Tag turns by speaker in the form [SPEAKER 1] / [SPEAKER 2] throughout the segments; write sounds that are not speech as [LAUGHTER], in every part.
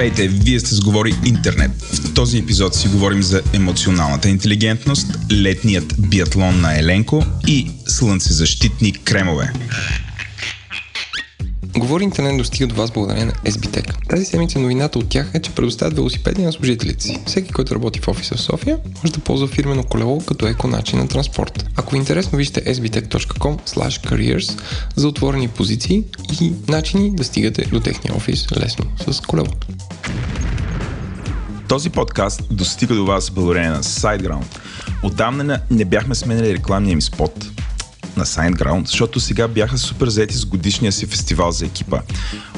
[SPEAKER 1] Здравейте, вие сте сговори интернет. В този епизод си говорим за емоционалната интелигентност, летният биатлон на Еленко и слънцезащитни кремове.
[SPEAKER 2] Говори интернет достига до вас благодарение на SBTech. Тази седмица новината от тях е, че предоставят велосипеди на служителите си. Всеки, който работи в офиса в София, може да ползва фирмено колело като еко начин на транспорт. Ако е интересно, вижте sbtech.com careers за отворени позиции и начини да стигате до техния офис лесно с колело.
[SPEAKER 1] Този подкаст достига до вас благодарение на SiteGround. Отдавна не бяхме сменили рекламния ми спот, на SignGround, защото сега бяха супер заети с годишния си фестивал за екипа.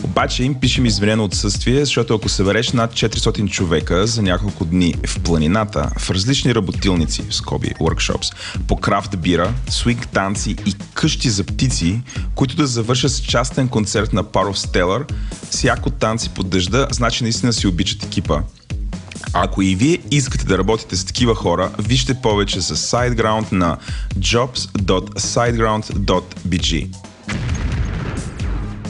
[SPEAKER 1] Обаче им пишем извинено отсъствие, защото ако събереш над 400 човека за няколко дни в планината, в различни работилници, в скоби, workshops, по крафт бира, свинг танци и къщи за птици, които да завършат с частен концерт на Par of Stellar, всяко танци под дъжда, значи наистина си обичат екипа. Ако и вие искате да работите с такива хора, вижте повече с SiteGround на jobs.siteground.bg.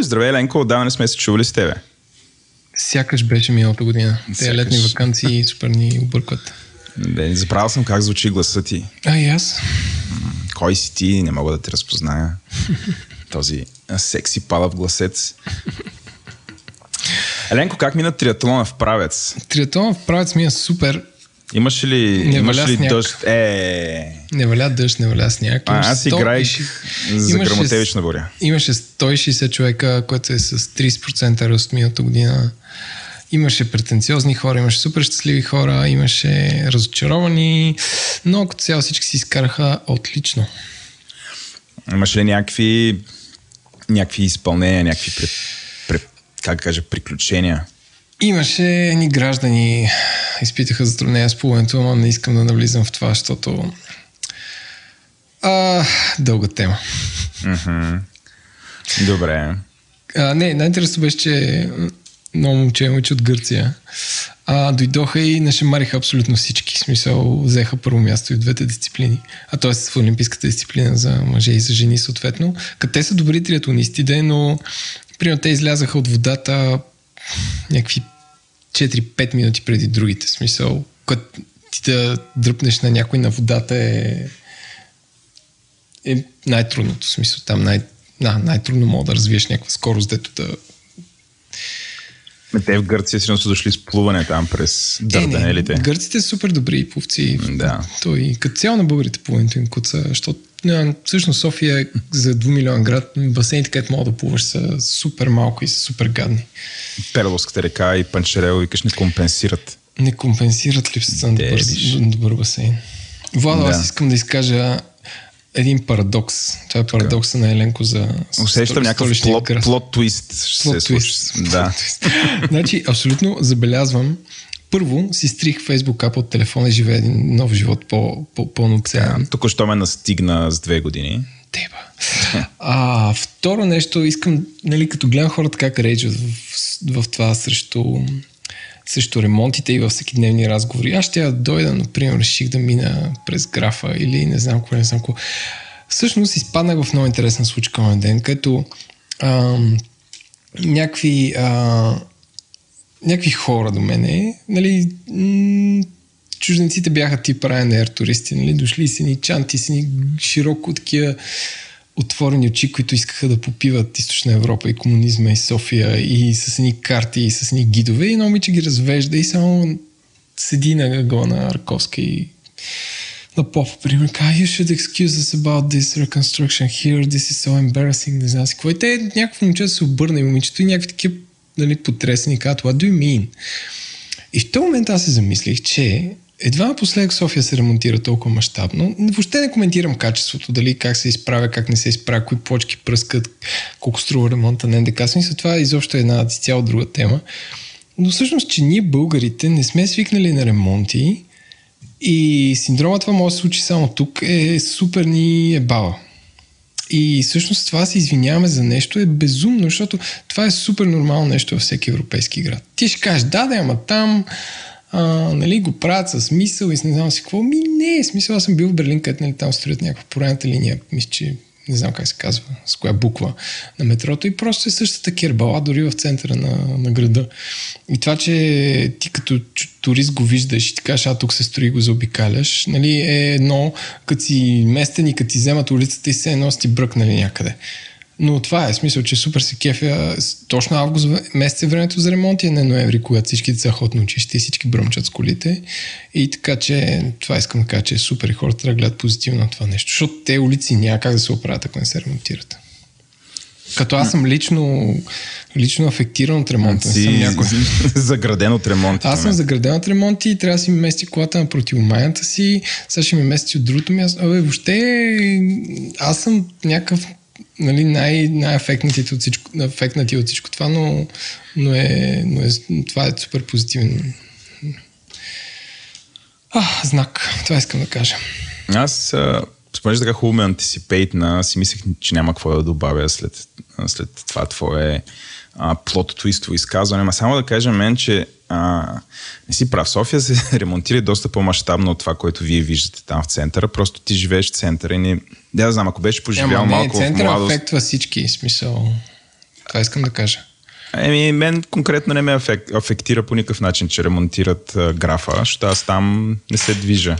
[SPEAKER 1] Здравей, Ленко, отдавна не сме се чували с тебе.
[SPEAKER 2] Сякаш беше миналата година. Те летни вакансии супер ни объркват.
[SPEAKER 1] Бе, забравял съм как звучи гласа ти.
[SPEAKER 2] А и аз.
[SPEAKER 1] Кой си ти? Не мога да те разпозная. [LAUGHS] Този секси палав гласец. Еленко, как мина триатлона в правец?
[SPEAKER 2] Триатлона в правец ми е супер.
[SPEAKER 1] Имаш ли,
[SPEAKER 2] Не
[SPEAKER 1] имаш ли
[SPEAKER 2] сняг.
[SPEAKER 1] дъжд? Е,
[SPEAKER 2] Не валя дъжд, не валя сняг.
[SPEAKER 1] а, аз
[SPEAKER 2] 100
[SPEAKER 1] играех за грамотевична буря.
[SPEAKER 2] Имаше 160 човека, което е с 30% ръст миналата година. Имаше претенциозни хора, имаше супер щастливи хора, имаше разочаровани, но като цяло всички си изкараха отлично.
[SPEAKER 1] Имаш ли някакви, някакви изпълнения, някакви пред, пред, как да кажа, приключения?
[SPEAKER 2] Имаше едни граждани, изпитаха затруднения с плуването, ама не искам да навлизам в това, защото а, дълга тема.
[SPEAKER 1] Добре.
[SPEAKER 2] А, не, най-интересно беше, че много момче момиче от Гърция а, дойдоха и нашемариха абсолютно всички. В смисъл, взеха първо място и в двете дисциплини. А т.е. в олимпийската дисциплина за мъже и за жени съответно. Като те са добри триатлонисти, де, но примерно те излязаха от водата някакви 4-5 минути преди другите. Смисъл, като ти да дръпнеш на някой на водата е, е най-трудното. Смисъл, там най- да, най-трудно мога да развиеш някаква скорост, дето да...
[SPEAKER 1] Те в Гърция сигурно са дошли с плуване там през
[SPEAKER 2] Е,
[SPEAKER 1] Дърданелите.
[SPEAKER 2] Гърците са супер добри пловци.
[SPEAKER 1] Да.
[SPEAKER 2] Той, като цяло на българите плуването им куца, защото не, всъщност София е за 2 милиона град, басейните, където мога да плуваш, са супер малко и са супер гадни.
[SPEAKER 1] Перловската река и Панчерел, викаш, не компенсират.
[SPEAKER 2] Не компенсират липсата на добър, добър басейн. Владо,
[SPEAKER 1] Да.
[SPEAKER 2] аз искам да изкажа един парадокс. Това е парадокса на Еленко за
[SPEAKER 1] Усещам някакъв плот, плот твист. Ще
[SPEAKER 2] Plot
[SPEAKER 1] се
[SPEAKER 2] twist.
[SPEAKER 1] Да. [LAUGHS]
[SPEAKER 2] значи, абсолютно забелязвам. Първо си стрих Фейсбук ап от телефона и живея един нов живот по, по, пълноценен.
[SPEAKER 1] Тук що ме настигна с две години.
[SPEAKER 2] Теба. А, второ нещо, искам, нали, като гледам хората как рейджат в, в това срещу, срещу ремонтите и във всеки дневни разговори. Аз ще я дойда, например, реших да мина през графа или не знам какво, не знам какво. Всъщност изпаднах в много интересна случка на ден, като ам, някакви, а, някакви хора до мене, нали, м- чужденците бяха тип Ryanair туристи, нали, дошли си ни чанти, си ни широко такива отворени очи, които искаха да попиват източна Европа и комунизма и София и с едни карти и с едни гидове и момиче ги развежда и само седи на ъгъла на Арковска и на поп, пример, you should excuse us about this reconstruction here, this is so embarrassing, не знам си какво. И те, някакво момче се обърна и момичето и някакви такива нали, потресени казват, what do you mean? И в този момент аз се замислих, че едва напоследък София се ремонтира толкова мащабно. Въобще не коментирам качеството, дали как се изправя, как не се изправя, кои почки пръскат, колко струва ремонта на НДК. Смисъл, това е изобщо една цяло друга тема. Но всъщност, че ние българите не сме свикнали на ремонти и синдрома това може да се случи само тук е супер ни е баба. И всъщност това се извиняваме за нещо е безумно, защото това е супер нормално нещо във всеки европейски град. Ти ще кажеш, да, да, ама там а, нали, го правят с мисъл и с не знам си какво. Ми не, смисъл, аз съм бил в Берлин, където нали, там строят някаква поредната линия. Мисля, че не знам как се казва, с коя буква на метрото и просто е същата кербала дори в центъра на, на града. И това, че ти като турист го виждаш и ти кажеш, а тук се строи го заобикаляш, нали, е едно, като си местен и като ти вземат улицата и се едно си бръкнали някъде. Но това е смисъл, че супер се кефя. Точно август месец е времето за ремонт и не ноември, когато всички деца ходят на училище и всички бръмчат с колите. И така, че това искам да кажа, че е супер и хората да гледат позитивно на това нещо. Защото те улици няма как да се оправят, ако не се ремонтират. Като аз съм лично, лично афектиран от ремонта.
[SPEAKER 1] Си
[SPEAKER 2] съм
[SPEAKER 1] някой... [LAUGHS] заграден от ремонти.
[SPEAKER 2] Аз съм заграден от ремонти и трябва да си ми мести колата на противомайната си. Сега ще ми мести от другото място. Абе, въобще аз съм някакъв нали, най- най-ефектнати от всичко, ефектнати от всичко това, но, но, е, но е, това е супер позитивен а, знак. Това искам да кажа.
[SPEAKER 1] Аз, понеже така хубаво ме антисипейтна, си мислех, че няма какво да добавя след, след това твое плото твистово изказване. Ма само да кажа мен, че а, не си прав. София се [LAUGHS] ремонтира доста по-масштабно от това, което вие виждате там в центъра. Просто ти живееш в центъра и не... Да, да знам, ако беше поживял
[SPEAKER 2] Ема,
[SPEAKER 1] малко
[SPEAKER 2] не, центъра
[SPEAKER 1] в младост...
[SPEAKER 2] афектва всички, смисъл. Това искам да кажа.
[SPEAKER 1] Еми, мен конкретно не ме афек, афектира по никакъв начин, че ремонтират а, графа, защото аз там не се движа.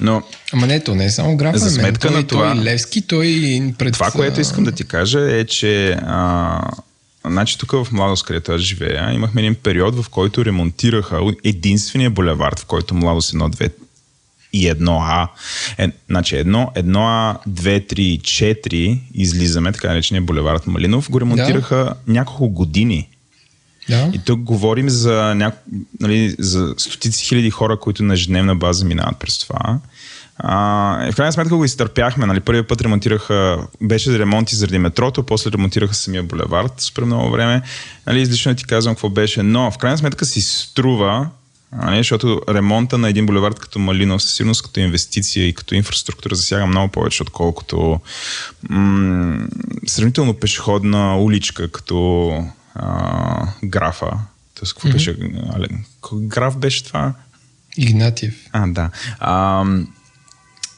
[SPEAKER 1] Но,
[SPEAKER 2] Ама не, то не е само графа,
[SPEAKER 1] за сметка
[SPEAKER 2] мен. Той,
[SPEAKER 1] на това,
[SPEAKER 2] той Левски, той пред...
[SPEAKER 1] Това, което искам да ти кажа е, че а, Значи тук в Младост, където аз живея, имахме един период, в който ремонтираха единствения булевард, в който Младост 1, 2 и 1А. Е, значи 1, 1А, 2, 3 и 4 излизаме, така наречения булевард Малинов, го ремонтираха да. няколко години.
[SPEAKER 2] Да.
[SPEAKER 1] И тук говорим за, няко, нали, за стотици хиляди хора, които на ежедневна база минават през това. А, в крайна сметка го изтърпяхме. Нали? Първият път ремонтираха, беше ремонти заради метрото, после ремонтираха самия булевард супер много време. Нали, излишно ти казвам какво беше, но в крайна сметка си струва, нали? защото ремонта на един булевард като Малинов, със сигурност като инвестиция и като инфраструктура засяга много повече, отколкото м- сравнително пешеходна уличка, като а, графа. Тоест, какво mm-hmm. беше? Граф беше това?
[SPEAKER 2] Игнатиев.
[SPEAKER 1] А, да. А,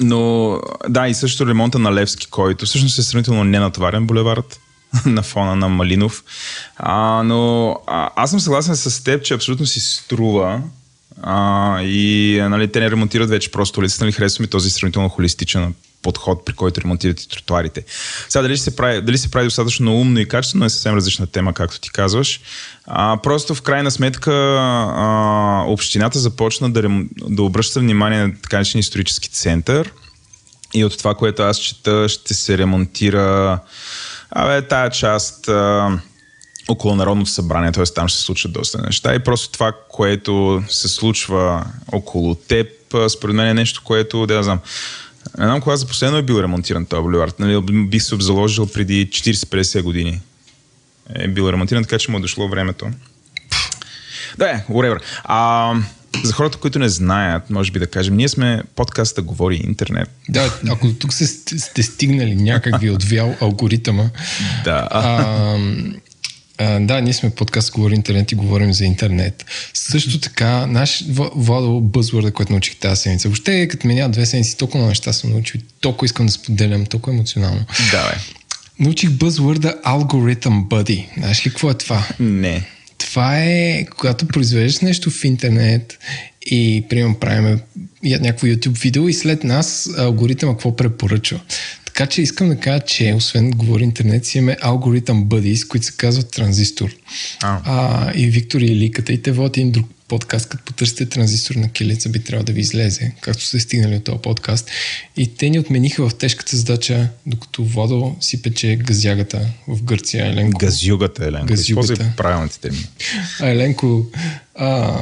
[SPEAKER 1] но да, и също ремонта на Левски, който всъщност е сравнително ненатоварен булевард [LAUGHS] на фона на Малинов. А, но а, аз съм съгласен с теб, че абсолютно си струва а, и нали, те не ремонтират вече просто улицата. Нали, харесва ми този сравнително холистичен подход, при който ремонтират и тротуарите. Сега дали се прави, дали се прави достатъчно умно и качествено е съвсем различна тема, както ти казваш. А, просто в крайна сметка а, общината започна да, рем, да обръща внимание на така исторически център и от това, което аз чета, ще се ремонтира абе, тая част а, около Народното събрание, т.е. там ще се случат доста неща и просто това, което се случва около теб, според мен е нещо, което, да знам, не знам кога за последно е бил ремонтиран този булевард. Нали, бих се обзаложил преди 40-50 години. Е бил ремонтиран, така че му е дошло времето. Да, е, whatever. А, за хората, които не знаят, може би да кажем, ние сме подкаста Говори интернет.
[SPEAKER 2] Да, ако тук сте, сте стигнали някак ви отвял алгоритъма.
[SPEAKER 1] Да.
[SPEAKER 2] А, а, да, ние сме подкаст Говори интернет и говорим за интернет. Също така, наш Владо бъзвърда, който научих тази седмица. Въобще, като меня две седмици, толкова неща съм научил, толкова искам да споделям, толкова емоционално.
[SPEAKER 1] Да, бе.
[SPEAKER 2] Научих бъзвърда Algorithm Buddy. Знаеш ли какво е това?
[SPEAKER 1] Не.
[SPEAKER 2] Това е, когато произвеждаш нещо в интернет и, примерно, правим някакво YouTube видео и след нас алгоритъм какво препоръчва. Така че искам да кажа, че освен говори интернет, си имаме алгоритъм Buddies, които се казват Транзистор.
[SPEAKER 1] А.
[SPEAKER 2] А, и Виктор и Ликата, и те водят един друг подкаст, като потърсите транзистор на килица, би трябвало да ви излезе, както сте стигнали от този подкаст. И те ни отмениха в тежката задача, докато Владо си пече газягата в Гърция. Еленко.
[SPEAKER 1] Газюгата, Еленко.
[SPEAKER 2] Газюгата.
[SPEAKER 1] Използвай правилните термини.
[SPEAKER 2] А Еленко а,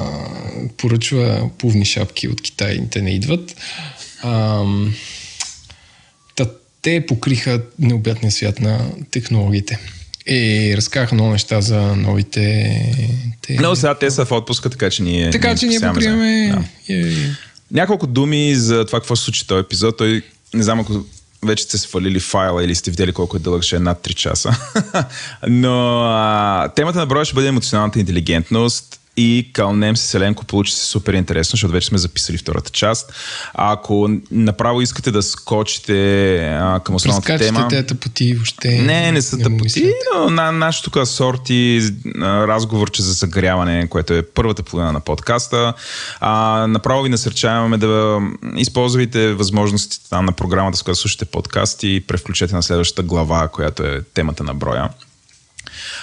[SPEAKER 2] поръчва пувни шапки от Китай, те не идват. А, та, те покриха необятния свят на технологиите. И разказаха много неща за новите... Те...
[SPEAKER 1] Но сега те са в отпуска, така че ние...
[SPEAKER 2] Така че ние покриваме...
[SPEAKER 1] Да. Няколко думи за това какво се случи този епизод. Той, не знам ако вече сте свалили файла или сте видели колко е дълъг, ще е над 3 часа. [LAUGHS] Но а, темата на броя ще бъде емоционалната интелигентност и кълнем се Селенко получи се супер интересно, защото вече сме записали втората част. А ако направо искате да скочите а, към основната
[SPEAKER 2] Прескачате
[SPEAKER 1] тема...
[SPEAKER 2] те тъпоти въобще.
[SPEAKER 1] Не, не са тъпоти, но на нашото тук сорти разговорче за загряване, което е първата половина на подкаста. А, направо ви насърчаваме да използвайте възможностите там на програмата, с която слушате подкаст и превключете на следващата глава, която е темата на броя.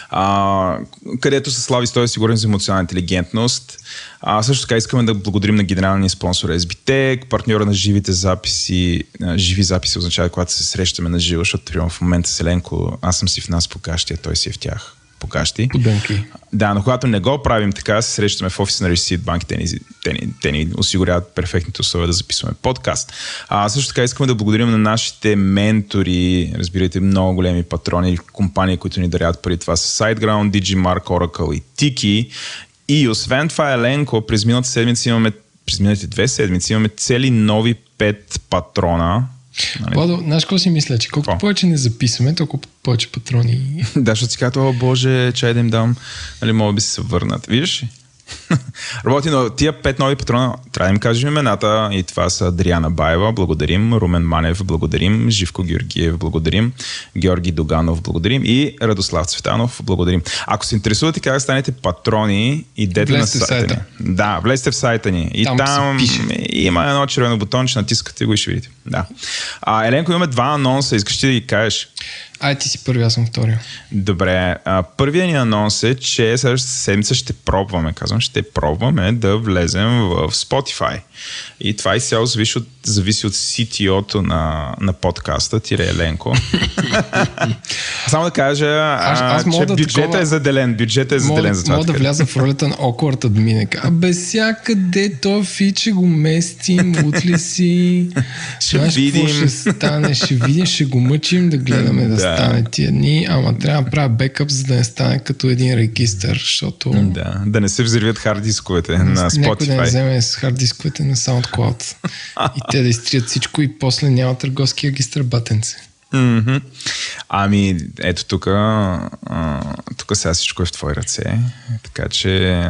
[SPEAKER 1] А, където се слави той сигурен за емоционална интелигентност. А, също така искаме да благодарим на генералния спонсор SBTech, партньора на живите записи. А, живи записи означава, когато се срещаме на живо, защото в момента Селенко, аз съм си в нас по кащи, а той си е в тях по кащи.
[SPEAKER 2] Подънки.
[SPEAKER 1] Да, но когато не го правим така, се срещаме в офиса на Receipt Bank, те ни, те ни, те ни осигуряват перфектните условия да записваме подкаст. А, също така искаме да благодарим на нашите ментори, разбирайте, много големи патрони, компании, които ни дарят пари. Това са SiteGround, Digimark, Oracle и Tiki. И освен това, Еленко, през миналата седмица имаме, през миналите две седмици имаме цели нови пет патрона. Нали?
[SPEAKER 2] Владо, знаеш какво си мисля, че колкото повече не записваме, толкова повече патрони. [LAUGHS]
[SPEAKER 1] Да, защото си казват, о боже, чай да им дам, нали, могат би се върнат. Виждаш ли? [LAUGHS] Работи, но тия пет нови патрона, трябва да им кажем имената и това са Адриана Баева, благодарим, Румен Манев, благодарим, Живко Георгиев, благодарим, Георги Доганов, благодарим и Радослав Цветанов, благодарим. Ако се интересувате как да станете патрони, идете
[SPEAKER 2] Влезте
[SPEAKER 1] на сайта,
[SPEAKER 2] сайта.
[SPEAKER 1] ни. Да, влезте в сайта ни. И
[SPEAKER 2] Там
[SPEAKER 1] там, има едно червено бутонче, натискате го и ще видите. Да. А, Еленко, имаме два анонса, искаш ли да ги кажеш?
[SPEAKER 2] Ай, ти си първи, аз съм втория.
[SPEAKER 1] Добре, а, първият ни анонс е, че следващата седмица ще пробваме, казвам, ще пробваме да влезем в Spotify. И това изцяло зависи от, зависи от CTO-то на, на подкаста, тире Еленко. [LAUGHS] Само да кажа,
[SPEAKER 2] Аз- аз мога
[SPEAKER 1] че
[SPEAKER 2] да
[SPEAKER 1] бюджета
[SPEAKER 2] такова-
[SPEAKER 1] е заделен, бюджета е
[SPEAKER 2] Мога,
[SPEAKER 1] заделен за това.
[SPEAKER 2] мога да вляза в ролята на awkward админ. А бе, всякъде то фиче го местим, утли си. [LAUGHS]
[SPEAKER 1] Ще
[SPEAKER 2] Знаеш
[SPEAKER 1] видим.
[SPEAKER 2] ще стане, ще видим, ще го мъчим да гледаме да,
[SPEAKER 1] Да.
[SPEAKER 2] Стане тия дни, ама трябва да правя бекъп, за да не стане като един регистър, защото
[SPEAKER 1] Да, да не се взривят хард дисковете на
[SPEAKER 2] някой да не
[SPEAKER 1] Spotify.
[SPEAKER 2] вземе с хард дисковете на SoundCloud и те да изтрият всичко и после няма търговски регистър батенце.
[SPEAKER 1] Мгм. Ами, ето тук, тук сега всичко е в твои ръце, така че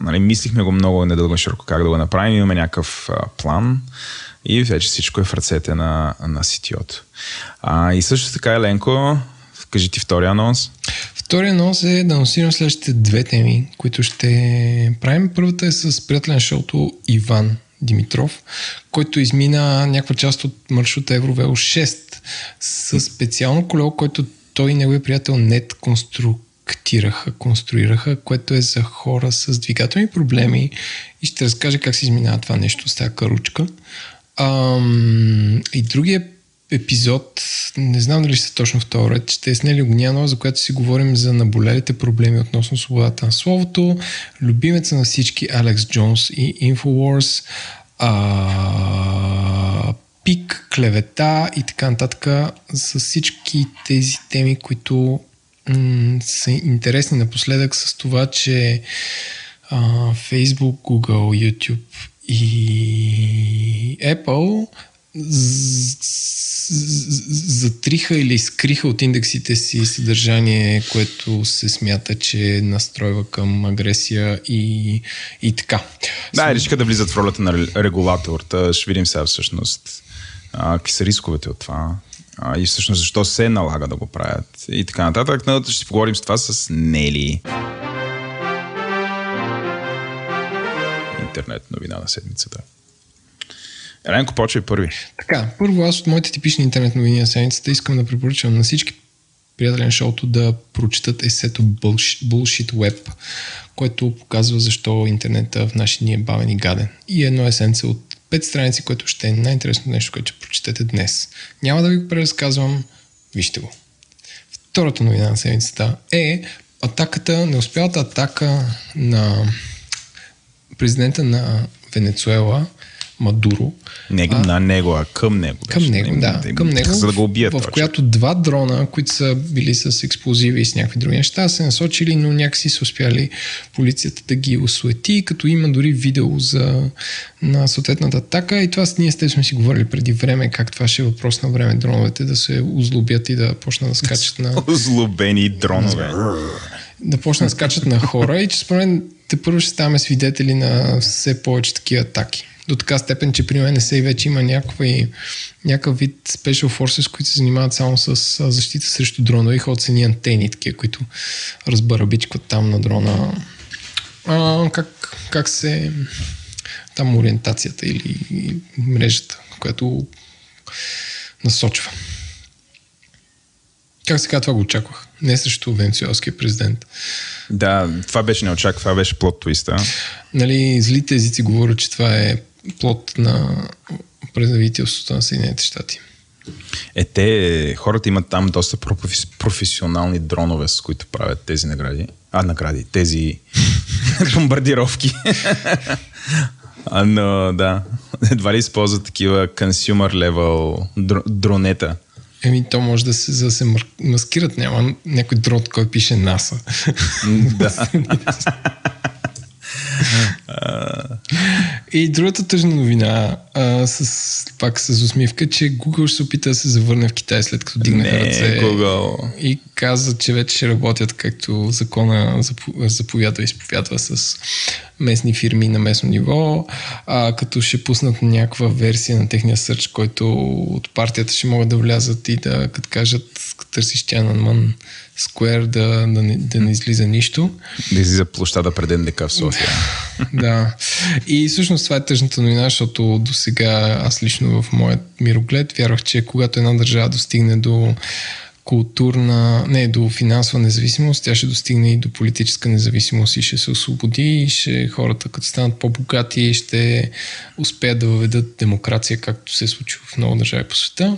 [SPEAKER 1] нали, мислихме го много недълго широко как да го направим, имаме някакъв а, план и вече всичко е в ръцете на, на CTO-то. А, и също така, Еленко, кажи ти втория анонс.
[SPEAKER 2] Втория анонс е да анонсирам следващите две теми, които ще правим. Първата е с приятеля на шоуто Иван Димитров, който измина някаква част от маршрута Евровел 6 с специално колело, който той и неговия приятел Нет конструктираха, конструираха, което е за хора с двигателни проблеми и ще разкаже как се изминава това нещо с тази каручка. Ам, и другия епизод, не знам дали са точно в този ред, ще е с Нели Огнянова, за която си говорим за наболелите проблеми относно свободата на словото, любимеца на всички Алекс Джонс и Infowars, а, пик, клевета и така нататък с всички тези теми, които м- са интересни напоследък с това, че Facebook, Google, YouTube и Apple затриха или скриха от индексите си съдържание, което се смята, че настройва към агресия и, и така.
[SPEAKER 1] Да, решиха да влизат в ролята на ре- регулатор. Та ще видим сега всъщност какви са рисковете от това. А, и всъщност защо се налага да го правят и така нататък. Но ще си поговорим с това с Нели. Интернет новина на седмицата. Еленко, почвай първи.
[SPEAKER 2] Така, първо аз от моите типични интернет новини на седмицата искам да препоръчам на всички приятели на шоуто да прочитат есето Bullshit, Web, което показва защо интернета в наши дни е бавен и гаден. И едно есенце от пет страници, което ще е най-интересното нещо, което ще прочетете днес. Няма да ви го преразказвам, вижте го. Втората новина на седмицата е атаката, неуспялата атака на президента на Венецуела, Мадуро.
[SPEAKER 1] Не а, на него, а към него.
[SPEAKER 2] Към беше, него, да.
[SPEAKER 1] Не,
[SPEAKER 2] към него,
[SPEAKER 1] за да го убият.
[SPEAKER 2] В, в която два дрона, които са били с експлозиви и с някакви други неща, се насочили, но някакси са успяли полицията да ги осуети, като има дори видео за, на съответната атака. И това с ние сте сме си говорили преди време, как това ще е въпрос на време дроновете да се озлобят и да почнат да скачат на... [LAUGHS]
[SPEAKER 1] Озлобени дронове.
[SPEAKER 2] Да почнат да скачат на хора и че според мен те първо ще ставаме свидетели на все повече такива атаки до така степен, че при NSA вече има някакви, някакъв вид Special Forces, които се занимават само с защита срещу дрона и ходят с антени, такива, които разбарабичкват там на дрона. А, как, как се там ориентацията или мрежата, която насочва. Как сега това го очаквах? Не срещу венецуелския президент.
[SPEAKER 1] Да, това беше неочаква, това беше плод твиста.
[SPEAKER 2] Нали, злите езици говорят, че това е плод на правителството на Съединените щати.
[SPEAKER 1] Е, те, хората имат там доста професионални дронове, с които правят тези награди. А, награди, тези [LAUGHS] бомбардировки. а, но, да, едва ли използват такива consumer level дронета.
[SPEAKER 2] Еми, то може да се, да се маскират. Няма някой дрон, който пише НАСА.
[SPEAKER 1] да. [LAUGHS] [LAUGHS]
[SPEAKER 2] И другата тъжна новина, а, с, пак с усмивка, че Google ще се опита да се завърне в Китай след като дигнаха ръце.
[SPEAKER 1] Google.
[SPEAKER 2] И каза, че вече ще работят както закона заповядва и изповядва с местни фирми на местно ниво, а, като ще пуснат някаква версия на техния сърч, който от партията ще могат да влязат и да, като кажат, като търсиш Tiananmen Square, да, да, не, да не излиза нищо.
[SPEAKER 1] Да излиза площада пред НДК в София. [LAUGHS]
[SPEAKER 2] да. И всъщност това е тъжната новина, защото до сега аз лично в моят мироглед вярвах, че когато една държава достигне до културна, не, до финансова независимост, тя ще достигне и до политическа независимост и ще се освободи и ще хората, като станат по-богати, ще успеят да въведат демокрация, както се е случва в много държави по света.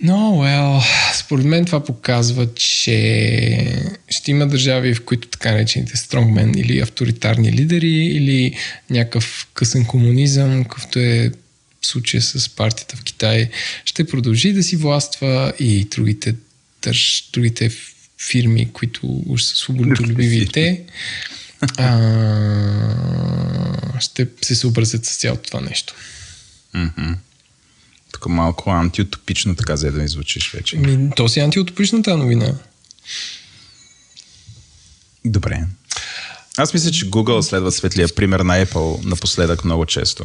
[SPEAKER 2] Но, well, според мен това показва, че ще има държави, в които така наречените стронгмен или авторитарни лидери или някакъв късен комунизъм, какъвто е случая с партията в Китай, ще продължи да си властва и другите, държ, другите фирми, които уж са свободолюбиви те, ще се съобразят с цялото това нещо.
[SPEAKER 1] Mm-hmm. Тук малко антиутопично така за да ми звучиш вече.
[SPEAKER 2] Ми, то си антиутопична тази новина.
[SPEAKER 1] Добре. Аз мисля, че Google следва светлия пример на Apple напоследък много често.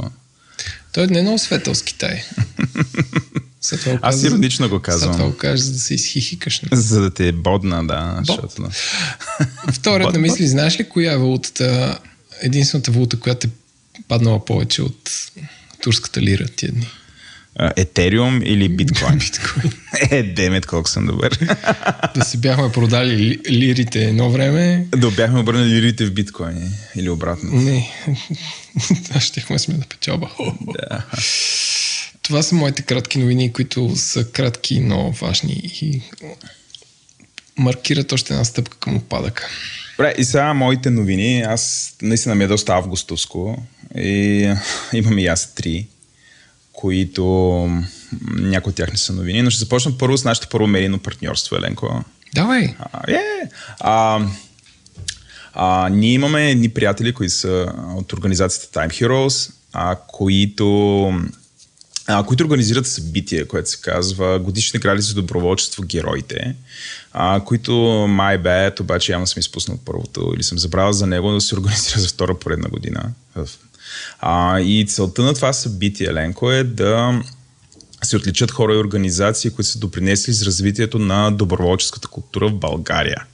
[SPEAKER 2] Той не е много светъл с Китай. [LAUGHS]
[SPEAKER 1] Аз иронично го казвам.
[SPEAKER 2] това го кажа, за да се изхихикаш.
[SPEAKER 1] Не? За да те е бодна, да. Защото...
[SPEAKER 2] Втората мисли, знаеш ли коя е валутата, единствената валута, която е паднала повече от турската лира тия дни?
[SPEAKER 1] Етериум или биткоин? биткоин. е, демет, колко съм добър.
[SPEAKER 2] да си бяхме продали лирите едно време.
[SPEAKER 1] Да бяхме обърнали лирите в биткоини или обратно.
[SPEAKER 2] Не, [LAUGHS] аз щехме сме на печалба.
[SPEAKER 1] да.
[SPEAKER 2] Това са моите кратки новини, които са кратки, но важни и маркират още една стъпка към опадъка.
[SPEAKER 1] Добре, и сега моите новини. Аз наистина ми е доста августовско и имам и аз три които някои от тях не са новини, но ще започна първо с нашето първо медийно партньорство, Еленко.
[SPEAKER 2] Давай!
[SPEAKER 1] А, е, а, а, ние имаме едни приятели, които са от организацията Time Heroes, а, които, а, които организират събитие, което се казва Годишни награди за доброволчество Героите, а, които my bad, обаче явно съм изпуснал първото или съм забравил за него да се организира за втора поредна година в а, и целта на това събитие, Ленко, е да се отличат хора и организации, които са допринесли за развитието на доброволческата култура в България.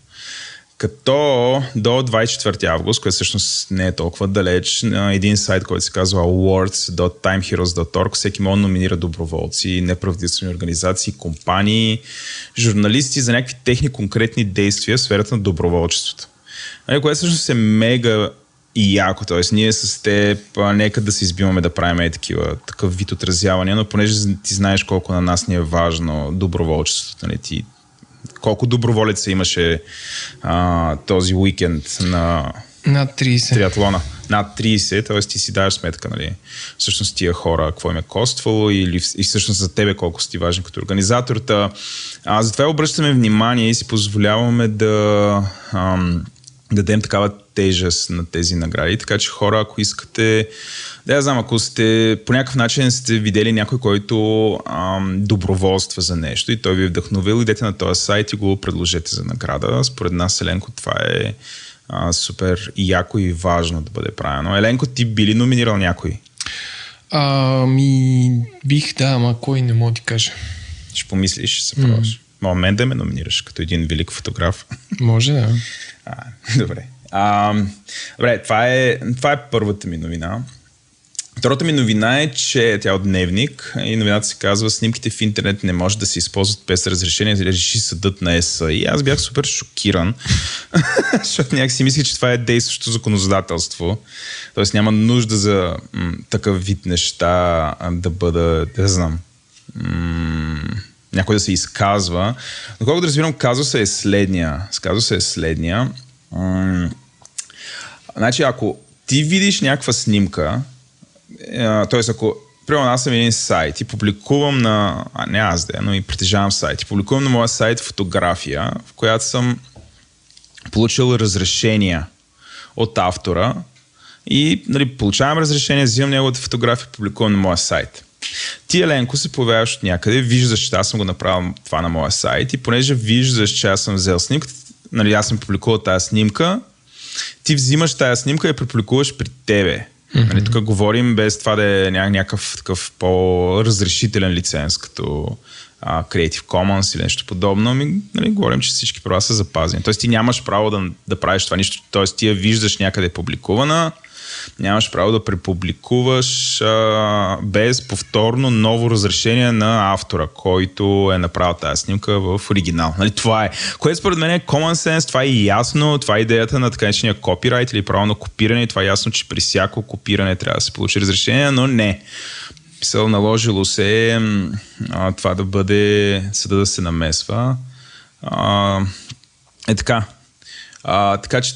[SPEAKER 1] Като до 24 август, което всъщност не е толкова далеч, на един сайт, който се казва awards.timeheroes.org, всеки може да номинира доброволци, неправителствени организации, компании, журналисти за някакви техни конкретни действия в сферата на доброволчеството. Нали, което всъщност е мега и яко. Т.е. ние с теб, нека да се избиваме да правим такива, такъв вид отразявания, но понеже ти знаеш колко на нас ни е важно доброволчеството, нали, ти колко доброволеца имаше а, този уикенд на
[SPEAKER 2] Над 30.
[SPEAKER 1] триатлона. Над 30, т.е. ти си даваш сметка, нали, всъщност тия хора, какво им е коствало или и всъщност за тебе колко си ти важен като организатор. Та, а, затова обръщаме внимание и си позволяваме да ам, дадем такава тежест на тези награди, така че хора, ако искате, да я знам, ако сте по някакъв начин сте видели някой, който ам, доброволства за нещо и той ви е вдъхновил, идете на този сайт и го предложете за награда. Според нас, Еленко, това е а, супер яко и важно да бъде правено. Еленко, ти би ли номинирал някой?
[SPEAKER 2] Ами, бих, да, ама кой не мога да ти кажа.
[SPEAKER 1] Ще помислиш, ще се пробваш. Мога мен да ме номинираш като един велик фотограф.
[SPEAKER 2] Може, да. [LAUGHS]
[SPEAKER 1] А, добре. А, добре, това е, това е първата ми новина. Втората ми новина е, че тя е от Дневник и новината се казва снимките в интернет не може да се използват без разрешение, реши съдът на ЕС. И аз бях супер шокиран, [LAUGHS] защото някак си мислих, че това е действащо законодателство. Тоест няма нужда за м- такъв вид неща да бъда, да знам, м- някой да се изказва. Но колкото да разбирам, казуса е следния. Казуса е следния. М- Значи, ако ти видиш някаква снимка, т.е. ако Примерно аз съм един сайт и публикувам на... А, не аз да, но и притежавам сайт. И публикувам на моя сайт фотография, в която съм получил разрешения от автора и нали, получавам разрешение, взимам неговата фотография и публикувам на моя сайт. Ти, Еленко, се появяваш от някъде, виждаш, че аз съм го направил това на моя сайт и понеже виждаш, че аз съм взел снимката, нали, аз съм публикувал тази снимка, ти взимаш тази снимка и я препубликуваш при тебе. Mm-hmm. Нали, тук говорим без това да е ня- някакъв такъв по-разрешителен лиценз, като а, Creative Commons или нещо подобно. Ми, нали, говорим, че всички права са запазени. Тоест ти нямаш право да, да правиш това нищо. Тоест ти я виждаш някъде публикувана, нямаш право да препубликуваш а, без повторно ново разрешение на автора, който е направил тази снимка в оригинал. Нали, това е. Което според мен е common sense, това е ясно, това е идеята на така наречения копирайт или право на копиране. Това е ясно, че при всяко копиране трябва да се получи разрешение, но не. Писал, наложило се а, това да бъде съда да се намесва. А, е така. А, така че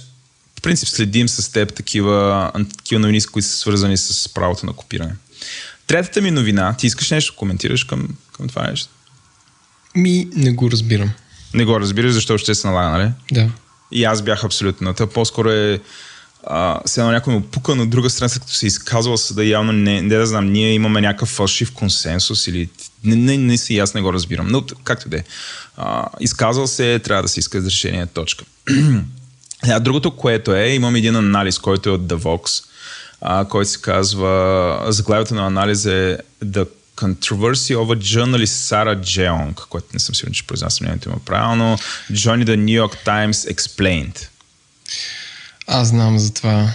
[SPEAKER 1] принцип следим с теб такива, такива новини, които са свързани с правото на копиране. Третата ми новина, ти искаш нещо коментираш към, към това нещо?
[SPEAKER 2] Ми, не го разбирам.
[SPEAKER 1] Не го разбираш, защо ще се налага, нали?
[SPEAKER 2] Да.
[SPEAKER 1] И аз бях абсолютно. Та по-скоро е а, се едно някой му пука, но от друга страна, след като се изказва съда, явно не, не да знам, ние имаме някакъв фалшив консенсус или не, не, не си, аз не го разбирам. Но както да е. Изказал се, трябва да се иска разрешение, точка. [CLEARS THROAT] А другото, което е, имам един анализ, който е от The Vox, а, който се казва, заглавието на анализ е The Controversy a Journalist Sarah Jeong, което не съм сигурен, че произнасям нямето има правилно. Johnny the New York Times Explained.
[SPEAKER 2] Аз знам за това.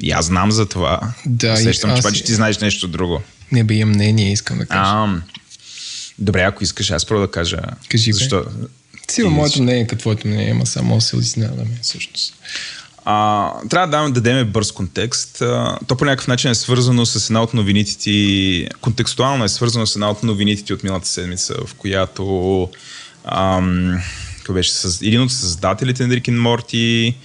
[SPEAKER 1] И аз знам за това.
[SPEAKER 2] Да,
[SPEAKER 1] Сещам, че
[SPEAKER 2] аз-
[SPEAKER 1] обаче ти знаеш нещо друго.
[SPEAKER 2] Не бе имам мнение, искам да кажа.
[SPEAKER 1] А, добре, ако искаш, аз първо да кажа.
[SPEAKER 2] Кажи, бе.
[SPEAKER 1] Защо?
[SPEAKER 2] Сила
[SPEAKER 1] ти-
[SPEAKER 2] моето мнение, като твоето мнение, ама само се изненадаме всъщност.
[SPEAKER 1] А, трябва да дам- дадем бърз контекст. А, то по някакъв начин е свързано с една от новините контекстуално е свързано с една от новините от миналата седмица, в която ам, беше с, един от създателите на Рик Морти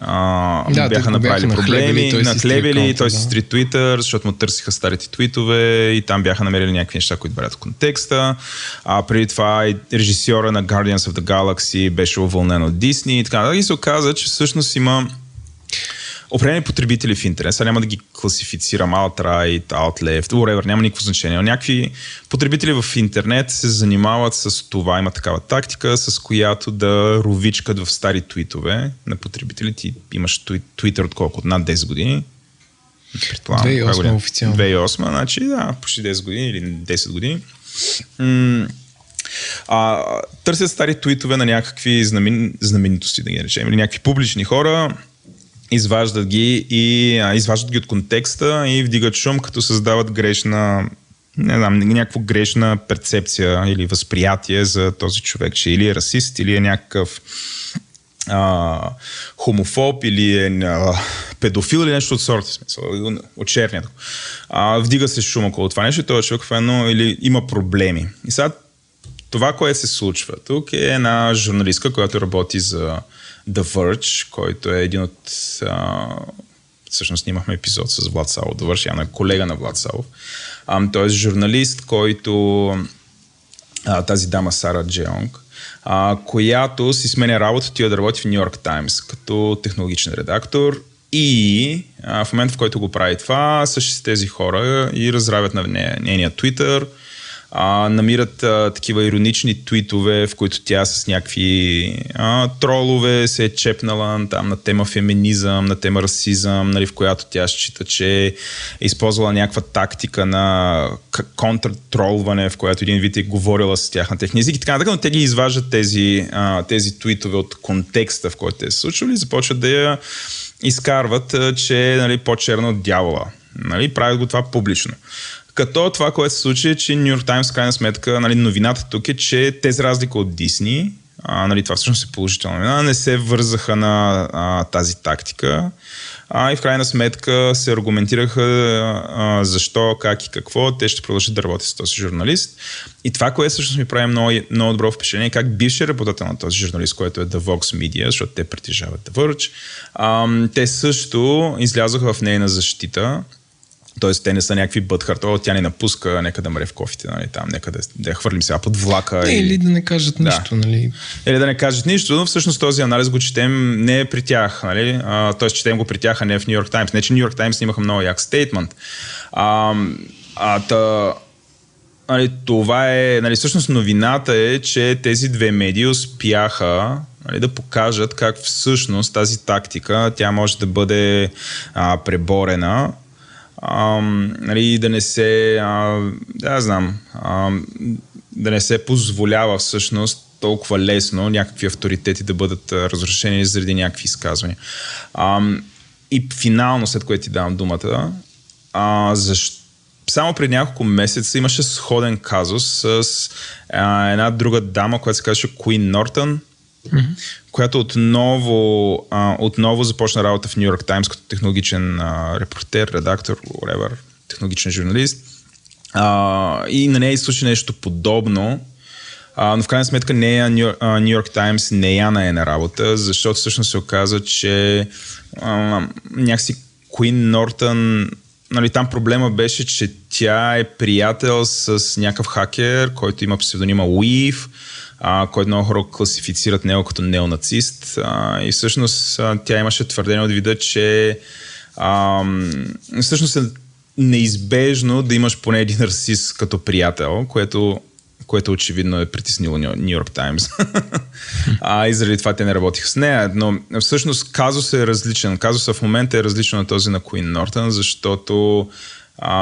[SPEAKER 1] а,
[SPEAKER 2] Да,
[SPEAKER 1] бяха направили
[SPEAKER 2] бяха
[SPEAKER 1] проблеми,
[SPEAKER 2] нахлебили, той си
[SPEAKER 1] стри Twitter, защото му търсиха старите твитове и там бяха намерили някакви неща, които бъдат в контекста. А преди това и режисьора на Guardians of the Galaxy беше уволнен от Disney и така. И се оказа, че всъщност има определени потребители в интернет, сега няма да ги класифицирам alt-right, alt-left, whatever, няма никакво значение, но някакви потребители в интернет се занимават с това, има такава тактика, с която да ровичкат в стари твитове на потребители. Ти имаш твит- Twitter от колко? От над 10 години? Предполагам.
[SPEAKER 2] 2008
[SPEAKER 1] коя година?
[SPEAKER 2] официално.
[SPEAKER 1] 2008, значи да, почти 10 години или 10 години. М- а, търсят стари твитове на някакви знамен, знаменитости, да ги речем, или някакви публични хора, изваждат ги и а, изваждат ги от контекста и вдигат шум, като създават грешна не знам, някаква грешна перцепция или възприятие за този човек, че или е расист, или е някакъв а, хомофоб или е а, педофил или нещо от сорта, смисъл, от черния. А, вдига се шум около това нещо и този човек едно или има проблеми. И сега това, което се случва тук е една журналистка, която работи за The Verge, който е един от... А, всъщност снимахме епизод с Влад Савов, The Verge, явно е колега на Влад Савов. А, той е журналист, който... А, тази дама Сара Джеонг, а, която си сменя работа, отива да работи в Нью Йорк Таймс като технологичен редактор и а, в момента, в който го прави това, същите тези хора и разравят на нейния Twitter, а, намират а, такива иронични твитове, в които тя с някакви а, тролове се е чепнала там, на тема феминизъм, на тема расизъм, нали, в която тя счита, че е използвала някаква тактика на контртролване, в която един вид е говорила с тях на техния език и така нататък, но те ги изваждат тези, а, тези твитове от контекста, в който те са случвали и започват да я изкарват, че е нали, по-черна от дявола. Нали, правят го това публично. Като това, което се случи, е, че Нью Йорк Таймс, крайна сметка, нали, новината тук е, че те, за разлика от Дисни, а, нали, това всъщност е положителна новина, не се вързаха на а, тази тактика. А, и в крайна сметка се аргументираха а, защо, как и какво те ще продължат да работят с този журналист. И това, което всъщност ми прави много, много добро впечатление, е как бивши работател на този журналист, който е The Vox Media, защото те притежават The Verge, а, те също излязоха в нейна защита Тоест, те не са някакви бъдхарт, о, тя ни напуска, нека да мре в кофите, нали, там, нека да, да я хвърлим сега под влака.
[SPEAKER 2] Не. Или да не кажат да. нищо, нали.
[SPEAKER 1] Или да не кажат нищо, но всъщност този анализ го четем не при тях, нали, а, т.е. четем го при тях, а не в Нью Йорк Таймс. Не, че Нью Йорк Таймс снимаха много як стейтмент. А, а та, нали, това е, нали, всъщност новината е, че тези две медии успяха нали, да покажат как всъщност тази тактика, тя може да бъде а, преборена а, нали, да не се, а, да знам, а, да не се позволява всъщност толкова лесно някакви авторитети да бъдат разрушени заради някакви изказвания. А, и финално, след което ти давам думата, а, защо само преди няколко месеца имаше сходен казус с а, една друга дама, която се казваше Куин Нортън, mm-hmm. която отново, а, отново започна работа в Нью Йорк Таймс като технологичен а, репортер, редактор, whatever, технологичен журналист. А, и на нея случи нещо подобно, а, но в крайна сметка нея Нью Йорк Таймс не я на е на работа, защото всъщност се оказа, че а, някакси Куин Нортън нали, там проблема беше, че тя е приятел с някакъв хакер, който има псевдонима Weave, а, който много хора класифицират него като неонацист. А, и всъщност а, тя имаше твърдение от вида, че а, всъщност е неизбежно да имаш поне един расист като приятел, което което очевидно е притеснило Нью Йорк Таймс. [LAUGHS] а и заради това те не работиха с нея. Но всъщност казус е различен. Казусът в момента е различен от този на Куин Нортън, защото а,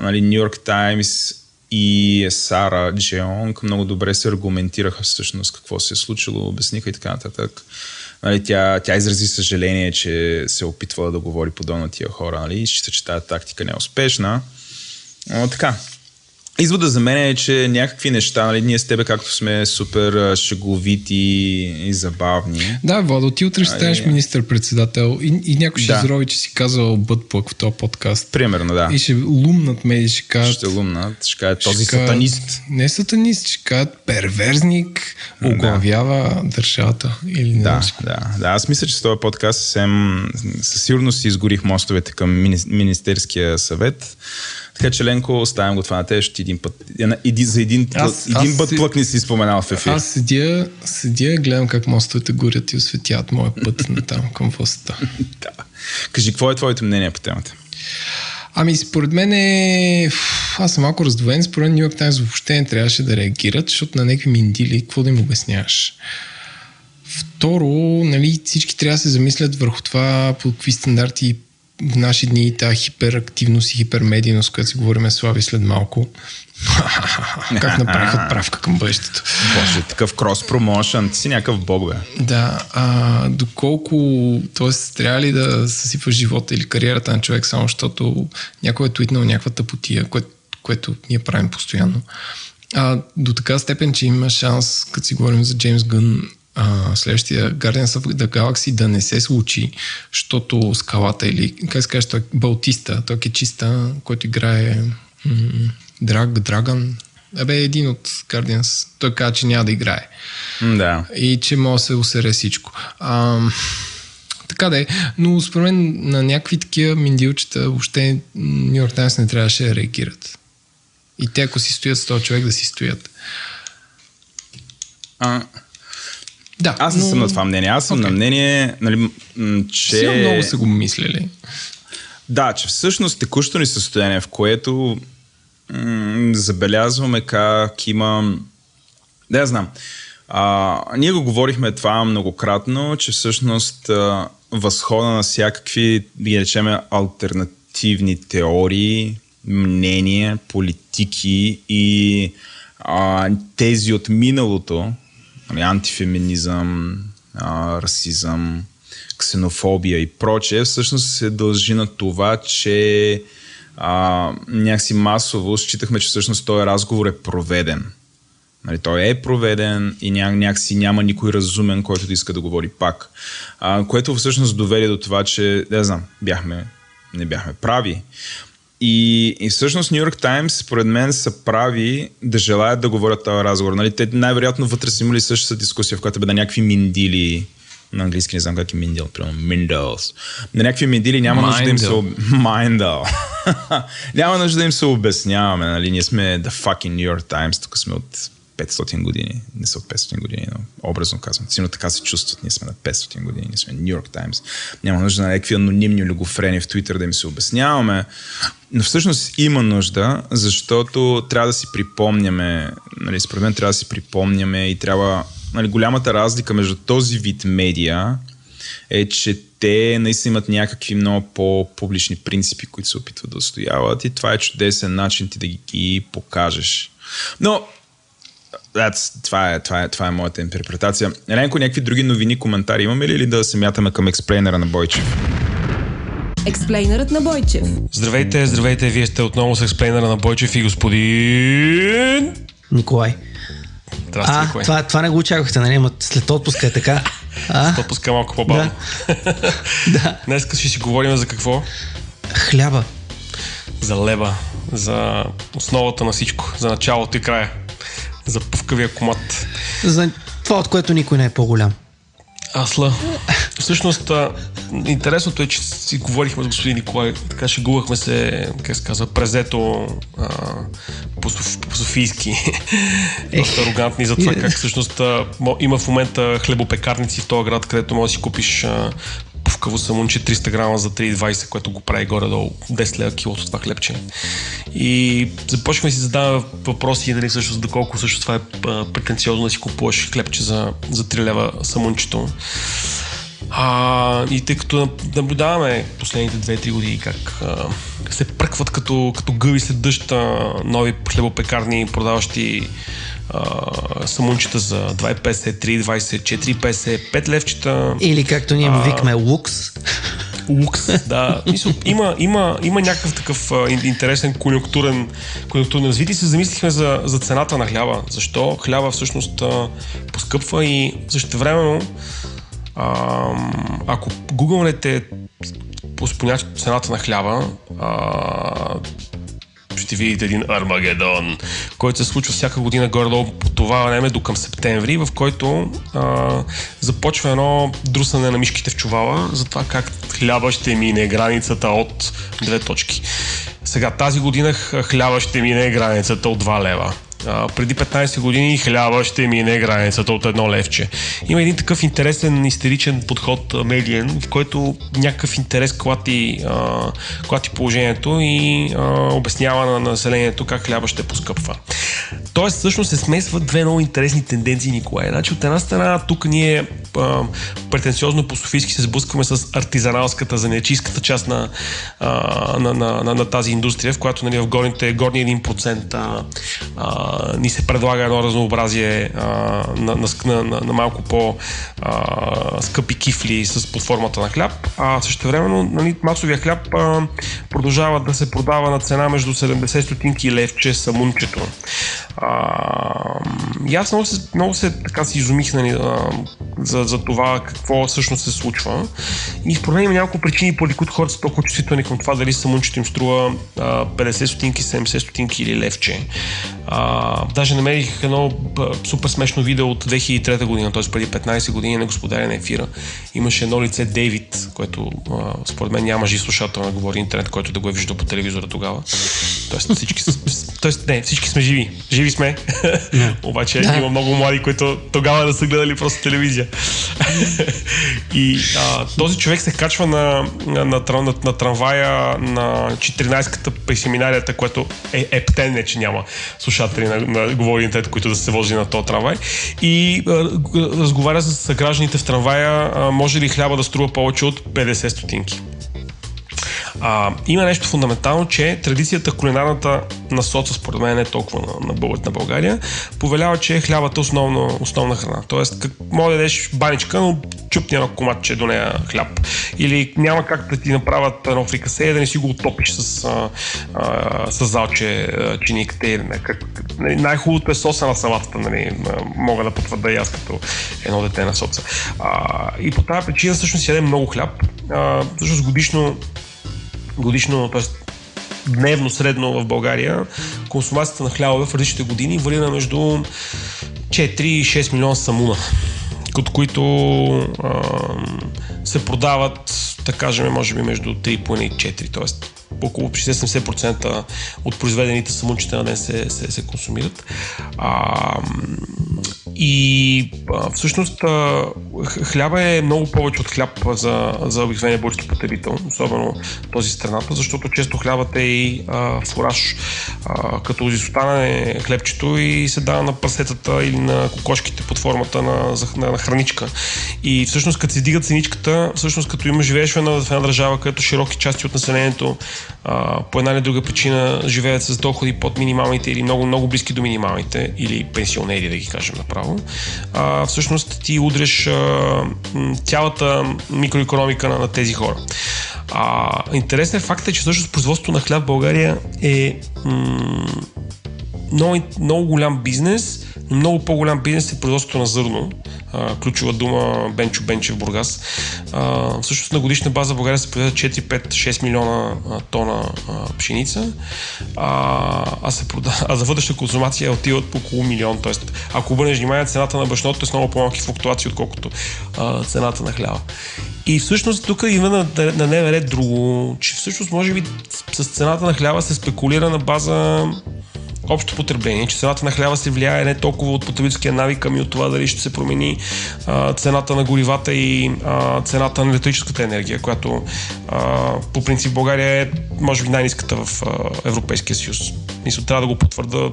[SPEAKER 1] нали, Нью Йорк Таймс и Сара Джеонг много добре се аргументираха всъщност какво се е случило, обясниха и така нататък. Нали, тя, тя изрази съжаление, че се е опитвала да говори подобно тия хора нали, и счита, че тази тактика не е успешна. Но така, Извода за мен е, че някакви неща, нали, ние с тебе както сме супер шеговити и забавни.
[SPEAKER 2] Да, Владо, ти утре ще станеш министър-председател и, и някой ще да. зарови, че си казал бъдплък в този подкаст.
[SPEAKER 1] Примерно, да.
[SPEAKER 2] И ще лумнат ме и ще кажат...
[SPEAKER 1] Ще лумнат, ще кажат този ще сатанист.
[SPEAKER 2] Не сатанист, ще кажат перверзник, оглавява да. държавата. Или не
[SPEAKER 1] да, да, да. Аз мисля, че с този подкаст съвсем със сигурност си изгорих мостовете към Министерския съвет. Така че, Ленко, оставям го това на те, ще един път. Иди за един, аз, един аз, път си, плък не си споменал в ефир.
[SPEAKER 2] Аз седя, седя, гледам как мостовете горят и осветят моя път на там към властта. [LAUGHS]
[SPEAKER 1] да. Кажи, какво е твоето мнение по темата?
[SPEAKER 2] Ами, според мен е... Аз съм малко раздвоен. Според Нью Йорк Таймс въобще не трябваше да реагират, защото на някакви миндили, какво да им обясняваш? Второ, нали, всички трябва да се замислят върху това по какви стандарти в наши дни тази хиперактивност и хипермедийност, която си говорим слави след малко. [LAUGHS] как направих отправка към бъдещето.
[SPEAKER 1] Боже, такъв крос промошън, ти си някакъв бог, бе.
[SPEAKER 2] Да, а, доколко, т.е. трябва ли да съсипва живота или кариерата на човек само защото някой е твитнал някаква тъпотия, кое, което ние правим постоянно. А, до така степен, че има шанс, като си говорим за Джеймс Гън, а, следващия Guardians of the Galaxy да не се случи, защото скалата или, как се каже, той е Балтиста, той е чиста, който играе м- Драг, Драган, Абе, един от Guardians, той каза, че няма да играе.
[SPEAKER 1] Да.
[SPEAKER 2] И че може да се усере всичко. А, така да е, но според мен на някакви такива миндилчета въобще Нью Йорк Таймс не трябваше да реагират. И те, ако си стоят с този човек, да си стоят.
[SPEAKER 1] А,
[SPEAKER 2] Да,
[SPEAKER 1] аз не
[SPEAKER 2] но...
[SPEAKER 1] съм на това мнение. Аз съм
[SPEAKER 2] Окей.
[SPEAKER 1] на мнение, нали, че...
[SPEAKER 2] Сигурно много са го мислили.
[SPEAKER 1] Да, че всъщност текущото ни състояние, в което м- забелязваме как има... Да, я знам. А, ние го говорихме това многократно, че всъщност а, възхода на всякакви, да ги речеме, альтернативни теории, мнения, политики и а, тези от миналото, нали, антифеминизъм, а, расизъм, ксенофобия и прочее, всъщност се дължи на това, че а, някакси масово считахме, че всъщност този разговор е проведен. Нали, той е проведен и ня, някакси няма никой разумен, който да иска да говори пак. А, което всъщност доведе до това, че, не знам, бяхме, не бяхме прави. И, и всъщност Нью Йорк Таймс, според мен, са прави да желаят да говорят този разговор. Нали, те най-вероятно вътре са имали същата дискусия, в която бе на някакви миндили, на английски не знам как е миндил, примерно Mindels. На някакви миндили няма нужда да им се...
[SPEAKER 2] Mindel. [LAUGHS]
[SPEAKER 1] Mindel. няма нужда да им се обясняваме, нали? Ние сме The fucking New York Times, тук сме от 500 години. Не са от 500 години, но образно казвам. Сигурно така се чувстват. Ние сме на 500 години, ние сме New York Times. Няма нужда на някакви анонимни олигофрени в Twitter да им се обясняваме. Но всъщност има нужда, защото трябва да си припомняме, нали, според мен трябва да си припомняме и трябва, нали, голямата разлика между този вид медиа е, че те наистина имат някакви много по-публични принципи, които се опитват да устояват и това е чудесен начин ти да ги покажеш. Но That's, това, е, това, е, това е моята интерпретация. Еленко, някакви други новини, коментари имаме ли или да се мятаме към експлейнера на Бойчев?
[SPEAKER 3] Експлейнерът на Бойчев.
[SPEAKER 4] Здравейте, здравейте, вие сте отново с експлейнера на Бойчев и господин...
[SPEAKER 5] Николай.
[SPEAKER 4] Здрасти,
[SPEAKER 5] А,
[SPEAKER 4] Николай.
[SPEAKER 5] това, това не го очаквахте, нали? Ама след отпуска е така. А?
[SPEAKER 4] Отпуска малко по-бавно.
[SPEAKER 5] Да. [LAUGHS]
[SPEAKER 4] Днес ще си говорим за какво?
[SPEAKER 5] Хляба.
[SPEAKER 4] За лева, за основата на всичко, за началото и края, за пъвкавия комат.
[SPEAKER 5] За това, от което никой не е по-голям.
[SPEAKER 4] Асла. Всъщност, интересното е, че си говорихме с господин Николай, така шегувахме се, как се казва, презето а, по, соф, по софийски. Доста арогантни за това как всъщност а, има в момента хлебопекарници в този град, където можеш да си купиш а, пъвкаво самунче 300 грама за 3,20, което го прави горе-долу 10 лева килото това хлебче. И започнахме да си задаваме въпроси, дали всъщност доколко всъщност това е претенциозно да си купуваш хлебче за, за 3 лева самунчето. А, и тъй като наблюдаваме последните 2-3 години как а, се пръкват като, като гъби след дъжд нови хлебопекарни, продаващи а, самунчета за 2,50, 3,20, 4,50, 5 левчета.
[SPEAKER 5] Или както ние му викаме лукс.
[SPEAKER 4] Лукс, да. Мисъл, има, има, има някакъв такъв а, интересен конюнктурен, конюнктурен развитие се замислихме за, за цената на хляба. Защо хляба всъщност а, поскъпва и същевременно а, ако гугълнете по цената на хляба, а, ще видите един Армагедон, който се случва всяка година горе-долу по това време до към септември, в който а, започва едно друсане на мишките в чувала за това как хляба ще мине границата от две точки. Сега тази година хляба ще мине границата от 2 лева. А, преди 15 години хляба ще мине границата от едно левче. Има един такъв интересен истеричен подход медиен, в който някакъв интерес клати, а, клати положението и а, обяснява на населението как хляба ще поскъпва. Тоест, всъщност се смесват две много интересни тенденции, Николай. Значи, от една страна, тук ние а, претенциозно по Софийски се сблъскваме с артизаналската, занечийската част на, а, на, на, на, на тази индустрия, в която нали, в горните, горния 1% а, а, ни се предлага едно разнообразие а, на, на, на, на, малко по а, скъпи кифли с под формата на хляб, а също времено нали, масовия хляб а, продължава да се продава на цена между 70 стотинки и левче самунчето. А, и аз много се, много се така си изумих нали, а, за, за това какво всъщност се случва. И според мен има няколко причини, поради които хората са толкова чувствителни към това дали самунчето им струва а, 50 стотинки, 70 стотинки или левче. А, даже намерих едно супер смешно видео от 2003 година, т.е. преди 15 години на господаря на ефира. Имаше едно лице Дейвид, което а, според мен няма жив слушател на говори интернет, който да го е виждал по телевизора тогава. Тоест всички, тоест, не, всички сме живи. Живи сме. [LAUGHS] Обаче
[SPEAKER 5] Да.
[SPEAKER 4] има много млади, които тогава да са гледали просто телевизия. [LAUGHS] и а, този човек се качва на, на, на, на, на трамвая на 14-ката при семинарията, което е ептен, не че няма слушатели на, на говори интернет, които да се вози на този трамвай. И а, разговаря с гражданите в трамвая, а, може ли хляба да струва повече от 50 стотинки. А, има нещо фундаментално, че традицията кулинарната на соца, според мен, не е толкова на, на, на България, повелява, че хлябата е основна, основна храна. Тоест, как, може да ядеш баничка, но чупни едно коматче до нея хляб. Или няма как да ти направят едно фрикасе, да не си го отопиш с, а, а, с залче, чиниката. нали, най-хубавото е соса на салатата, нали, мога да потвърда и аз като едно дете на соца. А, и по тази причина всъщност ядем много хляб. А, всъщност годишно годишно, т.е. дневно средно в България, консумацията на хлябове в различните години варира между 4 и 6 милиона самуна, от които а, се продават, да кажем, може би между 3,5 и 4, т.е. около 60-70% от произведените самунчета на ден се, се, се консумират. А, и а, всъщност а, хляба е много повече от хляб за, за обикновения български потребител, особено този страната, защото често хлябът е и а, фураж. А, като изостане хлебчето и се дава на прасетата или на кокошките под формата на, на, на храничка. И всъщност като се дига ценичката, всъщност като има живееш в една, в една държава, където широки части от населението а, по една или друга причина живеят с доходи под минималните или много, много близки до минималните, или пенсионери, да ги кажем направо, а, всъщност ти удреш а, цялата микроекономика на, на тези хора. А, интересен факт е, че всъщност производството на хляб в България е м- много, много голям бизнес, но много по-голям бизнес е производството на зърно. А, ключова дума Бенчо Бенчев Бургас. А, всъщност на годишна база в България се произвежда 4, 5, 6 милиона а, тона а, пшеница, а, а, се прода... [LAUGHS] а за вътрешна консумация отиват около милион. Тоест, ако обърнеш внимание, цената на брашното е с много по-малки флуктуации, отколкото а, цената на хляба. И всъщност тук има на, на дневен ред друго, че всъщност може би с цената на хляба се спекулира на база общо потребление, че цената на хляба се влияе не толкова от потребителския навик, ами от това дали ще се промени а, цената на горивата и а, цената на електрическата енергия, която а, по принцип България е може би най-низката в а, Европейския съюз. Мисля, трябва да го потвърда,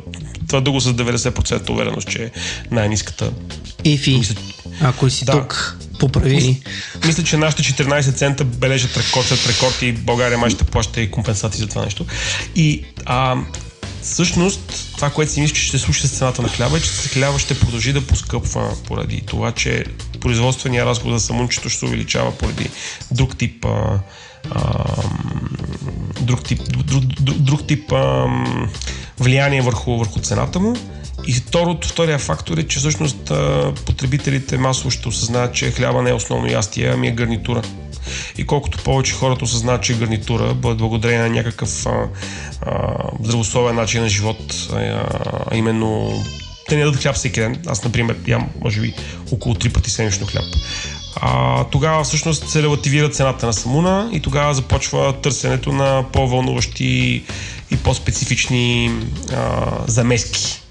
[SPEAKER 4] твърда го с 90% увереност, че е най-низката. Мисля-
[SPEAKER 5] ако си
[SPEAKER 4] Да.
[SPEAKER 5] тук, поправи ни.
[SPEAKER 4] Мисля, че нашите 14 цента бележат рекорд след рекорд и България май ще плаща и компенсации за това нещо. И а, всъщност това, което си мисля, че ще се случи с цената на хляба, е, че хляба ще продължи да поскъпва поради това, че производствения разход за самунчето ще се увеличава поради друг тип а, а, друг тип, друг, друг, друг тип а, влияние върху, върху цената му. И второто, втория фактор е, че всъщност потребителите масово ще осъзнаят, че хляба не е основно ястие, ами е гарнитура. И колкото повече хората осъзнаят, че гарнитура, благодарение на някакъв а, а, здравословен начин на живот, а, а именно те не ядат хляб всеки ден. Аз, например, ям, може би, около три пъти седмично хляб. А, тогава всъщност се релативира цената на самуна и тогава започва търсенето на по-вълнуващи и по-специфични а, замески.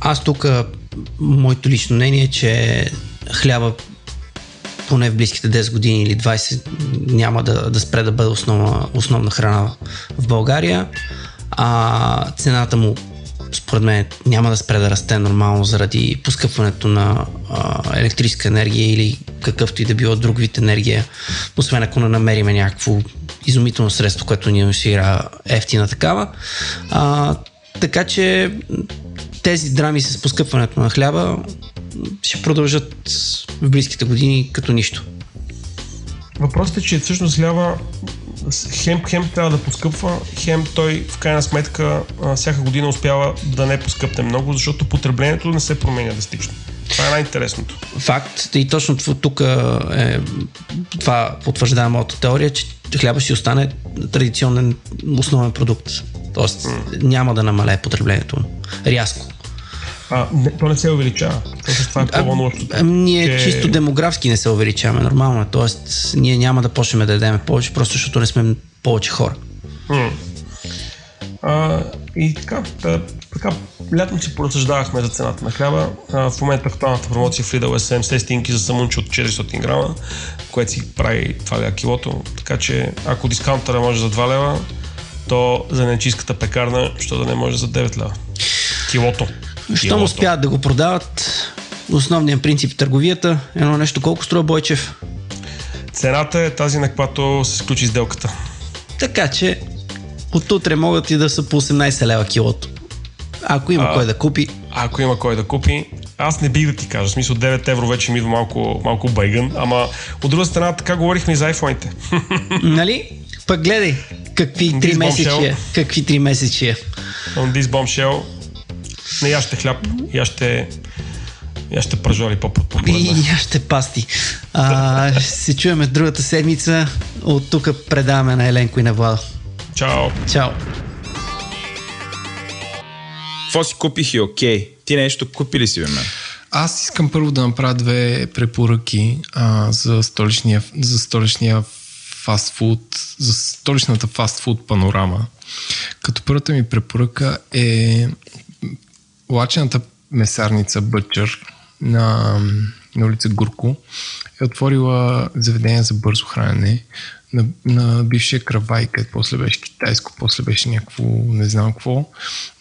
[SPEAKER 5] Аз тук, моето лично мнение е, че хляба поне в близките 10 години или 20 няма да, да спре да бъде основна, основна храна в България. А цената му според мен няма да спре да расте нормално заради поскъпването на а, електрическа енергия или какъвто и да било друг вид енергия, освен ако не намериме някакво изумително средство, което ни осигурява ефтина такава. А, така че тези драми с поскъпването на хляба ще продължат в близките години като нищо.
[SPEAKER 4] Въпросът е, че всъщност хляба хем, хем трябва да поскъпва, хем той в крайна сметка а, всяка година успява да не поскъпне много, защото потреблението не се променя драстично. Това е най-интересното.
[SPEAKER 5] Факт. И точно тук е, това потвърждава моята теория, че хляба си остане традиционен основен продукт. Тоест mm. няма да намалее потреблението. Рязко.
[SPEAKER 4] А, не, то не се увеличава. Тоест, това е.
[SPEAKER 5] А, ние че... чисто демографски не се увеличаваме, нормално е. Тоест, ние няма да почнем да ядем повече, просто защото не сме повече хора.
[SPEAKER 4] Mm. А, и така, да, така, лятно си поразсъждавахме за цената на хляба. А, в момента актуалната промоция в Lidl е 70 стинки за самунчо от 400 грама, което си прави 2 лева килото. Така че ако дискаунтъра може за 2 лева, то за нечистката пекарна, що да не може за 9 лева. Килото.
[SPEAKER 5] Щом успяват да го продават, основният принцип в търговията, едно нещо колко струва Бойчев?
[SPEAKER 4] Цената е тази, на която се сключи сделката.
[SPEAKER 5] Така че от утре могат и да са по 18 лева килото. Ако има а, кой да купи.
[SPEAKER 4] Ако има кой да купи, аз не бих да ти кажа. В смисъл 9 евро вече ми идва малко, малко байгън, ама от друга страна така говорихме и за айфоните. [LAUGHS]
[SPEAKER 5] нали? Пък гледай, какви три месечия. Какви три месечия.
[SPEAKER 4] On this bombshell. Не яще хляб, яще я ще пържоли по по
[SPEAKER 5] И я ще пасти. А, ще се чуеме другата седмица. От тук предаваме на Еленко и на Влада.
[SPEAKER 4] Чао.
[SPEAKER 5] Чао.
[SPEAKER 1] Какво си купих и окей? Ти нещо купи ли си бе мен?
[SPEAKER 2] Аз искам първо да направя две препоръки а, за, столичния, за столичния фастфуд, за столичната фастфуд панорама. Като първата ми препоръка е лачената месарница Бъчър на, на улица Гурко е отворила заведение за бързо хранене на, на бившия Кравай, където после беше китайско, после беше някакво, не знам какво,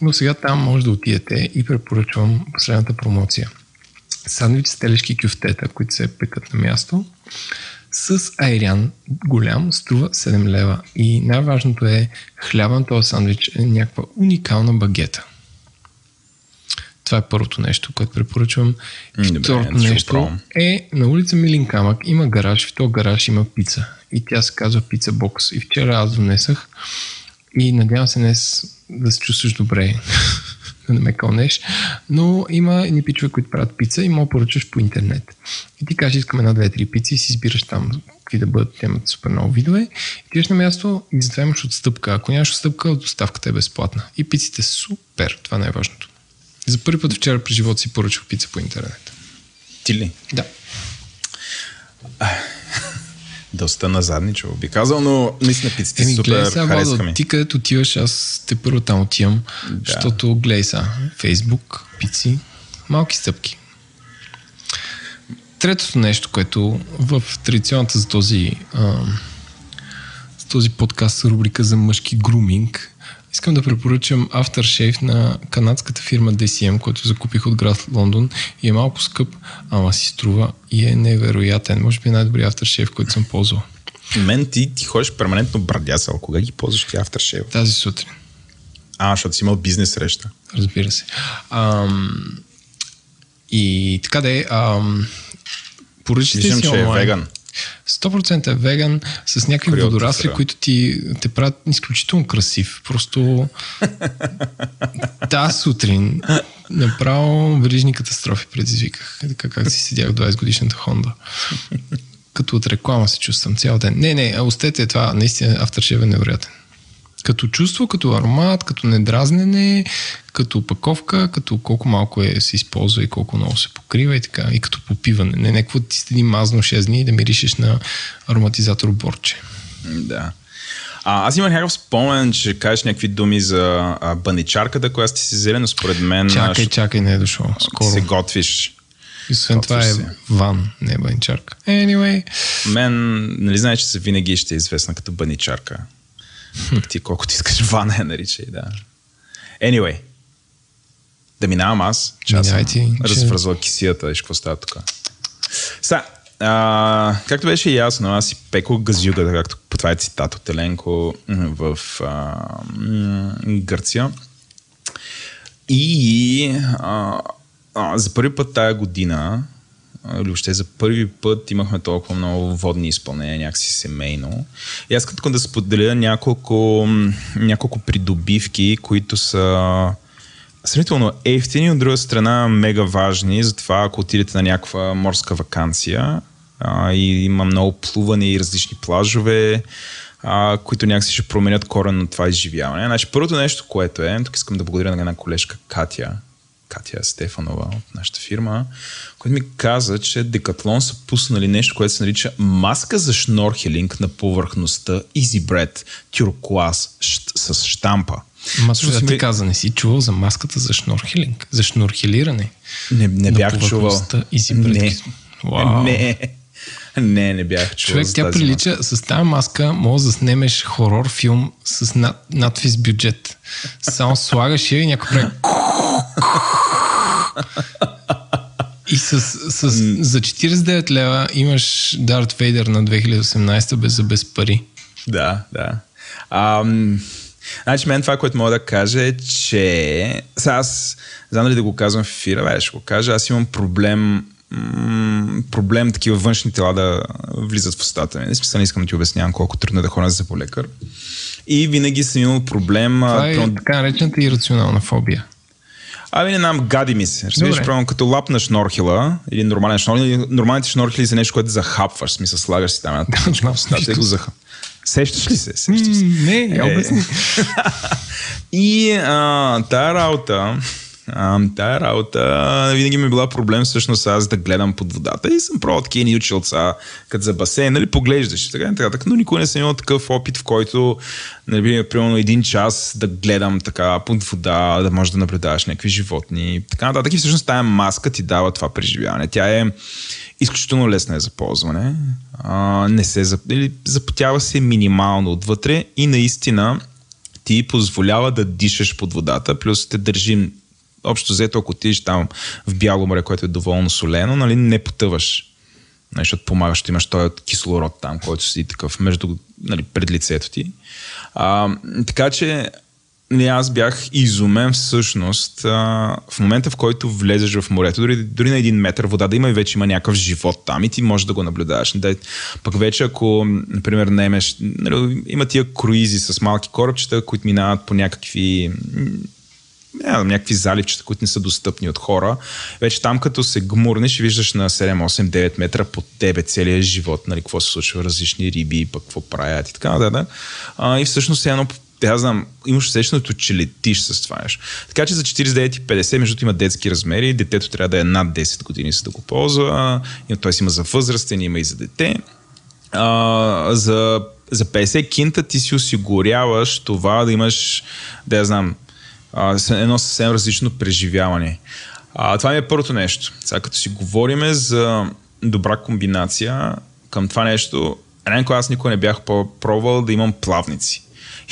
[SPEAKER 2] но сега там може да отидете и препоръчвам последната промоция. Сандвич с телешки кюфтета, които се пекат на място, с айрян голям струва 7 лева. И най-важното е хляба на този сандвич е някаква уникална багета. Това е първото нещо, което препоръчвам.
[SPEAKER 1] Добре,
[SPEAKER 2] Второто нещо е на улица Милин Камък има гараж, в този гараж има пица. И тя се казва Пица Бокс. И вчера аз донесах и надявам се днес да се чувстваш добре, [LAUGHS] да не ме кълнеш. Но има едни пичове, които правят пица и мога поръчаш по интернет. И ти кажеш, искам една, две, три пици и си избираш там какви да бъдат, те имат супер много видове. И ти на място и затова имаш отстъпка. Ако нямаш отстъпка, доставката е безплатна. И пиците супер. Това е най-важното. За първи път вчера през живота си поръчах пица по интернет.
[SPEAKER 1] Ти ли?
[SPEAKER 2] Да. [LAUGHS]
[SPEAKER 1] Доста назадничо би казал, но наистина пиците Еми, супер гледай сега, ми.
[SPEAKER 2] Ти където отиваш, аз те първо там отивам, да. защото гледай сега, Фейсбук, пици, малки стъпки. Третото нещо, което в традиционната за този, а, за този подкаст рубрика за мъжки груминг Искам да препоръчам Aftershave на канадската фирма DCM, който закупих от град Лондон и е малко скъп, ама си струва и е невероятен. Може би най-добрият Aftershave, който съм ползвал.
[SPEAKER 1] Мен ти, ти ходиш перманентно брадясал. Кога ги ползваш ти Aftershave?
[SPEAKER 2] Тази сутрин.
[SPEAKER 1] А, защото си имал бизнес среща.
[SPEAKER 2] Разбира се. Ам, и така да е, ам, поръчите
[SPEAKER 1] Виждам, си че онлайн. е веган.
[SPEAKER 2] 100% е веган с някакви Криото водорасли, сега. които ти те правят изключително красив. Просто [LAUGHS] тази сутрин направо верижни катастрофи предизвиках. Така как си седях 20 годишната Хонда. Като от реклама се чувствам цял ден. Не, не, остете това, наистина авторшев е невероятен. Като чувство, като аромат, като недразнене, като опаковка, като колко малко е се използва и колко много се покрива и така, и като попиване. Не някакво ти седи мазно 6 дни и да миришеш на ароматизатор борче.
[SPEAKER 1] Да. А, аз имах някакъв спомен, че кажеш някакви думи за а, баничарката, която ти си взели, но според мен...
[SPEAKER 2] Чакай, чакай, не е дошло. Скоро.
[SPEAKER 1] Се готвиш.
[SPEAKER 2] И освен това е се. ван, не е баничарка. Anyway.
[SPEAKER 1] Мен, нали знаеш, че се винаги ще е известна като баничарка. Ти колкото искаш вана я наричай, да. Anyway, да минавам аз, че аз съм развързвал кисията, виж какво става тук. Са, а, както беше ясно, аз си пеко газюга, както по това е цитат от Еленко в а, Гърция. И а, а, за първи път тая година или въобще за първи път имахме толкова много водни изпълнения, някакси семейно. И аз искам да споделя няколко, няколко придобивки, които са сравнително ефтини, от друга страна мега важни, затова ако отидете на някаква морска вакансия а, и има много плуване и различни плажове, а, които някакси ще променят коренно това изживяване. Значи, първото нещо, което е, тук искам да благодаря на една колежка Катя, Катя Стефанова от нашата фирма, която ми каза, че Декатлон са пуснали нещо, което се нарича маска за шнорхелинг на повърхността Easy Bread Turquoise с штампа.
[SPEAKER 2] Ма да ми каза, не си чувал за маската за шнорхелинг, за шнорхелиране.
[SPEAKER 1] Не, не бях чувал.
[SPEAKER 2] Easy
[SPEAKER 1] Bread.
[SPEAKER 2] Не. Wow.
[SPEAKER 1] Не. Не, не бях чувал.
[SPEAKER 2] Човек, тя прилича, маска. с тази маска може да снимеш хорор филм с над, надфис бюджет. Само слагаш я и някой прави [LAUGHS] и с, с, за 49 лева имаш Дарт Вейдер на 2018 без, без пари.
[SPEAKER 1] Да, да. Ам, значи мен това, което мога да кажа е, че сега аз знам ли да го казвам в ефира, бе, ще го кажа, аз имам проблем проблем такива външни тела да влизат в устата ми. Не смисъл, не искам да ти обяснявам колко трудно е да ходя за по лекар. И винаги съм имал проблем.
[SPEAKER 2] Това е про... така наречената ирационална фобия.
[SPEAKER 1] Ами не знам, гади ми се. Разбираш, правилно като лап на шнорхила или нормален шнорхил. Нормалните шнорхили са нещо, което захапваш, смисъл слагаш си там. Да, го заха. Сещаш ли се? Сещаш се.
[SPEAKER 2] Не, я обясни. [LAUGHS]
[SPEAKER 1] и тая работа, а, тая работа винаги ми е била проблем всъщност аз да гледам под водата и съм пробвал такива ни училца, като за басейн, нали, поглеждаш и така, така, така, но никога не съм имал такъв опит, в който, нали, примерно един час да гледам така под вода, да можеш да наблюдаваш някакви животни, така нататък. И всъщност тая маска ти дава това преживяване. Тя е изключително лесна е за ползване, а, не се, или запотява се минимално отвътре и наистина ти позволява да дишаш под водата, плюс те държим общо взето, ако отидеш там в Бяло море, което е доволно солено, нали, не потъваш. Нали, защото помагаш, ще имаш този кислород там, който си такъв между, нали, пред лицето ти. А, така че не, аз бях изумен всъщност а, в момента, в който влезеш в морето, дори, дори на един метър вода да има и вече има някакъв живот там и ти можеш да го наблюдаваш. Да, пък вече ако, например, наемеш, нали, има тия круизи с малки корабчета, които минават по някакви някакви заливчета, които не са достъпни от хора. Вече там като се гмурнеш и виждаш на 7, 8, 9 метра под тебе целият живот, нали, какво се случва, различни риби, пък какво правят и така нататък. Да, и всъщност е едно аз знам, имаш усещането, че летиш с това нещо. Така че за 49,50 между има детски размери, детето трябва да е над 10 години, за да го ползва, си има за възрастен, има и за дете. А, за, за 50 кинта ти си осигуряваш това да имаш, да я знам, а, едно съвсем различно преживяване. А, това ми е първото нещо. Сега като си говориме за добра комбинация към това нещо, Ренко аз никога не бях пробвал да имам плавници.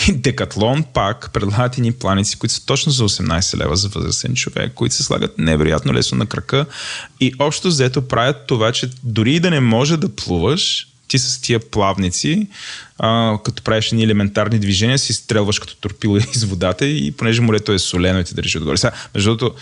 [SPEAKER 1] И Декатлон пак предлагат ни планици, които са точно за 18 лева за възрастен човек, които се слагат невероятно лесно на крака и общо взето правят това, че дори и да не може да плуваш, ти с тия плавници, а, като правиш ни елементарни движения, си стрелваш като турпила [LAUGHS] из водата и понеже морето е солено и ти държи отгоре. Сега, между другото,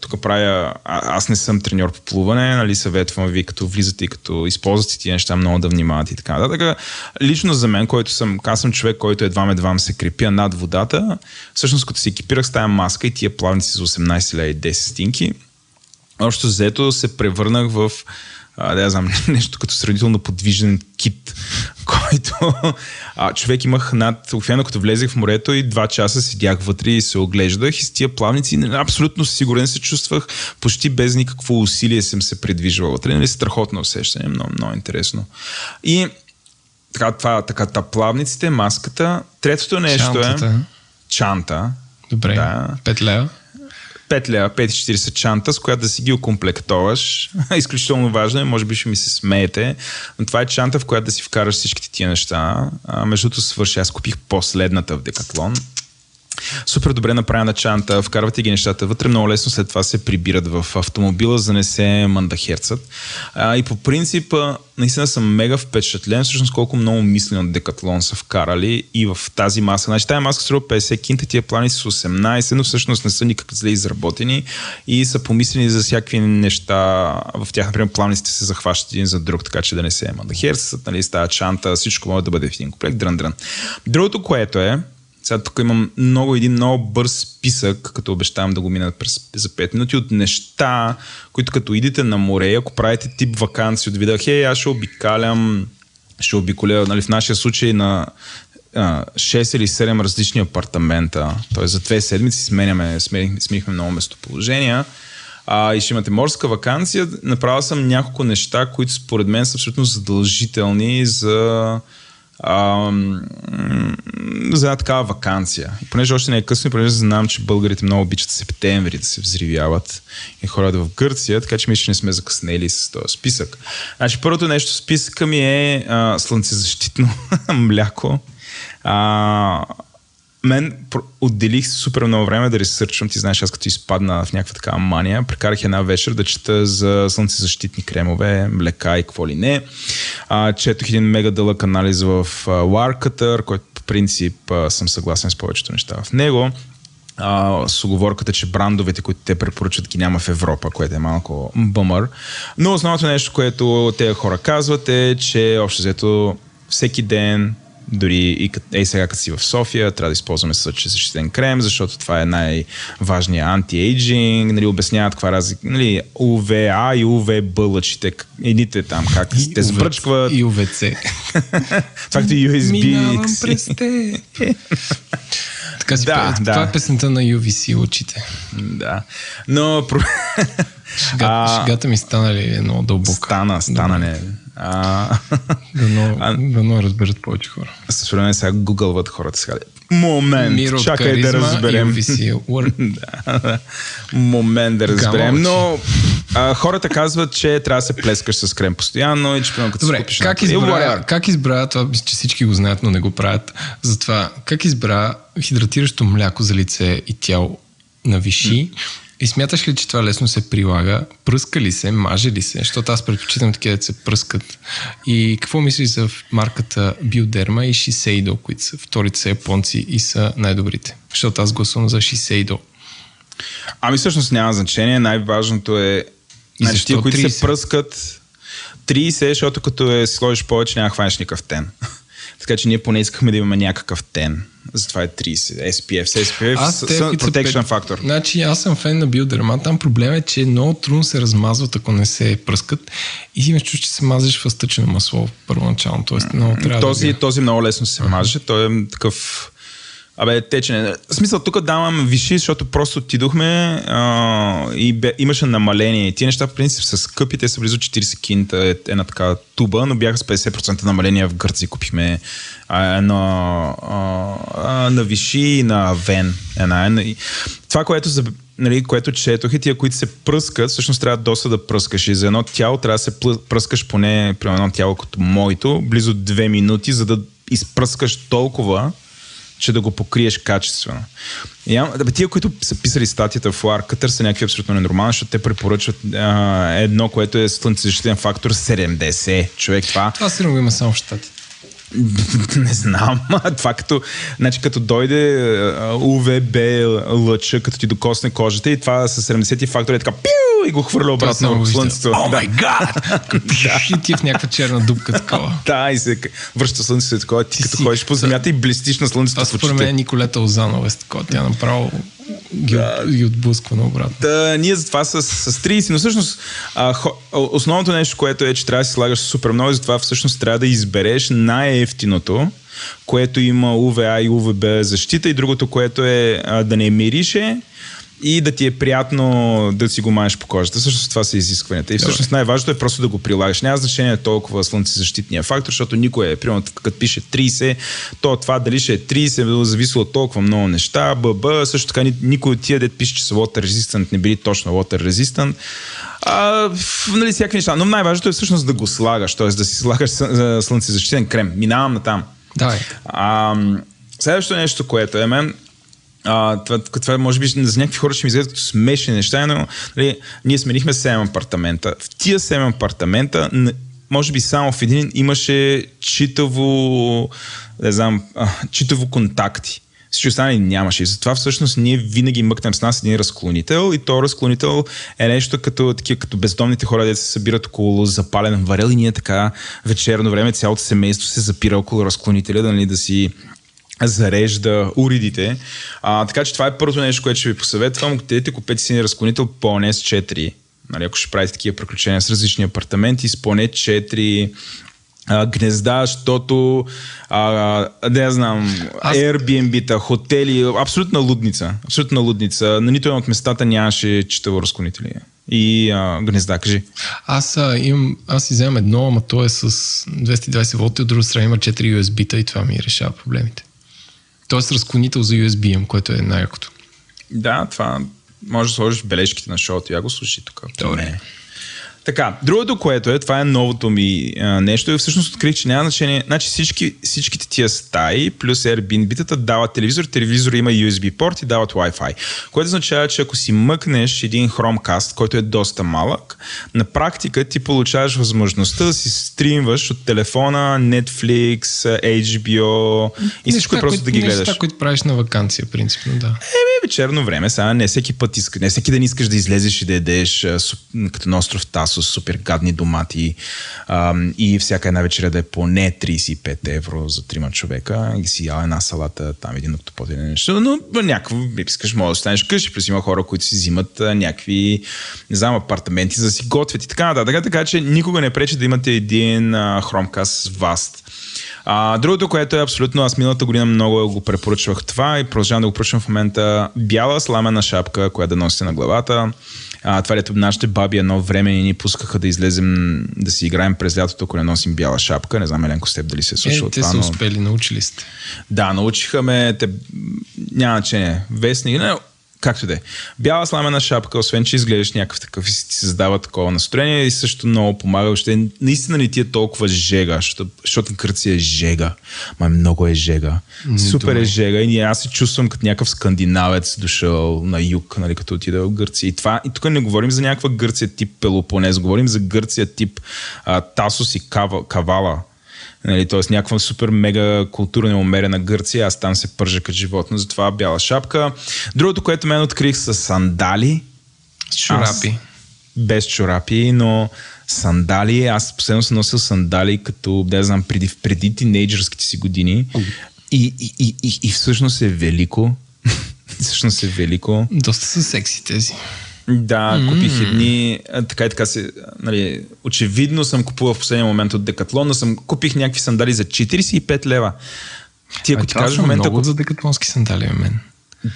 [SPEAKER 1] тук правя, а, аз не съм треньор по плуване, нали, съветвам ви, като влизате и като използвате тия неща, много да внимавате и така нататък. Лично за мен, който съм, аз съм човек, който едва едва се крепя над водата, всъщност като се екипирах с тази маска и тия плавници за 18 лева и 10 стинки, общо взето се превърнах в а, да я знам, [LAUGHS] нещо като сравнително подвижен кит, [LAUGHS] който а, човек имах над, обикновено като влезех в морето и два часа седях вътре и се оглеждах и с тия плавници абсолютно сигурен се чувствах, почти без никакво усилие съм се придвижвал вътре. Нали, страхотно усещане, много, много интересно. И така, това, така, та плавниците, маската. Третото нещо е Чантата. е чанта.
[SPEAKER 2] Добре, да. 5 лева.
[SPEAKER 1] 5 лева, 5,40 чанта, с която да си ги окомплектоваш. [LAUGHS] Изключително важно е, може би ще ми се смеете, но това е чанта, в която да си вкараш всичките тия неща. А, между другото свърши, аз купих последната в Декатлон. Супер добре направена чанта, вкарвате ги нещата вътре, много лесно след това се прибират в автомобила, за да не се мандахерцат. А, и по принцип, наистина съм мега впечатлен, всъщност колко много мисли от Декатлон са вкарали и в тази маска. Значи тази маска струва 50 кинта, тия плани са 18, но всъщност не са никак зле изработени и са помислени за всякакви неща. В тях, например, плавниците се захващат един за друг, така че да не се мандахерцат, нали, с тази чанта, всичко може да бъде в един комплект, дрън-дрън. Другото, което е, сега тук имам много един много бърз списък, като обещавам да го мина през, за 5 минути, от неща, които като идите на море, ако правите тип вакансии от вида, хей, аз ще обикалям, ще обиколя, нали, в нашия случай на а, 6 или 7 различни апартамента, т.е. за две седмици сменяме, сменихме, сменихме много местоположения, а, и ще имате морска вакансия. Направил съм няколко неща, които според мен са абсолютно задължителни за за една такава вакансия. И понеже още не е късно, и понеже знам, че българите много обичат септември да се взривяват и ходят в Гърция, така че мисля, че не сме закъснели с този списък. Значи, първото нещо в списъка ми е а, слънцезащитно [LAUGHS] мляко. А, мен отделих супер много време да ресърчвам. Ти знаеш, аз като изпадна в някаква такава мания, прекарах една вечер да чета за слънцезащитни кремове, млека и какво ли не. А, четох един мега дълъг анализ в Warcutter, който по принцип съм съгласен с повечето неща в него. А, с оговорката, че брандовете, които те препоръчат, ги няма в Европа, което е малко бъмър. Но основното нещо, което тези хора казват е, че общо взето всеки ден дори и ей сега, като си в София, трябва да използваме защитен крем, защото това е най-важният анти-ейджинг, нали, обясняват каква разлика, нали, УВА и УВБ лъчите, едните там как и те сбръчкват.
[SPEAKER 2] И УВЦ.
[SPEAKER 1] Както и USB.
[SPEAKER 2] Минавам през те. така си да, да. Това е песента на UVC очите.
[SPEAKER 1] Да. Но...
[SPEAKER 2] Шега, а, шегата ми стана ли много дълбока?
[SPEAKER 1] Стана, стана не. А...
[SPEAKER 2] Дано, а... дано разберат повече хора.
[SPEAKER 1] Със време сега гугълват хората сега. Момент, Мир чакай да разберем. [LAUGHS] да, Момент да разберем. Но а, хората казват, че трябва да се плескаш с крем постоянно и че примерно като
[SPEAKER 2] Добре,
[SPEAKER 1] си
[SPEAKER 2] как избра, как избра, това че всички го знаят, но не го правят. Затова, как избра хидратиращо мляко за лице и тяло на виши, и смяташ ли, че това лесно се прилага? Пръска ли се? Маже ли се? Защото аз предпочитам такива да се пръскат. И какво мислиш за марката Bioderma и Shiseido, които са вторите са японци и са най-добрите? Защото аз гласувам за Shiseido.
[SPEAKER 1] Ами всъщност няма значение. Най-важното е Значи, тия, които 30? се пръскат 30, защото като е сложиш повече, няма хванеш никакъв тен. Така че ние поне искахме да имаме някакъв тен. Затова е 30. SPF. С SPF аз с, protection фактор.
[SPEAKER 2] Значи аз съм фен на биодерма. Там проблем е, че много трудно се размазват, ако не се пръскат. И си чуш, че се мазиш в стъчено масло първоначално. Тоест, много трябва
[SPEAKER 1] този,
[SPEAKER 2] да
[SPEAKER 1] този много лесно се маже. Той е такъв Абе, течене. В смисъл, тук давам виши, защото просто отидохме а, и бе, имаше намаление. Тия неща, в принцип, са скъпи, те са близо 40 кинта, е една така туба, но бяха с 50% намаление в Гърция. Купихме а, едно а, а, на виши и на вен. Една, една. Това, което, за, нали, което четох и тия, които се пръскат, всъщност трябва доста да пръскаш. И за едно тяло трябва да се пръскаш поне, при едно тяло като моето, близо 2 минути, за да изпръскаш толкова, че да го покриеш качествено. И, да, тия, които са писали статията в Ларкътър, са някакви абсолютно ненормални, защото те препоръчват а, едно, което е слънцезащитен фактор 70. Човек, това...
[SPEAKER 2] Това сигурно има само в щатите. [LAUGHS]
[SPEAKER 1] не знам. [LAUGHS] Това като, значи, като дойде УВБ лъча, като ти докосне кожата и това с 70 фактори е така пиу и го хвърля обратно в слънцето.
[SPEAKER 2] О май гад! [LAUGHS] И ти в някаква черна дупка такова.
[SPEAKER 1] да, и се връща слънцето такова. Ти, ти като си... ходиш по земята и блестиш на слънцето.
[SPEAKER 2] Аз според мен Николета Озанова е такова. Тя направо ги, да. ги отблъсква наобратно.
[SPEAKER 1] Да, ние затова с, с 30, но всъщност а, хо, основното нещо, което е, че трябва да си слагаш супер много, затова всъщност трябва да избереш най-ефтиното, което има UVA и UVB защита и другото, което е а, да не мирише и да ти е приятно да си го маеш по кожата. Всъщност това са изискванията. И всъщност най-важното е просто да го прилагаш. Няма значение толкова слънцезащитния фактор, защото никой е, примерно, като пише 30, то това дали ще е 30, зависи от толкова много неща, ББ, също така никой от тия дет пише, че са water resistant, не били точно water resistant. А, нали, всякакви неща. Но най-важното е всъщност да го слагаш, т.е. да си слагаш слънцезащитен крем. Минавам на там.
[SPEAKER 2] Давай.
[SPEAKER 1] А, следващото нещо, което е мен, А, това, това, може би за някакви хора ще ми изглеждат като смешни неща, но нали, ние сменихме 7 апартамента. В тия 7 апартамента, може би само в един имаше читаво, не знам, а, читаво контакти. Всички останали нямаше. И затова всъщност ние винаги мъкнем с нас един разклонител и то разклонител е нещо като, такива, като бездомните хора, де се събират около запален варел и ние така вечерно време цялото семейство се запира около разклонителя, да, нали, да си зарежда уредите. А, така че това е първото нещо, което ще ви посъветвам. Ако те купете си разклонител по NS 4, нали, ако ще правите такива приключения с различни апартаменти, с поне 4 а, гнезда, защото а, не знам,
[SPEAKER 2] Аз-
[SPEAKER 1] Airbnb-та, хотели, абсолютна лудница. Абсолютна лудница. На нито едно от местата нямаше читаво разклонители. И а, гнезда, кажи.
[SPEAKER 2] Аз, а, имам, аз си вземам едно, ама то е с 220 волта, от друга страна има 4 USB-та и това ми решава проблемите. Тоест разклонител за USB което е най-якото.
[SPEAKER 1] Да, това може да сложиш бележките на шоуто. Я го слушай тук.
[SPEAKER 2] Добре.
[SPEAKER 1] Така, другото, което е, това е новото ми а, нещо и всъщност открих, че няма значение. Значи всички, всичките тия стаи плюс Airbnb-тата дават телевизор, телевизор има USB порт и дават Wi-Fi. Което означава, че ако си мъкнеш един Chromecast, който е доста малък, на практика ти получаваш възможността да си стримваш от телефона Netflix, HBO и всичко
[SPEAKER 2] Неща,
[SPEAKER 1] просто да ги гледаш.
[SPEAKER 2] Неща, които правиш на вакансия, принципно, да.
[SPEAKER 1] Еми, вечерно време, сега не всеки път иска, не всеки ден искаш да излезеш и да ядеш като на остров Тасос, супер гадни домати а, и всяка една вечеря да е поне 35 евро за трима човека и си ял една салата, там един октопод или нещо, но някакво искаш, може да останеш къщи, плюс има хора, които си взимат някакви, не знам, апартаменти за да си готвят и така нататък, така че никога не пречи да имате един а, с Vast. А, другото, което е абсолютно, аз миналата година много го препоръчвах това и продължавам да го препоръчвам в момента. Бяла сламена шапка, която да носите на главата. А, това лето нашите баби едно време ни пускаха да излезем да си играем през лятото, ако не носим бяла шапка. Не знам, Еленко, с теб дали се е случило
[SPEAKER 2] Е, те
[SPEAKER 1] това,
[SPEAKER 2] са
[SPEAKER 1] но...
[SPEAKER 2] успели, научили сте.
[SPEAKER 1] Да, научиха ме, те, няма значение, вестник, не, както и да е. Бяла сламена шапка, освен че изглеждаш някакъв такъв и ти се създава такова настроение и също много помага. Въобще, наистина ли ти е толкова жега, защото, защото Гърция е жега. Ма много е жега. Супер
[SPEAKER 2] добре.
[SPEAKER 1] е жега и аз се чувствам като някакъв скандинавец дошъл на юг, нали, като отида в Гърция. И, това, и тук не говорим за някаква Гърция тип Пелопонез, говорим за Гърция тип а, Тасос и Кава, Кавала. Нали, т.е. някаква супер мега културно неумерена Гърция, аз там се пържа като животно, затова бяла шапка. Другото, което мен открих са сандали.
[SPEAKER 2] С чорапи.
[SPEAKER 1] Без чорапи, но сандали. Аз последно съм носил сандали като, да знам, преди, преди тинейджърските си години. И, и, и, и, и всъщност е велико. [LAUGHS] всъщност е велико.
[SPEAKER 2] Доста са секси тези.
[SPEAKER 1] Да, купих едни, така и така се, нали, очевидно съм купувал в последния момент от Декатлон, но съм купих някакви сандали за 45 лева. Ти ако
[SPEAKER 2] А
[SPEAKER 1] ти кажеш в момента...
[SPEAKER 2] много за декатлонски сандали, бе, мен.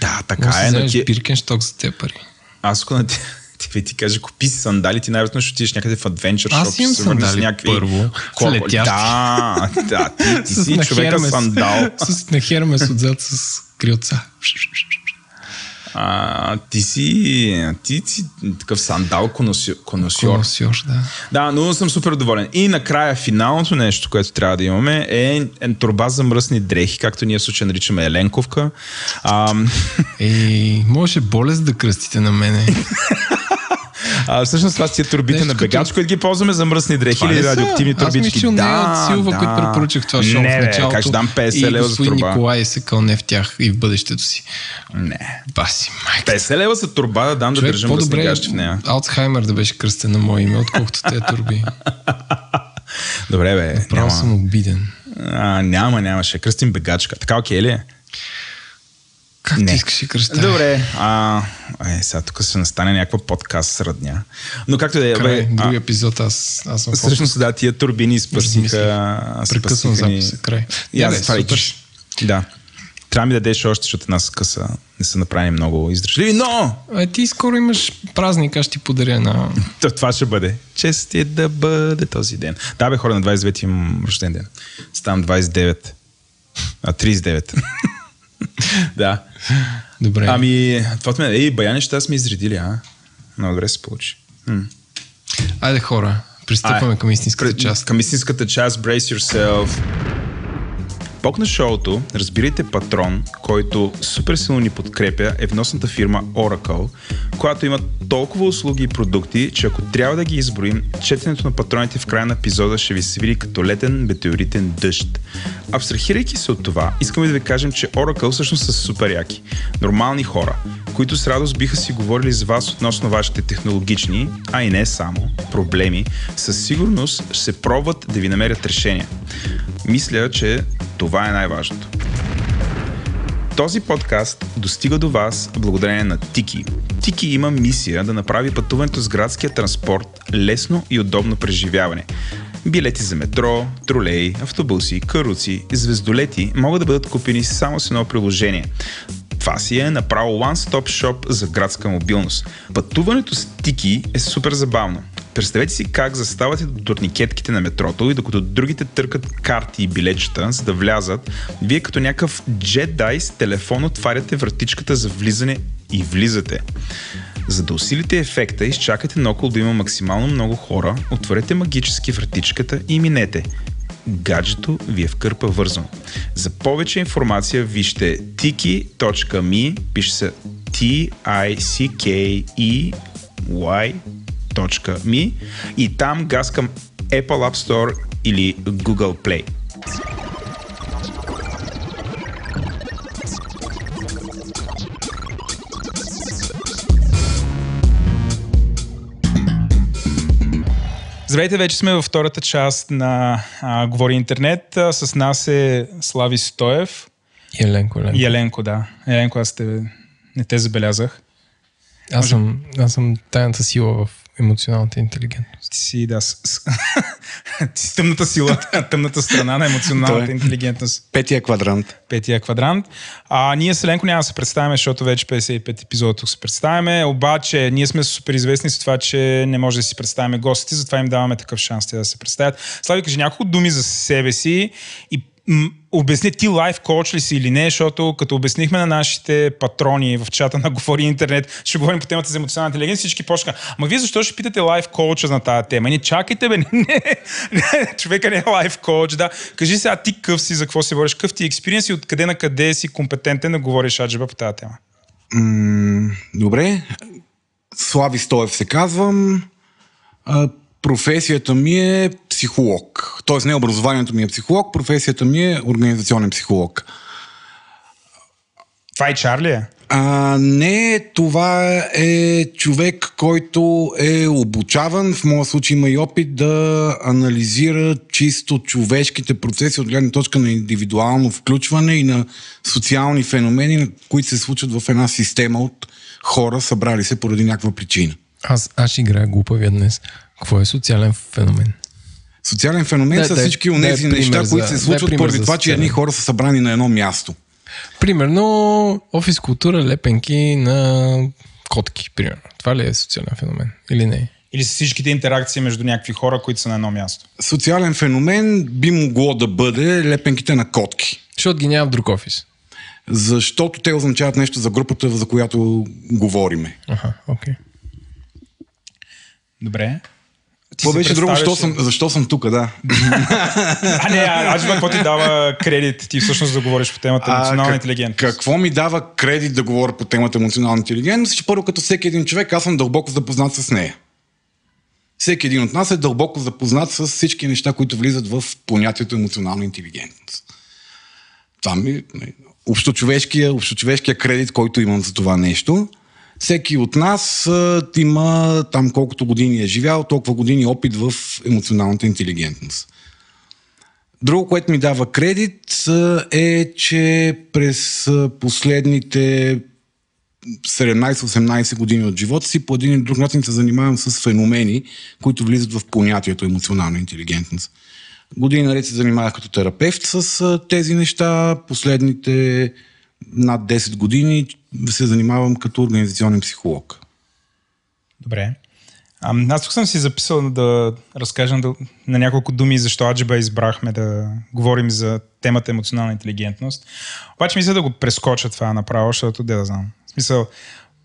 [SPEAKER 1] Да, така
[SPEAKER 2] Може да
[SPEAKER 1] е, но ти...
[SPEAKER 2] Биркеншток за тези пари.
[SPEAKER 1] Аз ако на ти, [LAUGHS] ти, ти, кажа, купи си сандали, ти най-вероятно ще отидеш някъде в Adventure
[SPEAKER 2] Аз
[SPEAKER 1] Shop,
[SPEAKER 2] имам
[SPEAKER 1] ще се върнеш с
[SPEAKER 2] сандали
[SPEAKER 1] някакви...
[SPEAKER 2] първо, [LAUGHS]
[SPEAKER 1] Колко-. Да, да, ти, ти [LAUGHS] си човека
[SPEAKER 2] Хермес-
[SPEAKER 1] сандал.
[SPEAKER 2] С на Хермес отзад с крилца.
[SPEAKER 1] А, ти си, ти си такъв сандал коносьор. Коносьор,
[SPEAKER 2] да.
[SPEAKER 1] Да, но съм супер доволен. И накрая финалното нещо, което трябва да имаме е, е турба за мръсни дрехи, както ние в случая наричаме Еленковка. А, [LAUGHS]
[SPEAKER 2] Ей, може болест да кръстите на мене. [LAUGHS]
[SPEAKER 1] а, всъщност това са тия турбите
[SPEAKER 2] Нещо
[SPEAKER 1] на
[SPEAKER 2] като-
[SPEAKER 1] бегач, които ги ползваме за мръсни дрехи или радиоактивни
[SPEAKER 2] Аз
[SPEAKER 1] турбички.
[SPEAKER 2] мисля, не е от Силва, които препоръчах това шоу
[SPEAKER 1] не,
[SPEAKER 2] в началото.
[SPEAKER 1] Как ще дам 50
[SPEAKER 2] и
[SPEAKER 1] лева за турба?
[SPEAKER 2] Николай се кълне в тях и в бъдещето си.
[SPEAKER 1] Не.
[SPEAKER 2] Баси, майка.
[SPEAKER 1] 50 лева за турба да дам да
[SPEAKER 2] Човек,
[SPEAKER 1] държам мръсни
[SPEAKER 2] по-добре
[SPEAKER 1] в нея.
[SPEAKER 2] Алцхаймер да беше кръстен на мое име, отколкото те турби. [LAUGHS]
[SPEAKER 1] Добре, бе.
[SPEAKER 2] Право
[SPEAKER 1] няма.
[SPEAKER 2] съм обиден.
[SPEAKER 1] А, няма, няма. Ще кръстим бегачка. Така окей ли е?
[SPEAKER 2] Как
[SPEAKER 1] Не.
[SPEAKER 2] ти искаш да кръста?
[SPEAKER 1] Добре. А, е, сега тук ще настане някаква подкаст сръдня. Но както и да е, бе,
[SPEAKER 2] други
[SPEAKER 1] а,
[SPEAKER 2] епизод, аз, аз съм
[SPEAKER 1] Всъщност, да, тия турбини спасиха.
[SPEAKER 2] Прекъсвам записа, край.
[SPEAKER 1] И затова
[SPEAKER 2] супер.
[SPEAKER 1] ликиш. Да. Трябва ми да дадеш още, защото една скъса не са направени много издръжливи, но
[SPEAKER 2] Е, ти скоро имаш празник, аз ще ти подаря на...
[SPEAKER 1] то, това ще бъде. Чести да бъде този ден. Да, бе, хора, на 29 имам рожден ден. Ставам 29. А, 39. [LAUGHS] да.
[SPEAKER 2] Добре.
[SPEAKER 1] Ами, това мен. Ей, бая неща сме изредили, а? Много добре се получи. М.
[SPEAKER 2] Айде хора, пристъпваме към истинската част.
[SPEAKER 1] Към истинската част, brace yourself. Бог на шоуто, разбирайте патрон, който супер силно ни подкрепя е вносната фирма Oracle, която има толкова услуги и продукти, че ако трябва да ги изброим, четенето на патроните в края на епизода ще ви се види като летен метеоритен дъжд. Абстрахирайки се от това, искаме да ви кажем, че Oracle всъщност са супер яки. Нормални хора, които с радост биха си говорили с вас относно вашите технологични, а и не само, проблеми, със сигурност ще се пробват да ви намерят решения. Мисля, че това е най-важното. Този подкаст достига до вас благодарение на Тики. Тики има мисия да направи пътуването с градския транспорт лесно и удобно преживяване. Билети за метро, тролей, автобуси, каруци, звездолети могат да бъдат купени само с едно приложение. Това си е направо one-stop shop за градска мобилност. Пътуването с Тики е супер забавно. Представете си как заставате до турникетките на метрото и докато другите търкат карти и билетчета, за да влязат, вие като някакъв джедай с телефон отваряте вратичката за влизане и влизате. За да усилите ефекта, изчакайте наоколо да има максимално много хора, отворете магически вратичката и минете. Гаджето ви е в кърпа вързано. За повече информация вижте tiki.me, пише се T-I-C-K-E-Y me и там газ към Apple App Store или Google Play. Здравейте, вече сме във втората част на а, Говори интернет. А, с нас е Слави Стоев.
[SPEAKER 2] Еленко, Еленко.
[SPEAKER 1] Еленко, да. Еленко, аз те, не те забелязах.
[SPEAKER 2] Аз съм, аз съм тайната сила в емоционалната интелигентност.
[SPEAKER 1] Ти си, да, с, с, [LAUGHS] ти си тъмната сила, тъмната страна на емоционалната интелигентност.
[SPEAKER 6] Петия квадрант.
[SPEAKER 1] Петия квадрант. А ние с Еленко няма да се представяме, защото вече 55 епизода тук се представяме, обаче ние сме супер известни с това, че не може да си представяме гостите, затова им даваме такъв шанс те да се представят. Слави, кажи няколко думи за себе си и обясни ти лайф коуч ли си или не, защото като обяснихме на нашите патрони в чата на Говори Интернет, ще говорим по темата за емоционална интелигенция, всички почнаха, ама вие защо ще питате лайф коуча на тази тема? Не чакайте бе, [LAUGHS] не, не, не човека не е лайф коуч, да. Кажи сега ти къв си, за какво си говориш, къв ти експириенс и откъде на къде си компетентен да говориш аджеба по тази тема?
[SPEAKER 6] М- добре. Слави Стоев се казвам. Професията ми е психолог. Тоест не образованието ми е психолог, професията ми е организационен психолог.
[SPEAKER 1] Това и Чарли е?
[SPEAKER 6] А, не, това е човек, който е обучаван, в моя случай има и опит да анализира чисто човешките процеси от гледна точка на индивидуално включване и на социални феномени, които се случват в една система от хора, събрали се поради някаква причина.
[SPEAKER 2] Аз, аз играя глупавия днес. Какво е социален феномен?
[SPEAKER 6] Социален феномен
[SPEAKER 2] Дай-
[SPEAKER 6] са
[SPEAKER 2] дай-
[SPEAKER 6] всички от тези
[SPEAKER 2] дай
[SPEAKER 6] неща, които се случват
[SPEAKER 2] пример
[SPEAKER 6] поради това, че едни хора са събрани на едно място.
[SPEAKER 2] Примерно офис култура, лепенки на котки, примерно. Това ли е социален феномен? Или не?
[SPEAKER 1] Или с всичките интеракции между някакви хора, които са на едно място?
[SPEAKER 6] Социален феномен би могло да бъде лепенките на котки.
[SPEAKER 2] Защото ги няма в друг офис.
[SPEAKER 6] Защото те означават нещо за групата, за която говориме.
[SPEAKER 2] Аха, окей.
[SPEAKER 1] Добре.
[SPEAKER 6] Това беше друго, защо съм, защо съм тук, да. [LAUGHS]
[SPEAKER 1] А, не, а, Аджеба, какво ти дава кредит ти всъщност да говориш по темата емоционална
[SPEAKER 6] как-
[SPEAKER 1] интелигентност?
[SPEAKER 6] Какво ми дава кредит да говоря по темата емоционална интелигентност? Че първо като всеки един човек, аз съм дълбоко запознат с нея. Всеки един от нас е дълбоко запознат с всички неща, които влизат в понятието емоционална интелигентност. Това ми общочовешкия, общочовешкия кредит, който имам за това нещо. Всеки от нас има там колкото години е живял, толкова години опит в емоционалната интелигентност. Друго, което ми дава кредит е, че през последните 17-18 години от живота си по един или друг начин се занимавам с феномени, които влизат в понятието емоционална интелигентност. Години наред се занимавах като терапевт с тези неща. Последните над 10 години се занимавам като организационен психолог.
[SPEAKER 1] Добре. А, аз тук съм си записал да разкажем да, на няколко думи защо Аджиба избрахме да говорим за темата емоционална интелигентност. Обаче мисля да го прескоча това направо, защото да знам. В смисъл,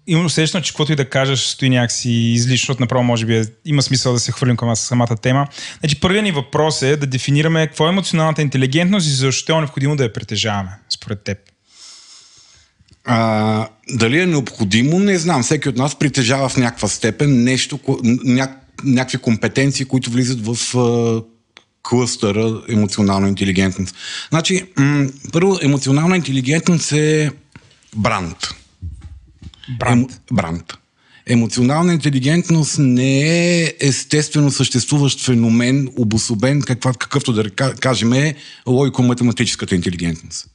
[SPEAKER 7] имам усещане, че каквото и да кажеш стои някакси излишно, защото направо може би е, има смисъл да се хвърлим към самата тема. Значи първият ни въпрос е да дефинираме какво е емоционалната интелигентност и защо е необходимо да я притежаваме, според теб.
[SPEAKER 6] А, дали е необходимо, не знам. Всеки от нас притежава в някаква степен нещо, ня, някакви компетенции, които влизат в а, клъстъра емоционална интелигентност. Значи, м- първо, емоционална интелигентност е бранд.
[SPEAKER 7] Бранд.
[SPEAKER 6] Ем, бранд. Емоционална интелигентност не е естествено съществуващ феномен, обособен, каква, какъвто да ка- кажем е логико-математическата интелигентност.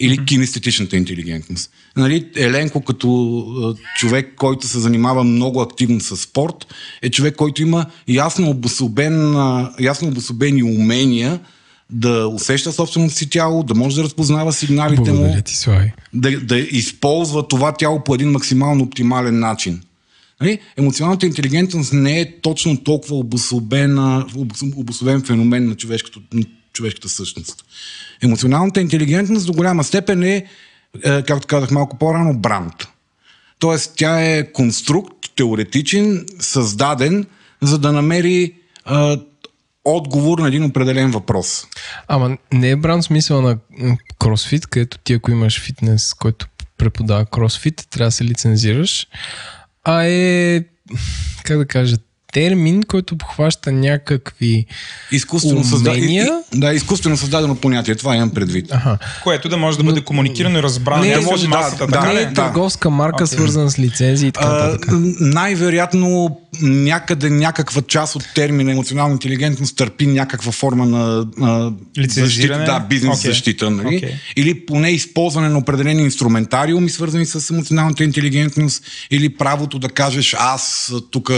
[SPEAKER 6] Или кинестетичната интелигентност. Нали, Еленко като човек, който се занимава много активно с спорт, е човек, който има ясно, обособен, ясно обособени умения да усеща собственото си тяло, да може да разпознава сигналите му
[SPEAKER 2] Благодаря ти, Слави.
[SPEAKER 6] да, да използва това тяло по един максимално оптимален начин. Нали? Емоционалната интелигентност не е точно толкова обособена, обос- обособен феномен на, човешкото, човешката същност. Емоционалната интелигентност до голяма степен е, е, както казах малко по-рано, бранд. Тоест тя е конструкт, теоретичен, създаден, за да намери е, отговор на един определен въпрос.
[SPEAKER 2] Ама не е бранд смисъл на кросфит, където ти ако имаш фитнес, който преподава кросфит, трябва да се лицензираш, а е, как да кажа, термин, който обхваща някакви...
[SPEAKER 6] Изкуствено, създа... и-
[SPEAKER 2] Умения?
[SPEAKER 6] и- да, изкуствено създадено понятие, това имам предвид.
[SPEAKER 2] Аха.
[SPEAKER 7] Което да може да бъде комуникирано и разбрано.
[SPEAKER 2] Не, да
[SPEAKER 7] може
[SPEAKER 6] може, да,
[SPEAKER 7] масата,
[SPEAKER 6] да,
[SPEAKER 7] така
[SPEAKER 2] не
[SPEAKER 7] ли?
[SPEAKER 2] е
[SPEAKER 6] да.
[SPEAKER 2] търговска марка, свързана с лицензии и така нататък.
[SPEAKER 6] най-вероятно някъде някаква част от термина емоционална интелигентност търпи някаква форма на а,
[SPEAKER 7] Лицензиране?
[SPEAKER 6] защита, да, бизнес
[SPEAKER 7] Окей.
[SPEAKER 6] защита, нали?
[SPEAKER 7] Окей.
[SPEAKER 6] или поне използване на определени инструментариуми, свързани с емоционалната интелигентност, или правото да кажеш аз тук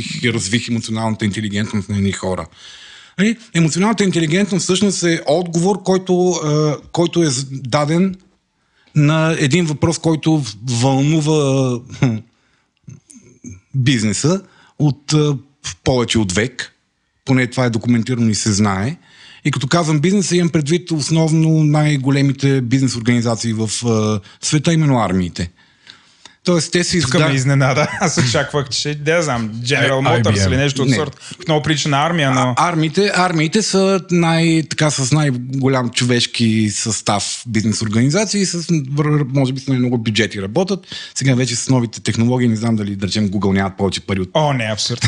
[SPEAKER 6] обучих и развих емоционалната интелигентност на едни хора. Нали? Емоционалната интелигентност всъщност е отговор, който, а, който е даден на един въпрос, който вълнува хм, бизнеса от а, повече от век. Поне това е документирано и се знае. И като казвам бизнеса, имам предвид основно най-големите бизнес организации в света, именно армиите. Тоест, те си
[SPEAKER 7] Тук ме
[SPEAKER 6] издават...
[SPEAKER 7] изненада. [LAUGHS] Аз очаквах, че, да знам, General
[SPEAKER 2] Е,
[SPEAKER 7] Motors или нещо от
[SPEAKER 6] Не.
[SPEAKER 7] сорт. Много прилича на армия, но...
[SPEAKER 6] А, армиите, армиите са най, така, с най-голям човешки състав бизнес организации, с, може би с най-много бюджети работят. Сега вече с новите технологии, не знам дали, да речем, Google нямат повече пари от
[SPEAKER 7] О, не, абсурд. [LAUGHS]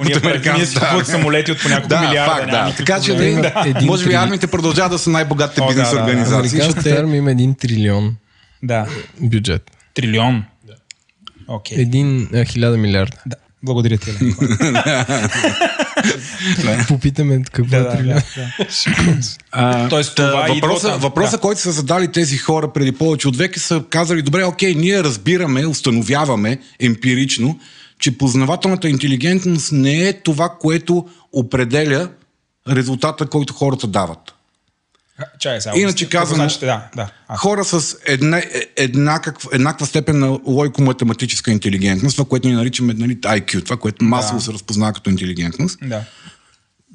[SPEAKER 6] Американците,
[SPEAKER 7] ние купуват самолети от по няколко
[SPEAKER 6] Да,
[SPEAKER 7] милиарда.
[SPEAKER 6] факт, да.
[SPEAKER 7] никакъв
[SPEAKER 6] Така че
[SPEAKER 7] проблем.
[SPEAKER 6] да, може би армиите продължават да са най-богатите бизнес организации.
[SPEAKER 2] Американската армия има един трилион
[SPEAKER 7] Да,
[SPEAKER 2] бюджет.
[SPEAKER 7] Трилион. Окей.
[SPEAKER 2] Един а, хиляда милиарда.
[SPEAKER 7] Да. Благодаря ти. [LAUGHS]
[SPEAKER 2] Попитаме какво
[SPEAKER 7] Да,
[SPEAKER 2] е
[SPEAKER 7] да,
[SPEAKER 2] трилион.
[SPEAKER 7] да, Тоест,
[SPEAKER 6] въпроса, въпроса
[SPEAKER 7] Да.
[SPEAKER 6] който са задали тези хора преди повече от век, са казали, добре, окей, ние разбираме, установяваме емпирично, че познавателната интелигентност не е това, което определя резултата, който хората дават.
[SPEAKER 7] Чай сега.
[SPEAKER 6] Иначе казано,
[SPEAKER 7] значите? Да, да. А,
[SPEAKER 6] Хора с една, е- еднакъв, еднаква степен на логико-математическа интелигентност, това, което ние наричаме нали, IQ, това, което масово
[SPEAKER 7] Да.
[SPEAKER 6] се разпознава като интелигентност,
[SPEAKER 7] да.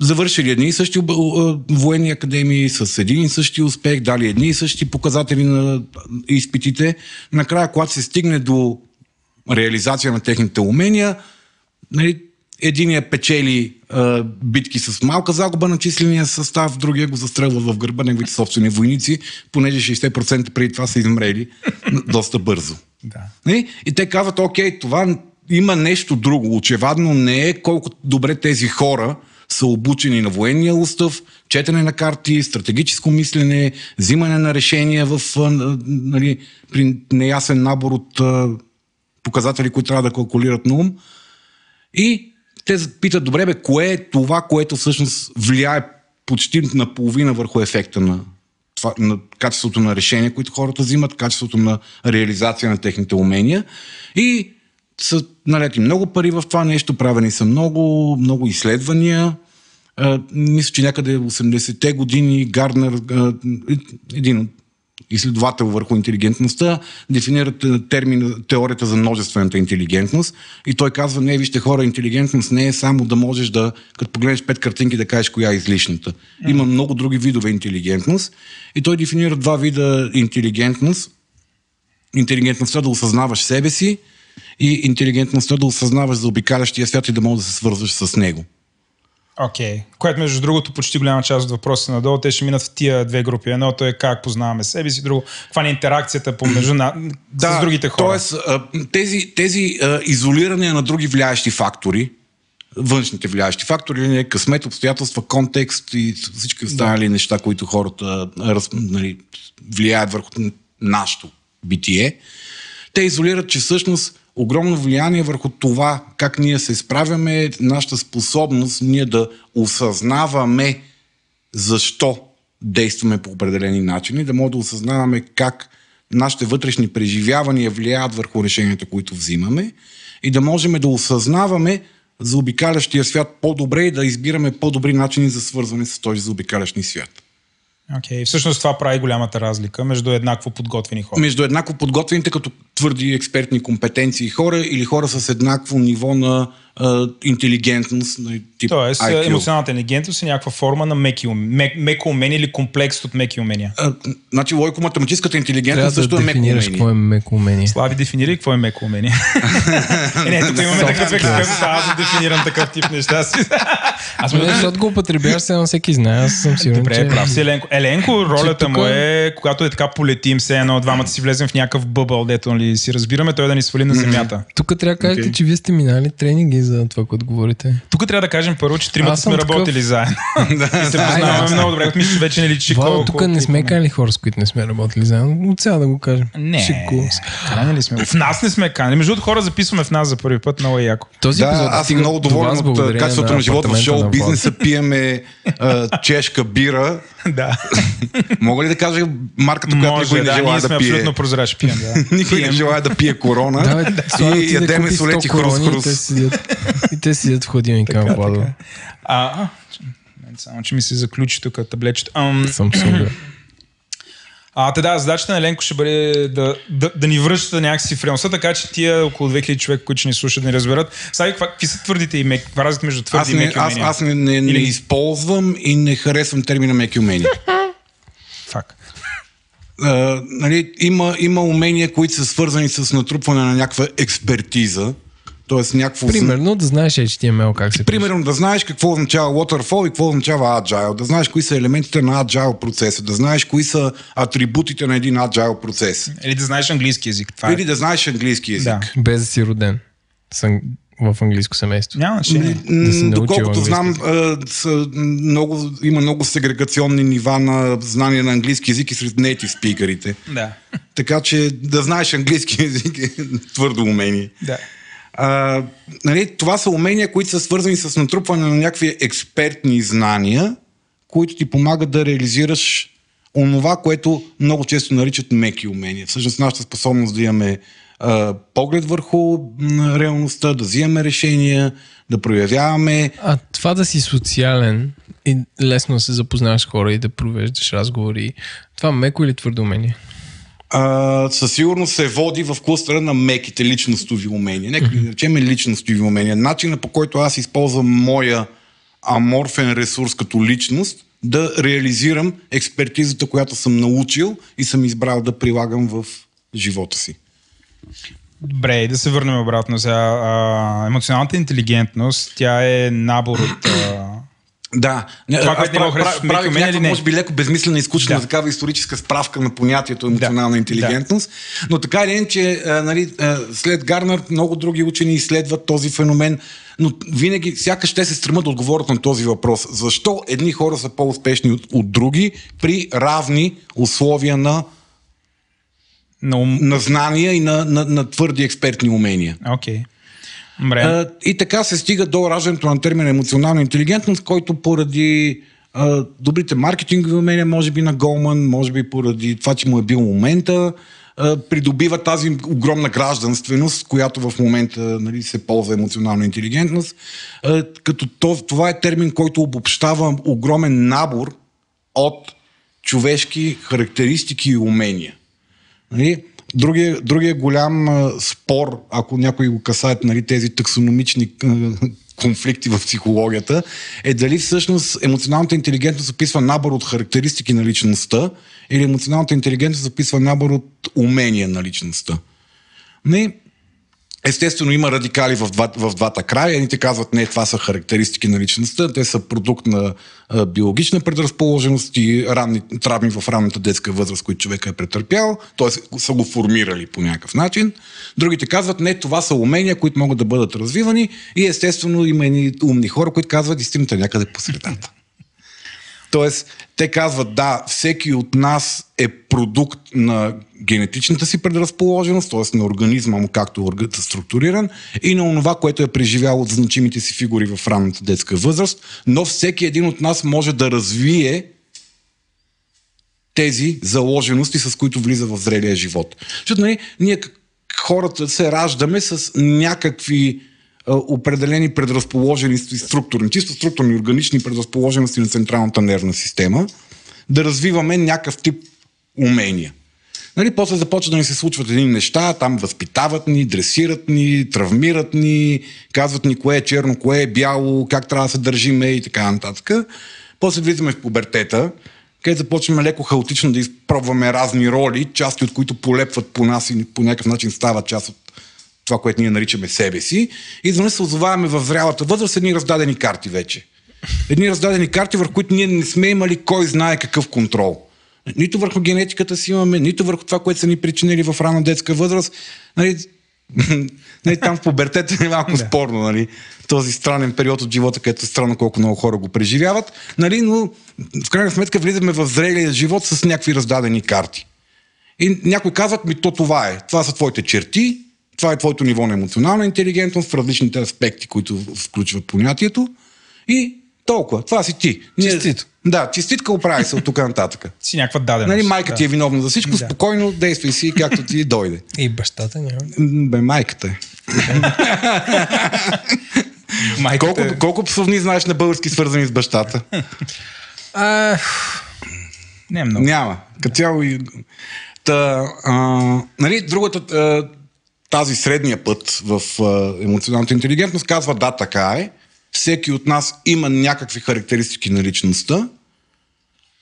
[SPEAKER 6] завършили едни и същи о- военни академии, с един и същи успех, дали едни и същи показатели на изпитите. Накрая, когато се стигне до реализация на техните умения, нали, единия печели а, битки с малка загуба на числения състав, другия го застрелва в гърба неговите собствени войници, понеже 60% преди това са измрели [LAUGHS] доста бързо.
[SPEAKER 7] Да.
[SPEAKER 6] Нали? И те казват, окей, това има нещо друго. Очевадно не е колко добре тези хора са обучени на военния устав, четене на карти, стратегическо мислене, взимане на решения в, нали, при неясен набор от показатели, които трябва да калкулират на ум. И те питат, добре бе, кое е това, което всъщност влияе почти наполовина върху ефекта на, това, на качеството на решения, които хората взимат, качеството на реализация на техните умения. И са налети много пари в това нещо, правени са много, много изследвания. А, мисля, че някъде в 80-те години Гарднер, а, един от изследовател върху интелигентността, дефинира термин, теорията за множествената интелигентност и той казва, не, вижте хора, интелигентност не е само да можеш да, като погледнеш пет картинки, да кажеш коя е излишната. Има много други видове интелигентност и той дефинира два вида интелигентност. Интелигентността да осъзнаваш себе си и интелигентността да осъзнаваш за обикалящия свят и да можеш да се свързваш с него.
[SPEAKER 1] Окей. Okay. Което, между другото, почти голяма част от въпросите надолу, те ще минат в тия две групи. Едното е как познаваме себе си, друго, каква е интеракцията помежду на, с другите хора.
[SPEAKER 6] Тоест, тези, тези изолирания на други влияещи фактори, външните влияещи фактори, не, късмет, обстоятелства, контекст и всички останали да. неща, които хората раз, нали, влияят върху нашето битие, те изолират, че всъщност огромно влияние върху това как ние се справяме, нашата способност ние да осъзнаваме защо действаме по определени начини, да можем да осъзнаваме как нашите вътрешни преживявания влияят върху решенията, които взимаме и да можем да осъзнаваме за обикалящия свят по-добре и да избираме по-добри начини за свързване с този заобикалящ ни свят.
[SPEAKER 1] Окей, okay. всъщност това прави голямата разлика между еднакво подготвени хора.
[SPEAKER 6] Между еднакво подготвените като твърди експертни компетенции хора или хора с еднакво ниво на а, интелигентност. На
[SPEAKER 1] тип Тоест, IQ. емоционалната интелигентност е някаква форма на меки, мек, меко умение или комплекс от меки умения.
[SPEAKER 6] А, значи логико-математическата интелигентност също
[SPEAKER 2] да
[SPEAKER 6] е меко умение.
[SPEAKER 2] какво е меко умение.
[SPEAKER 1] Слави, дефинирай какво е меко умение. е, [LAUGHS] не, тук имаме такъв експерт, аз да дефинирам такъв тип неща си. [LAUGHS]
[SPEAKER 2] аз ме, защото го употребяваш, сега всеки знае, аз съм сигурен,
[SPEAKER 1] Добре, че... прав си, Еленко. Еленко, ролята му е, когато е така полетим, все едно, двамата си влезем в някакъв бъбъл, дето нали, си разбираме, той да ни свали на земята.
[SPEAKER 2] Тук трябва да кажете, okay. че вие сте минали тренинги за това, което говорите.
[SPEAKER 1] Тук трябва да кажем първо, че тримата сме такъв... работили заедно. [LAUGHS] и се познаваме много добре. Мисля, че вече не личи
[SPEAKER 2] колко. Тук не сме канали хора, с които не сме работили заедно. От сега да го кажем.
[SPEAKER 1] Не. Канали сме. В нас не сме канали. Между другото, хора записваме в нас за първи път. Много е яко.
[SPEAKER 6] Този да, епизод аз съм много доволен от качеството на живота в шоу бизнеса. Пиеме чешка бира. [LAUGHS]
[SPEAKER 1] Да.
[SPEAKER 6] Мога ли да кажа марката, която никой не желая да пие?
[SPEAKER 1] абсолютно прозрачни. Пием,
[SPEAKER 6] да. [LAUGHS] Никой не желая да пие корона. и ядеме солети хрус-хрус.
[SPEAKER 2] И те седят в ходилника на Владо.
[SPEAKER 1] А, само, че ми се заключи тук таблечето. Ам...
[SPEAKER 2] Samsung. [CLEARS THROAT]
[SPEAKER 1] А, те да, задачата на Ленко ще бъде да, да, да ни връща някакси в реалността, така че тия около 2000 човека, които ще ни слушат, ни разберат. Сега, какви са твърдите и меки? Каква разлика между твърди
[SPEAKER 6] аз не,
[SPEAKER 1] и меки
[SPEAKER 6] умения? Аз, аз не, не, Или... не използвам и не харесвам термина меки умения. [LAUGHS]
[SPEAKER 1] Фак.
[SPEAKER 6] Uh, нали, има, има умения, които са свързани с натрупване на някаква експертиза. Тоест някакво...
[SPEAKER 2] Примерно да знаеш HTML как се
[SPEAKER 6] Примерно да знаеш какво означава waterfall и какво означава agile, да знаеш кои са елементите на agile процеса, да знаеш кои са атрибутите на един agile процес.
[SPEAKER 1] Или да знаеш английски язик. Това
[SPEAKER 6] е. Или да знаеш английски язик. Да.
[SPEAKER 2] Без да си роден в английско семейство.
[SPEAKER 1] Няма значение.
[SPEAKER 2] Да
[SPEAKER 6] Доколкото знам, са много, има много сегрегационни нива на знание на английски язик и сред native спикерите.
[SPEAKER 1] Да.
[SPEAKER 6] Така че да знаеш английски язик е [LAUGHS] твърдо умение.
[SPEAKER 1] Да.
[SPEAKER 6] А, нали, това са умения, които са свързани с натрупване на някакви експертни знания, които ти помагат да реализираш онова, което много често наричат меки умения. Всъщност нашата способност да имаме а, поглед върху реалността, да взимаме решения, да проявяваме.
[SPEAKER 2] А това да си социален и лесно да се запознаваш с хора и да провеждаш разговори, това меко или твърдо умение?
[SPEAKER 6] А, със сигурност се води в кластъра на меките личностови умения. Нека да речем личностови умения. Начина по който аз използвам моя аморфен ресурс като личност, да реализирам експертизата, която съм научил и съм избрал да прилагам в живота си.
[SPEAKER 1] Добре, да се върнем обратно сега. А, емоционалната интелигентност, тя е набор от а,
[SPEAKER 6] да,
[SPEAKER 1] това, аз прав, прав,
[SPEAKER 6] правих някаква, може би, леко безмислена и скучна да. такава историческа справка на понятието емоционална да. интелигентност, да. но така или иначе, нали, след Гарнар много други учени изследват този феномен, но винаги, сякаш те се стремат да отговорят на този въпрос. Защо едни хора са по-успешни от, от други при равни условия на на, ум... на знания и на, на, на твърди експертни умения.
[SPEAKER 1] Окей. Okay.
[SPEAKER 6] А, и така се стига до раждането на термина емоционална интелигентност, който поради добрите маркетингови умения, може би на Голман, може би поради това, че му е бил момента, придобива тази огромна гражданственост, която в момента нали, се ползва емоционална интелигентност. Като това е термин, който обобщава огромен набор от човешки характеристики и умения. Нали? Другия, другия голям спор, ако някой го касаят нали, тези таксономични конфликти в психологията, е дали всъщност емоционалната интелигентност описва набор от характеристики на личността или емоционалната интелигентност записва набор от умения на личността. Не, Естествено, има радикали в, два, в двата края. Едните казват, не, това са характеристики на личността, те са продукт на а, биологична предразположеност и ранни, травми в ранната детска възраст, които човека е претърпял, т.е. са го формирали по някакъв начин. Другите казват, не, това са умения, които могат да бъдат развивани и естествено има едни умни хора, които казват, истината е някъде по средата. Тоест, те казват, да, всеки от нас е продукт на генетичната си предразположеност, т.е. на организма му, както органът е структуриран, и на онова, което е преживял от значимите си фигури в ранната детска възраст, но всеки един от нас може да развие тези заложености, с които влиза в зрелия живот. Защото нали, ние хората се раждаме с някакви определени предразположености структурни, чисто структурни, органични предразположености на централната нервна система, да развиваме някакъв тип умения. Нали, после започва да ни се случват едни неща, там възпитават ни, дресират ни, травмират ни, казват ни кое е черно, кое е бяло, как трябва да се държиме и така нататък. После влизаме в пубертета, където започваме леко хаотично да изпробваме разни роли, части от които полепват по нас и по някакъв начин стават част от това, което ние наричаме себе си. И изведнъж се озоваваме в зрялата възраст едни раздадени карти вече. Едни раздадени карти, върху които ние не сме имали кой знае какъв контрол. Нито върху генетиката си имаме, нито върху това, което са ни причинили в рана детска възраст. Нали, [LAUGHS] нали, там в пубертета е малко да. спорно, нали, този странен период от живота, където е странно колко много хора го преживяват, нали, но в крайна сметка влизаме в зрелия живот с някакви раздадени карти. И някой казват ми, то това е. Това са твоите черти, това е твоето ниво на емоционална интелигентност в различните аспекти, които включват понятието. И толкова. Това си ти.
[SPEAKER 2] Честито.
[SPEAKER 6] Да, честитка оправи се от тук нататък. [LAUGHS]
[SPEAKER 7] Си някаква даденост.
[SPEAKER 6] Нали, майка
[SPEAKER 7] да.
[SPEAKER 6] ти е виновна за всичко,
[SPEAKER 2] Да.
[SPEAKER 6] спокойно действай си както ти дойде.
[SPEAKER 2] И бащата няма.
[SPEAKER 6] Бе, майката е. [LAUGHS]
[SPEAKER 7] Майката
[SPEAKER 6] Колко,
[SPEAKER 7] е-
[SPEAKER 6] колко псовни знаеш на български свързани с бащата?
[SPEAKER 2] А,
[SPEAKER 7] Не е много.
[SPEAKER 6] Няма. Като цяло и... Та, а, нали, другата, а, тази средния път в емоционалната интелигентност казва да, така е. Всеки от нас има някакви характеристики на личността,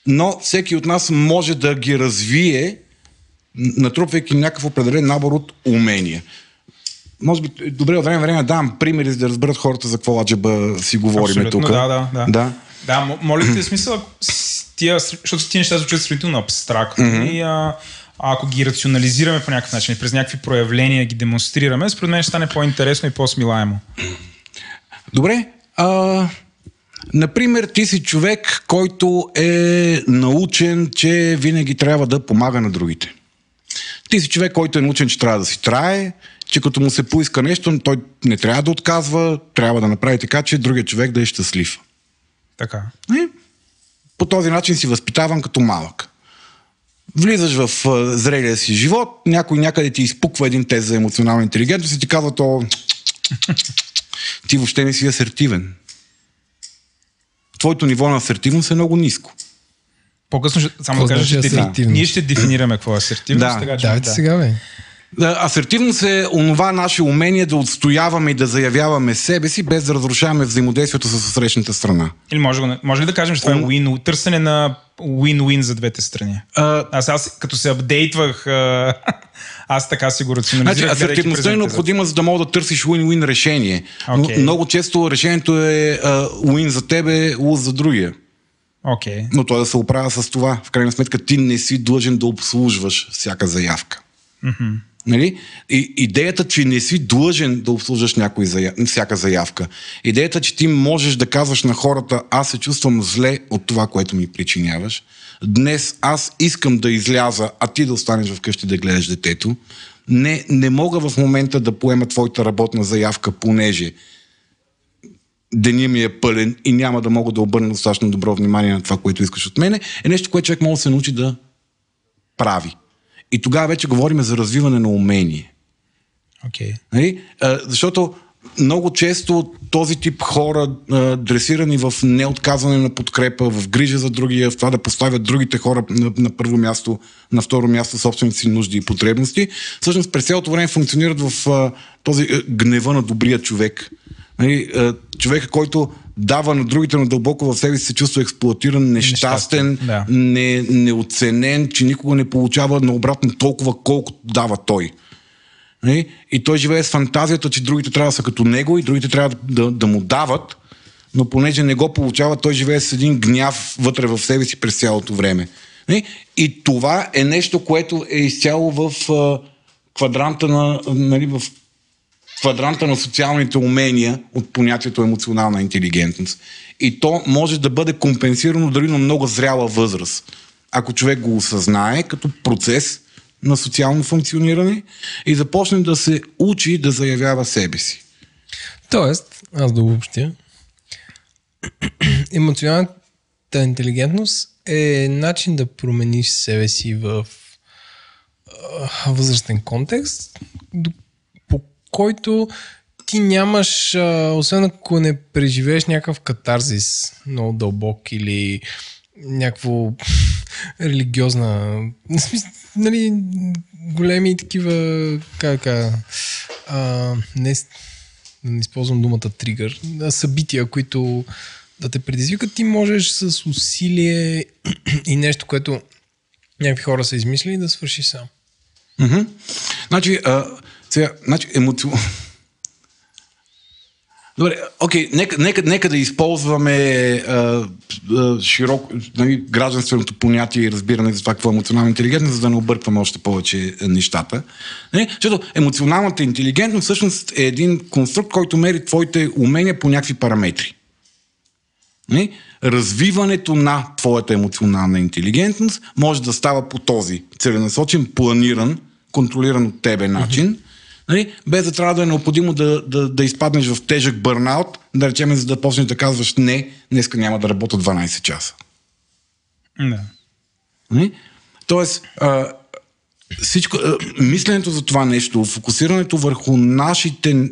[SPEAKER 6] но всеки от нас може да ги развие, натрупвайки някакъв определен набор от умения. Може би добре от време време да давам примери, за да разберат хората за какво аджеба си говорим тук.
[SPEAKER 7] Да, да, да.
[SPEAKER 6] да.
[SPEAKER 7] Да, моля те, смисъл, тия, защото ти неща звучат сравнително абстрактно mm-hmm. и а, ако ги рационализираме по някакъв начин през някакви проявления ги демонстрираме, според мен ще стане по-интересно и по-смилаемо.
[SPEAKER 6] Добре. А, например, ти си човек, който е научен, че винаги трябва да помага на другите. Ти си човек, който е научен, че трябва да си трае, че като му се поиска нещо, той не трябва да отказва, трябва да направи така, че другия човек да е щастлив.
[SPEAKER 7] Така.
[SPEAKER 6] И по този начин си възпитаван като малък. Влизаш в а, зрелия си живот, някой някъде ти изпуква един тест за емоционална интелигентност и ти казва то ти въобще не си асертивен. Твоето ниво на асертивност е много ниско.
[SPEAKER 7] По-късно ще, само
[SPEAKER 2] Какво
[SPEAKER 7] да кажа,
[SPEAKER 2] значи
[SPEAKER 7] ще дефи... ние ще дефинираме какво е асертивност.
[SPEAKER 6] Да.
[SPEAKER 7] така, че,
[SPEAKER 2] давайте сега, бе.
[SPEAKER 6] Асертивност е онова наше умение да отстояваме и да заявяваме себе си, без да разрушаваме взаимодействието с срещната страна.
[SPEAKER 7] Или може, може ли да кажем, че това е win, търсене на win-win за двете страни?
[SPEAKER 6] А,
[SPEAKER 7] Аз, аз като се апдейтвах, а, [LAUGHS] аз така си го
[SPEAKER 6] Значи,
[SPEAKER 7] рационализирах. гледайки
[SPEAKER 6] асертивността е необходима, за да мога да търсиш win-win решение. Но
[SPEAKER 7] Окей.
[SPEAKER 6] много често решението е а, win за тебе, луз за другия.
[SPEAKER 7] Окей.
[SPEAKER 6] Но той да се оправя с това. В крайна сметка ти не си длъжен да обслужваш всяка заявка. Mm-hmm. Нали? И, идеята, че не си длъжен да обслужваш някой зая... всяка заявка. Идеята, че ти можеш да казваш на хората, аз се чувствам зле от това, което ми причиняваш. Днес аз искам да изляза, а ти да останеш вкъщи да гледаш детето. Не, не мога в момента да поема твоята работна заявка, понеже деня ми е пълен и няма да мога да обърна достатъчно добро внимание на това, което искаш от мене, е нещо, което човек може да се научи да прави. И тогава вече говорим за развиване на умение.
[SPEAKER 7] Окей.
[SPEAKER 6] Нали? А, защото много често този тип хора, а, дресирани в неотказване на подкрепа, в грижа за другия, в това да поставят другите хора на, на първо място, на второ място собствените си нужди и потребности, всъщност през цялото време функционират в а, този гнева на добрия човек, Нали, човека, който дава на другите, но дълбоко в себе си се чувства експлуатиран, нещастен,
[SPEAKER 7] Нещастен, да.
[SPEAKER 6] не, неоценен, че никога не получава наобратно толкова, колкото дава той. Нали? И той живее с фантазията, че другите трябва да са като него и другите трябва да, да, да му дават, но понеже не го получава, той живее с един гняв вътре в себе си през цялото време. Нали? И това е нещо, което е изцяло в а, квадранта на, нали, в квадранта на социалните умения от понятието емоционална интелигентност. И то може да бъде компенсирано дори на много зряла възраст. Ако човек го осъзнае като процес на социално функциониране и започне да се учи да заявява себе си.
[SPEAKER 2] Тоест, аз да обобщя, [CLEARS THROAT] емоционалната интелигентност е начин да промениш себе си в възрастен контекст, който ти нямаш, освен ако не преживееш някакъв катарзис много дълбок или някакво [LAUGHS] религиозна, нали, големи такива, как а, не, не използвам думата тригър, събития, които да те предизвикат, ти можеш с усилие [CLEARS THROAT] и нещо, което някакви хора са измислили, да свърши сам.
[SPEAKER 6] Мгм. Значи, а, сега, значи емоци... Добре, окей, нека, нека, нека да използваме а, а, широко нали, гражданственото понятие и разбиране за това какво е емоционална интелигентност, за да не объркваме още повече а, нещата. Нали? Защото емоционалната интелигентност всъщност е един конструкт, който мери твоите умения по някакви параметри. Нали? Развиването на твоята емоционална интелигентност може да става по този целенасочен, планиран, контролиран от тебе начин, нали? без да трябва да е необходимо да, да, да изпаднеш в тежък бърнаут, да речем, за да почнеш да казваш не, днеска няма да работя 12 часа.
[SPEAKER 7] Да.
[SPEAKER 6] Нали? Тоест, а, всичко, а, мисленето за това нещо, фокусирането върху нашите,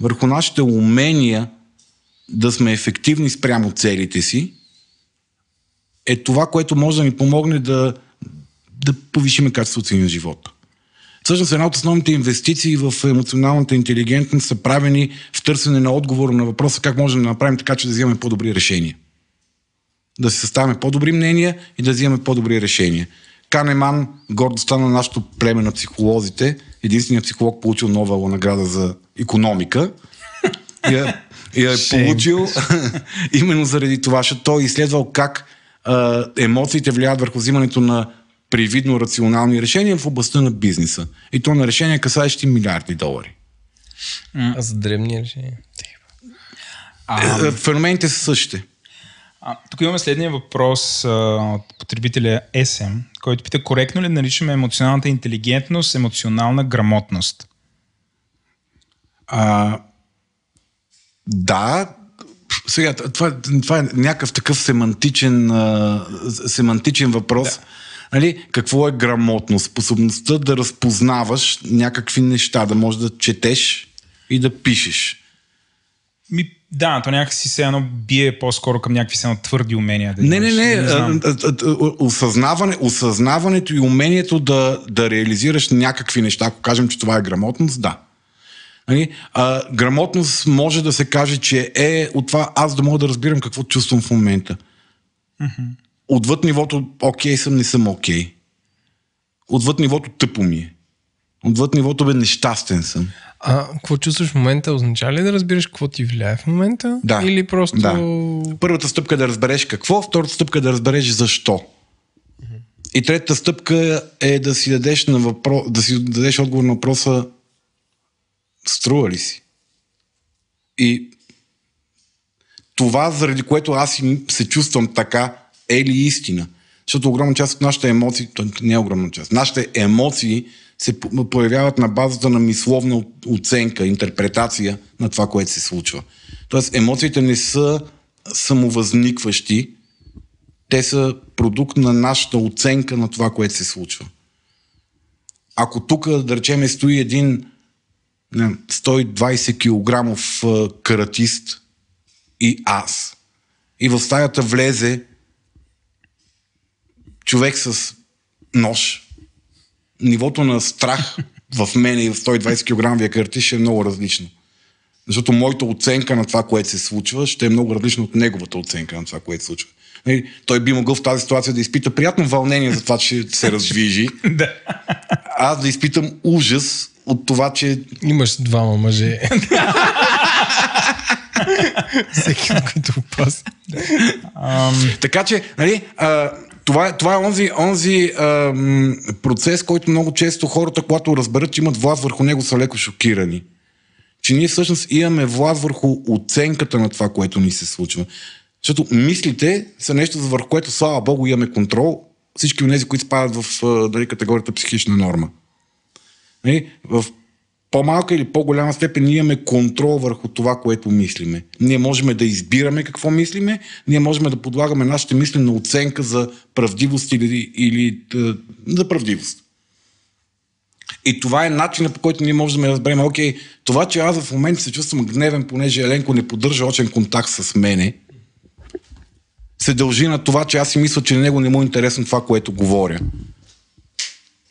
[SPEAKER 6] върху нашите умения да сме ефективни спрямо целите си, е това, което може да ни помогне да, да повишиме качеството си на живота. Всъщност една от основните инвестиции в емоционалната интелигентност са правени в търсене на отговор на въпроса как можем да направим така, че да вземем по-добри решения. Да си съставяме по-добри мнения и да взимаме по-добри решения. Канеман, гордостта на нашето племе на психолозите, единственият психолог получил Нобелова награда за економика, я, я е получил. [LAUGHS] Именно заради това, защото той е изследвал как а, емоциите влияят върху взимането на привидно рационални решения в областта на бизнеса. И то на решения, касаещи милиарди долари.
[SPEAKER 2] А за древни решения.
[SPEAKER 7] А,
[SPEAKER 6] Е, Феномените са същите.
[SPEAKER 7] А, тук имаме следния въпрос а, от потребителя SM, който пита коректно ли наричаме емоционалната интелигентност емоционална грамотност?
[SPEAKER 6] А, да, сега, това, това е някакъв такъв семантичен, а, семантичен въпрос. Да. Нали, какво е грамотност? Способността да разпознаваш някакви неща, да можеш да четеш и да пишеш.
[SPEAKER 7] Ми, да, то някакси се едно бие по-скоро към някакви се твърди умения. Да
[SPEAKER 6] Не, не, не. а, а, Осъзнаване, осъзнаването и умението да, да реализираш някакви неща, ако кажем, че това е грамотност, да. Нали? А, грамотност може да се каже, че е от това аз да мога да разбирам какво чувствам в момента. Отвъд нивото окей съм, не съм окей. Отвъд нивото тъпо ми е. Отвъд нивото бе нещастен съм.
[SPEAKER 2] А какво чувстваш в момента? Означава ли да разбираш какво ти влияе в момента?
[SPEAKER 6] Да.
[SPEAKER 2] Или просто...
[SPEAKER 6] Да. Първата стъпка е да разбереш какво, втората стъпка е да разбереш защо. И третата стъпка е да си дадеш, на въпро... да си дадеш отговор на въпроса струва ли си? И това, заради което аз се чувствам така, е ли истина? Защото огромна част от нашите емоции, не е огромна част, нашите емоции се появяват на базата на мисловна оценка, интерпретация на това, което се случва. Тоест, емоциите не са самовъзникващи, те са продукт на нашата оценка на това, което се случва. Ако тук, да речем, стои един не, 120 килограмов а, каратист и аз, и в стаята влезе човек с нож, нивото на страх [LAUGHS] в мене и в 120 кг каратист ще е много различно. Защото моята оценка на това, което се случва, ще е много различна от неговата оценка на това, което се случва. Нали, Той би могъл в тази ситуация да изпита приятно вълнение за това, че се [LAUGHS] раздвижи.
[SPEAKER 1] Да.
[SPEAKER 6] Аз да изпитам ужас от това, че
[SPEAKER 2] Имаш двама мъже. [LAUGHS] Всеки от които опас.
[SPEAKER 6] Така че, нали, а, това, това е онзи, онзи а, м, процес, който много често хората, когато разберат, че имат власт върху него, са леко шокирани. Че ние всъщност имаме власт върху оценката на това, което ни се случва. Защото мислите са нещо, върху което, слава Богу, имаме контрол. Всички от тези, които спадат в дали, категорията психична норма. Нали? В по-малка или по-голяма степен ние имаме контрол върху това, което мислиме. Ние можем да избираме какво мислиме, ние можем да подлагаме нашите мисли на оценка за правдивост или, или е, за правдивост. И това е начинът по който ние можем да разберем, окей, това, че аз в момента се чувствам гневен, понеже Еленко не поддържа очен контакт с мене, се дължи на това, че аз си мисля, че на него не му е интересно това, което говоря.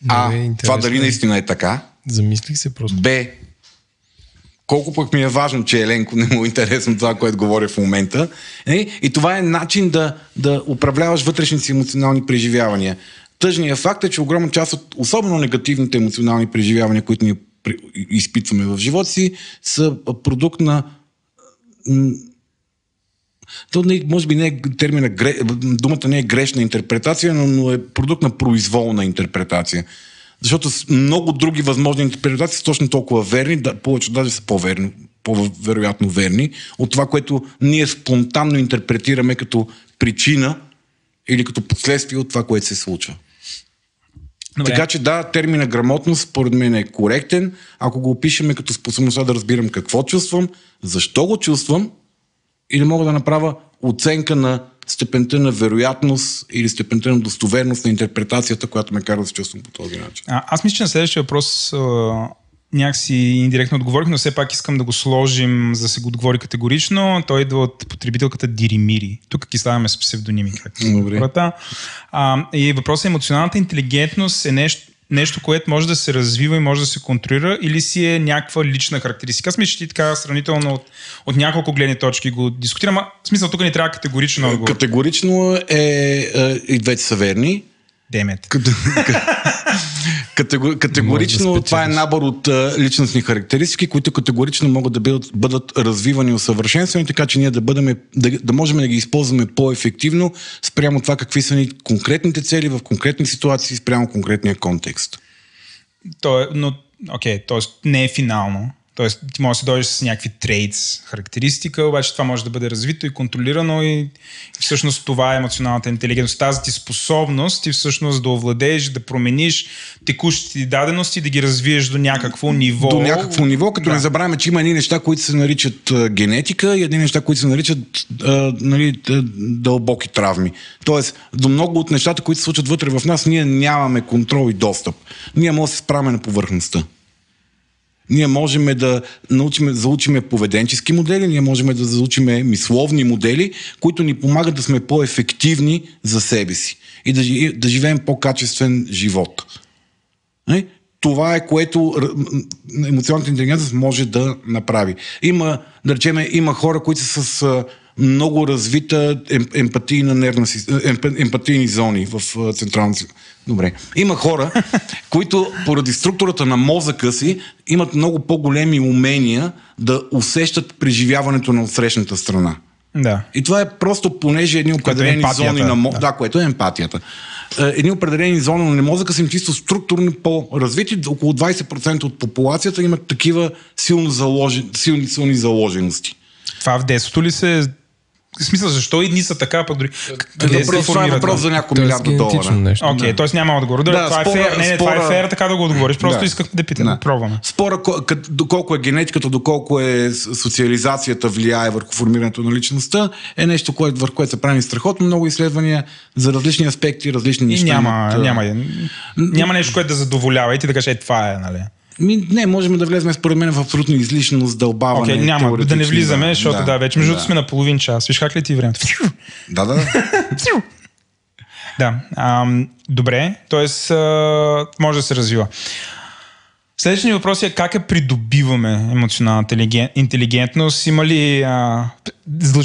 [SPEAKER 6] А,
[SPEAKER 2] е
[SPEAKER 6] това дали наистина е така?
[SPEAKER 2] Замислих се просто.
[SPEAKER 6] Б. Колко пък ми е важно, че Еленко не му е интересно това, което говоря в момента. Е, И това е начин да, да управляваш вътрешните си емоционални преживявания. Тъжният факт е, че огромна част от особено негативните емоционални преживявания, които при- изпитваме в живота си, са продукт на то не, може би не е термина, думата не е грешна интерпретация, но, но е продукт на произволна интерпретация. Защото с много други възможни интерпретации са точно толкова верни, да, повече даже са по-верни, по-вероятно верни, от това, което ние спонтанно интерпретираме като причина или като последствие от това, което се случва.
[SPEAKER 1] Добре.
[SPEAKER 6] Така че да, термина грамотност според мен е коректен, ако го опишеме като способността да разбирам какво чувствам, защо го чувствам и да мога да направя оценка на степента на вероятност или степента на достоверност на интерпретацията, която ме кара да се чувствам по този начин.
[SPEAKER 1] А, аз мисля, че на следващия въпрос а, някакси индиректно отговорих, но все пак искам да го сложим, за да се го отговори категорично. Той идва от потребителката Диримири. Тук ги слагаме с псевдоними, както
[SPEAKER 6] Добре.
[SPEAKER 1] хората. А, и въпросът е, емоционалната интелигентност е нещо, нещо, което може да се развива и може да се контролира или си е някаква лична характеристика. Аз мисля, че ти така сравнително от, от няколко гледни точки го дискутирам. А, В смисъл, тук ни трябва категоричен отговор.
[SPEAKER 6] Категорично е, е, и двете са верни.
[SPEAKER 1] Демет.
[SPEAKER 6] Кате- [LAUGHS] Катего- Категорично
[SPEAKER 2] да
[SPEAKER 6] това е набор от а, личностни характеристики, които категорично могат да бъдат, бъдат развивани и усъвършенствани, така че ние да, бъдем, да, да можем да ги използваме по-ефективно спрямо това какви са ни конкретните цели в конкретни ситуации, спрямо конкретния контекст.
[SPEAKER 1] То е, но, окей, т.е. не е финално. Тоест, ти можеш да дойдеш с някакви трейдс, характеристика, обаче това може да бъде развито и контролирано и, всъщност това е емоционалната интелигентност. Тази ти способност ти всъщност да овладееш, да промениш текущите ти дадености, да ги развиеш до някакво ниво.
[SPEAKER 6] До някакво ниво, като да. не забравяме, че има едни неща, които се наричат генетика и едни неща, които се наричат а, нали, дълбоки травми. Тоест, до много от нещата, които се случват вътре в нас, ние нямаме контрол и достъп. Ние можем да се справяме на повърхността. Ние можем да научим, заучиме поведенчески модели, ние можем да заучиме мисловни модели, които ни помагат да сме по-ефективни за себе си и да, да живеем по-качествен живот. Не? Това е което емоционалната интелигентност може да направи. Има, да речем, има хора, които са с много развита ем, емпатийна нервна система, емпатийни зони в а, централната. Добре. Има хора, [LAUGHS] които поради структурата на мозъка си имат много по-големи умения да усещат преживяването на отсрещната страна.
[SPEAKER 1] Да.
[SPEAKER 6] И това е просто понеже едни определени
[SPEAKER 1] емпатията,
[SPEAKER 6] зони на мозъка.
[SPEAKER 1] да.
[SPEAKER 6] Да. което е емпатията. Е, Едни определени зони на мозъка са им чисто структурно по-развити. Около 20% от популацията имат такива силно заложен, силни, силни заложености.
[SPEAKER 1] Това в детството ли се... В смисъл, защо и дни са така, пък дори... Къде се
[SPEAKER 6] това е въпрос за няколко милиарда долара.
[SPEAKER 2] нещо.
[SPEAKER 1] Окей, т.е. няма отговор. Да, това,
[SPEAKER 6] спора-
[SPEAKER 1] е фер, не, не, това е фер, така да го отговориш. Просто
[SPEAKER 6] Да.
[SPEAKER 1] исках да питам, да. пробваме.
[SPEAKER 6] Спора доколко е генетиката, доколко е социализацията влияе върху формирането на личността, е нещо, което, върху което се прави страхотно много изследвания за различни аспекти, различни
[SPEAKER 1] И
[SPEAKER 6] неща.
[SPEAKER 1] няма,
[SPEAKER 6] имат, а,
[SPEAKER 1] няма, няма нещо, което да задоволява и ти да кажеш, е, това е, нали?
[SPEAKER 6] Ми, не, можем да влезем според мен в абсолютно излишно задълбаване.
[SPEAKER 1] Окей, няма, да не влизаме, защото да, вече между другото сме на половин час. Виж как ли ти времето?
[SPEAKER 6] Да, да.
[SPEAKER 1] Да, ам, добре, т.е. може да се развива. Следващия въпрос е как я придобиваме емоционалната интелиген- интелигентност? Има ли, а,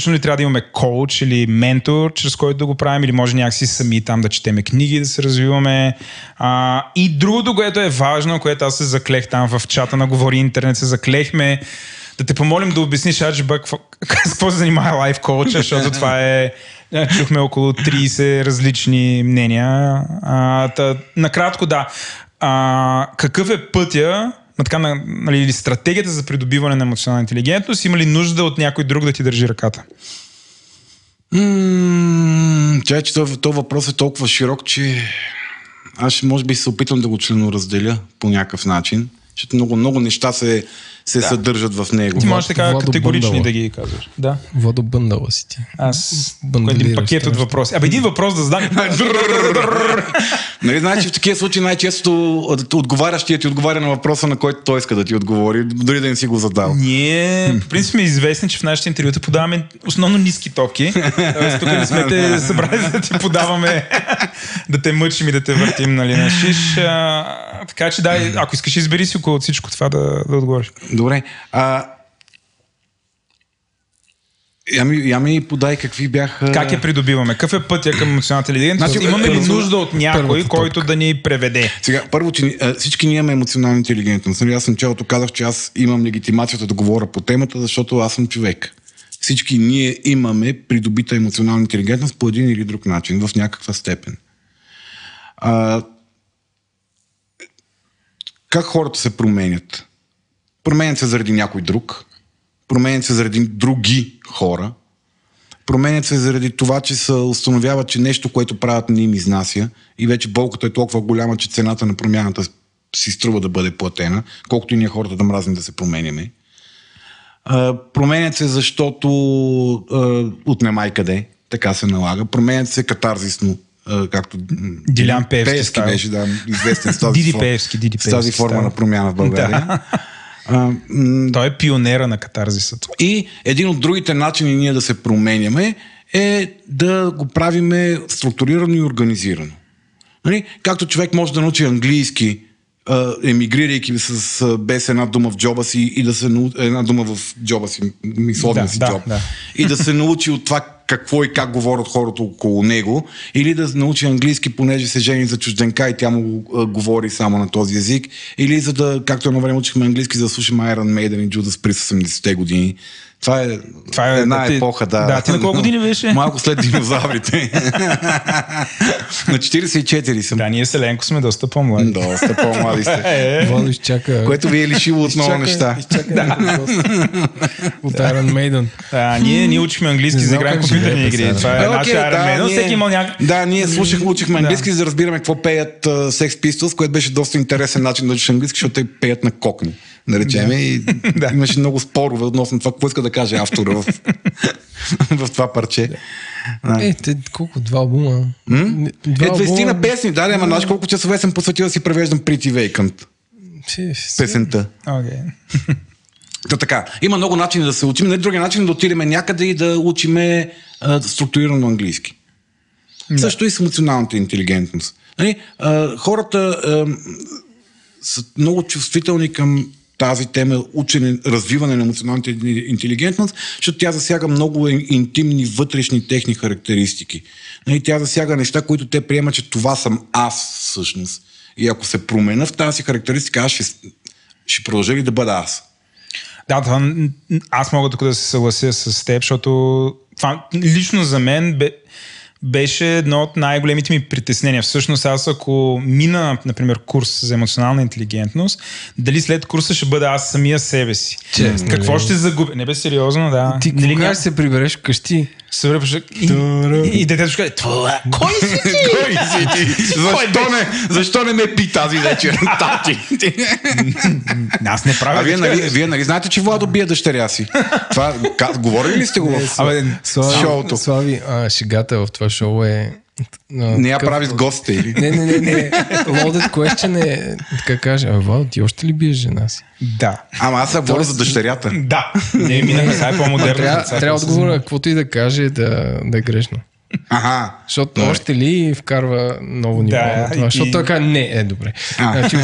[SPEAKER 1] ли трябва да имаме коуч или ментор, чрез който да го правим, или може някакси сами там да четеме книги, да се развиваме? А, и другото, което е важно, което аз се заклех там в чата на Говори Интернет, се заклехме да те помолим да обясниш, Аджиба, какво, [LAUGHS] какво се занимава лайф коуча, защото това е е, Чухме около 30 различни мнения. А, та, накратко, да. А, какъв е пътя, на така, на, нали, стратегията за придобиване на емоционална интелигентност? Има ли нужда от някой друг да ти държи ръката?
[SPEAKER 6] Чай, че този, този въпрос е толкова широк, че аз може би се опитам да го членоразделя по някакъв начин, защото много, много неща се, се да. съдържат в него.
[SPEAKER 1] Ти можеш така
[SPEAKER 2] Владо
[SPEAKER 1] категорични
[SPEAKER 2] Бъндала.
[SPEAKER 1] да ги казваш. Да.
[SPEAKER 2] Водо бъндала си ти.
[SPEAKER 1] Аз един пакет от въпроси. Абе, един въпрос да задам. [LAUGHS]
[SPEAKER 6] Нали, знаеш, че в такива случаи най-често от- отговарящият ти отговаря на въпроса, на който той иска да ти отговори, дори да не си го задал.
[SPEAKER 1] Ние, по принцип, сме известни, че в нашите интервюта подаваме основно ниски токи. Тоест, тук не сме те [LAUGHS] събрали да ти подаваме, да те мъчим и да те въртим, нали, на шиш. А, така че, да, ако искаш, избери си около всичко това да, да отговориш.
[SPEAKER 6] Добре. А... Я ми, я ми подай какви бяха...
[SPEAKER 1] Как я придобиваме? Какъв е пътя към емоционалната интелигентност?
[SPEAKER 6] Значи,
[SPEAKER 1] Имаме ли
[SPEAKER 6] първо-
[SPEAKER 1] нужда от някой, който да ни преведе?
[SPEAKER 6] Сега, първо, че всички ние имаме емоционална интелигентност. Нали, аз началото казах, че аз имам легитимацията да говоря по темата, защото аз съм човек. Всички ние имаме придобита емоционална интелигентност по един или друг начин, в някаква степен. А, как хората се променят? Променят се заради някой друг, променят се заради други хора, променят се заради това, че се установяват, че нещо, което правят не им изнася и вече болката е толкова голяма, че цената на промяната си струва да бъде платена, колкото и ние хората да мразим да се променяме. А, променят се, защото а, от немай къде, така се налага. Променят се катарзисно, а, както
[SPEAKER 1] Дилян Пеевски стайл.
[SPEAKER 6] беше, да, известен с тази,
[SPEAKER 1] Диди Пеевски, Диди
[SPEAKER 6] с тази форма на промяна в България.
[SPEAKER 1] Да.
[SPEAKER 6] А,
[SPEAKER 1] Той е пионера на катарзисът.
[SPEAKER 6] и един от другите начини ние да се променяме е да го правиме структурирано и организирано. Нали? Както човек може да научи английски, емигрирайки с, без една дума в джоба си и да се научи, една дума в джоба си, мисловния
[SPEAKER 1] Да,
[SPEAKER 6] си
[SPEAKER 1] да,
[SPEAKER 6] джоб.
[SPEAKER 1] да.
[SPEAKER 6] И да се научи от това какво и как говорят хората около него, или да научи английски, понеже се жени за чужденка и тя му говори само на този език, или за да, както едно време учихме английски, за да слушаме Iron Maiden и Judas Priest 80-те години. Това е,
[SPEAKER 1] Това е-
[SPEAKER 6] една
[SPEAKER 1] ти-
[SPEAKER 6] епоха, да.
[SPEAKER 1] да, ти на колко години беше? [LAUGHS]
[SPEAKER 6] Малко след динозаврите. [LAUGHS] на 44 съм.
[SPEAKER 1] Да, ние с Еленко сме доста по-млади. [LAUGHS]
[SPEAKER 6] Доста по-млади сте.
[SPEAKER 1] Е,
[SPEAKER 2] Водо изчака...
[SPEAKER 6] Което ви е лишило от много неща.
[SPEAKER 2] Да. от Iron Maiden.
[SPEAKER 1] Да, ние, ние учихме английски
[SPEAKER 2] Не
[SPEAKER 1] за играем компютърни игри. Това е
[SPEAKER 6] Е,
[SPEAKER 1] нашия Iron
[SPEAKER 6] ние-
[SPEAKER 1] всеки имал някак...
[SPEAKER 6] Да, ние слушахме, учихме английски, за да разбираме какво пеят Sex Pistols, което беше доста интересен начин да учиш английски, защото те пеят на кокни. Да речем. И [LAUGHS]
[SPEAKER 1] Да.
[SPEAKER 6] имаше много спорове относно това, какво иска да каже автора в, [LAUGHS] в това парче. Да.
[SPEAKER 2] Е, те колко? Два албума? М?
[SPEAKER 6] Е, 20 на песни, да, да, ама знаеш колко часове съм посветил да си превеждам Pretty Vacant песента.
[SPEAKER 1] Окей. [LAUGHS]
[SPEAKER 6] Та така, има много начини да се учим. Не другия начин е да отидем някъде и да учиме а, структурирано английски. Да. Също и с емоционалната интелигентност. Нали, а, хората а, са много чувствителни към тази тема учене, развиване на емоционалната интелигентност, защото тя засяга много ин- интимни вътрешни техни характеристики. Нали, тя засяга неща, които те приемат, че това съм аз всъщност. И ако се променя в тази характеристика, аз ще, ще продължа ли да бъда аз?
[SPEAKER 1] Да, това, аз мога тук да се съглася с теб, защото това лично за мен бе, беше едно от най-големите ми притеснения. Всъщност аз ако мина, например, курс за емоционална интелигентност, дали след курса ще бъда аз самия себе си.
[SPEAKER 2] Честно
[SPEAKER 1] Какво
[SPEAKER 2] ли?
[SPEAKER 1] ще загубя? Не бе сериозно, да.
[SPEAKER 2] Ти
[SPEAKER 1] Нали
[SPEAKER 2] кога
[SPEAKER 1] ня-
[SPEAKER 2] се прибереш вкъщи?
[SPEAKER 1] Се връбваш и, и, детето ще каже, това, кой си ти? [LAUGHS]
[SPEAKER 6] Кой си ти? Защо не, защо не ме пи тази вечер? [LAUGHS] Тати.
[SPEAKER 1] Аз не правя.
[SPEAKER 6] А вие нали, вие нали знаете, че Владо бие дъщеря си? Това, говорили ли сте го в шоуто?
[SPEAKER 2] Слави, шегата в това шоу е...
[SPEAKER 6] Не я прави с гостите или?
[SPEAKER 2] Не, не, не, не. Loaded question е, така каже, а Вал, ти още ли биеш жена си?
[SPEAKER 1] Да.
[SPEAKER 6] Ама аз се говоря за дъщерята.
[SPEAKER 1] Да. Не, минахме сега е по-модерно.
[SPEAKER 2] Трябва, трябва отговора, каквото и да каже, да, да е грешно.
[SPEAKER 6] Ага.
[SPEAKER 2] Защото
[SPEAKER 6] Добре.
[SPEAKER 2] още ли вкарва ново ниво
[SPEAKER 7] Да,
[SPEAKER 2] на това?
[SPEAKER 7] и-
[SPEAKER 2] Защото той казва, не, е добре.
[SPEAKER 6] А.
[SPEAKER 2] Значи,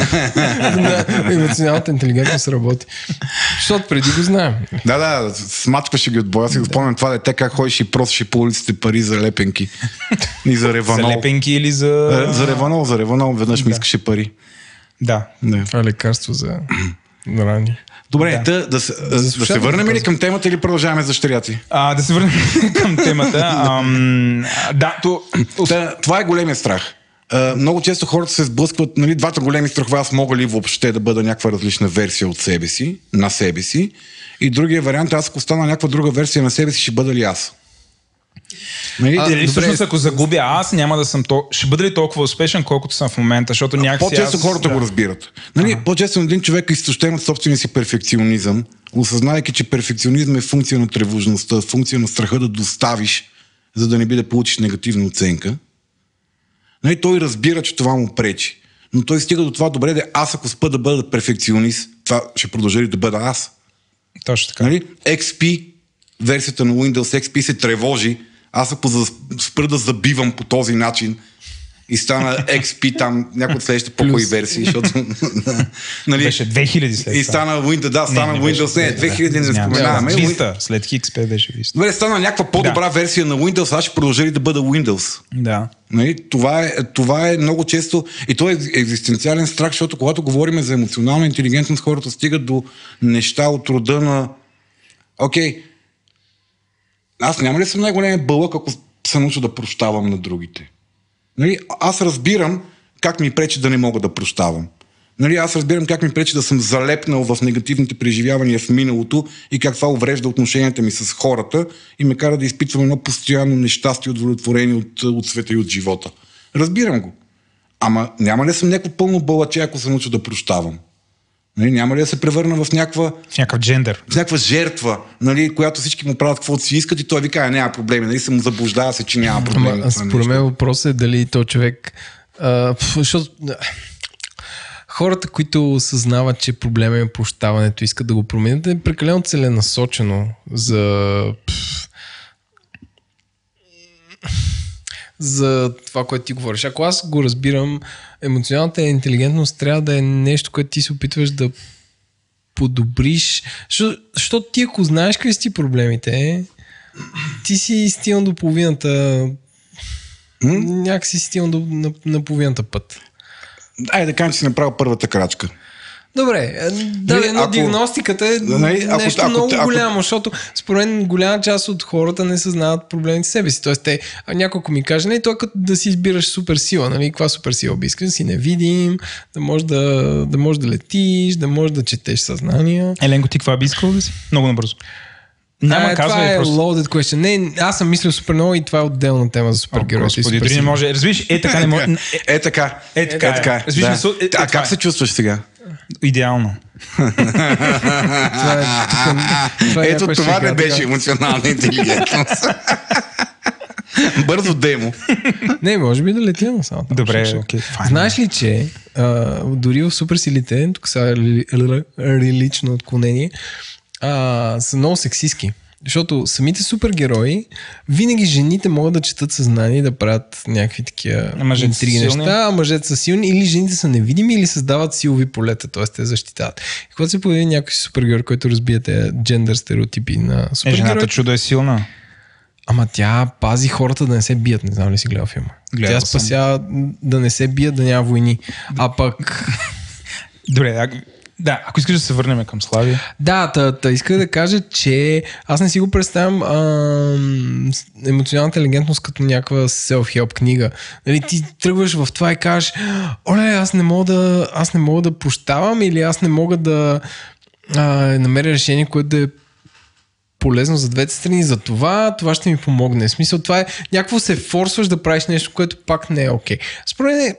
[SPEAKER 2] на емоционалната интелигентност работи. Защото преди го знаем.
[SPEAKER 6] Да, да, смачкваше ги от боя. Си го спомням това дете как ходиш и просеше по улиците пари за лепенки. И за
[SPEAKER 7] За
[SPEAKER 6] реванол.
[SPEAKER 7] лепенки или за...
[SPEAKER 6] Е, За реванол, за реванол веднъж ми искаше пари.
[SPEAKER 7] Да.
[SPEAKER 6] Да.
[SPEAKER 2] Това е лекарство за рани.
[SPEAKER 6] Добре, да, да, се, да се върнем ли към темата или продължаваме за щеряци?
[SPEAKER 7] А, да се върнем [LAUGHS] към темата. [LAUGHS] Ам, да, то...
[SPEAKER 6] Та, това е големия страх. А, много често хората се сблъскват, нали, двата големи страхове, аз мога ли въобще да бъда някаква различна версия от себе си, на себе си, и другия вариант, аз ако стана някаква друга версия на себе си, ще бъда ли аз? Нали?
[SPEAKER 2] А,
[SPEAKER 7] Дали
[SPEAKER 2] добре.
[SPEAKER 7] всъщност ако загубя аз, няма да съм то... Ще бъда ли толкова успешен, колкото съм в момента, защото някакси
[SPEAKER 6] По-често
[SPEAKER 7] аз...
[SPEAKER 6] хората
[SPEAKER 7] да.
[SPEAKER 6] го разбират. Нали, по-често един човек е изтощен от собствения си перфекционизъм, осъзнавайки, че перфекционизъм е функция на тревожността, функция на страха да доставиш, за да не би да получиш негативна оценка. Нали, той разбира, че това му пречи. Но той стига до това, добре, да аз ако спа да бъда перфекционист, това ще продължи ли да бъда аз?
[SPEAKER 7] Точно така.
[SPEAKER 6] Нали? XP, версията на Windows XP се тревожи. Аз ако за- спра да забивам по този начин и стана XP там, някои от следващите по-хубави версии, защото... нали,
[SPEAKER 7] Беше 2000 след
[SPEAKER 6] и стана Windows, да, стана
[SPEAKER 7] не беше
[SPEAKER 6] Windows, не, 2000 не
[SPEAKER 7] Няма.
[SPEAKER 6] споменаваме.
[SPEAKER 7] Да,
[SPEAKER 6] Win-
[SPEAKER 7] Vista, след XP беше Vista.
[SPEAKER 6] Добре, стана някаква по-добра версия на Windows, аз ще продължа ли да бъда Windows?
[SPEAKER 7] Да.
[SPEAKER 6] Нали? Това, е, това е много често и то е екзистенциален страх, защото когато говорим за емоционална интелигентност, хората стигат до неща от рода на окей, аз няма ли съм най-големия бълък, ако се науча да прощавам на другите? Нали? Аз разбирам как ми пречи да не мога да прощавам. Нали, аз разбирам как ми пречи да съм залепнал в негативните преживявания в миналото и как това уврежда отношенията ми с хората и ме кара да изпитвам едно постоянно нещастие, удовлетворение от, от света и от живота. Разбирам го. Ама няма ли съм някакво пълно бълъче, ако се науча да прощавам? Нали, няма ли да се превърна в някаква
[SPEAKER 7] В някакъв джендър.
[SPEAKER 6] в някаква жертва, нали, която всички му правят каквото си искат и той вика, «А, няма проблеми, нали, се му заблуждава се, че няма проблеми.
[SPEAKER 2] Ама, според мен въпросът е дали то човек... А, защото хората, които съзнават, че проблема е прощаването, искат да го променят, е прекалено целенасочено за... за това, което ти говориш. Ако аз го разбирам, емоционалната интелигентност трябва да е нещо, което ти се опитваш да подобриш. Защо- Защото ти, ако знаеш какви са ти проблемите, ти си стигнал до половината. Някакси си стигнал до, на, на половината път.
[SPEAKER 6] Айде да кажем, че си направил първата крачка.
[SPEAKER 2] Добре, е, да,
[SPEAKER 6] Нали,
[SPEAKER 2] но
[SPEAKER 6] ако-
[SPEAKER 2] диагностиката е
[SPEAKER 6] нали, ако-
[SPEAKER 2] нещо
[SPEAKER 6] ако-
[SPEAKER 2] много
[SPEAKER 6] ако-
[SPEAKER 2] голямо, защото според мен голяма част от хората не съзнават проблемите в себе си. Тоест, те, ако ми каже, не, той е като да си избираш супер сила, нали? Каква супер сила би искал да си невидим, да можеш да, да, можеш да летиш, да можеш да четеш съзнания.
[SPEAKER 7] Еленко, ти каква би искал да си? Много набързо. Няма
[SPEAKER 2] а,
[SPEAKER 7] казвай
[SPEAKER 2] това е
[SPEAKER 7] просто.
[SPEAKER 2] loaded question. Не, аз съм мислил супер много и това е отделна тема за супергероите. и
[SPEAKER 7] Господи,
[SPEAKER 2] супер
[SPEAKER 7] дори не може. Разбираш, е така не може. Е,
[SPEAKER 6] Е така.
[SPEAKER 7] Е така е.
[SPEAKER 6] Е така.
[SPEAKER 7] Разбираш,
[SPEAKER 6] да.
[SPEAKER 7] не е- е,
[SPEAKER 6] а как
[SPEAKER 7] е.
[SPEAKER 6] се чувстваш сега?
[SPEAKER 7] идеално.
[SPEAKER 2] Това е, [LAUGHS] тук, това е
[SPEAKER 6] Ето това не беше емоционална интелигентност. [LAUGHS] Бързо демо.
[SPEAKER 2] Не, може би да летя на само.
[SPEAKER 7] Добре.
[SPEAKER 2] Знаеш ли, че а, дори в суперсилите, тук са рели- рели- релично отклонение, а, са много сексистски. Защото самите супергерои, винаги жените могат да четат съзнание и да правят някакви такива интриги неща, а мъжете са силни или жените са невидими или създават силови полета, т.е. те защитават. И когато се появи някой супергерой, който разбие тези джендър стереотипи на
[SPEAKER 7] Е, жената
[SPEAKER 2] супергерой,
[SPEAKER 7] чудо е силна.
[SPEAKER 2] Ама тя пази хората да не се бият. Не знам ли си гледал филма.
[SPEAKER 7] Гледал
[SPEAKER 2] тя
[SPEAKER 7] съм.
[SPEAKER 2] спася да не се бият, да няма войни. А пък... [LAUGHS]
[SPEAKER 7] Добре, да, ако искаш да се върнем към Славия.
[SPEAKER 2] Да, та, та исках да кажа, че аз не си го представям емоционалната интелигентност като някаква self-help книга. Нали, ти тръгваш в това и кажеш, оле, аз не мога да, аз не мога да прощавам или аз не мога да а, намеря решение, което да е полезно за двете страни, за това, това ще ми помогне. В смисъл, това е някакво се форсваш да правиш нещо, което пак не е окей. Според мен,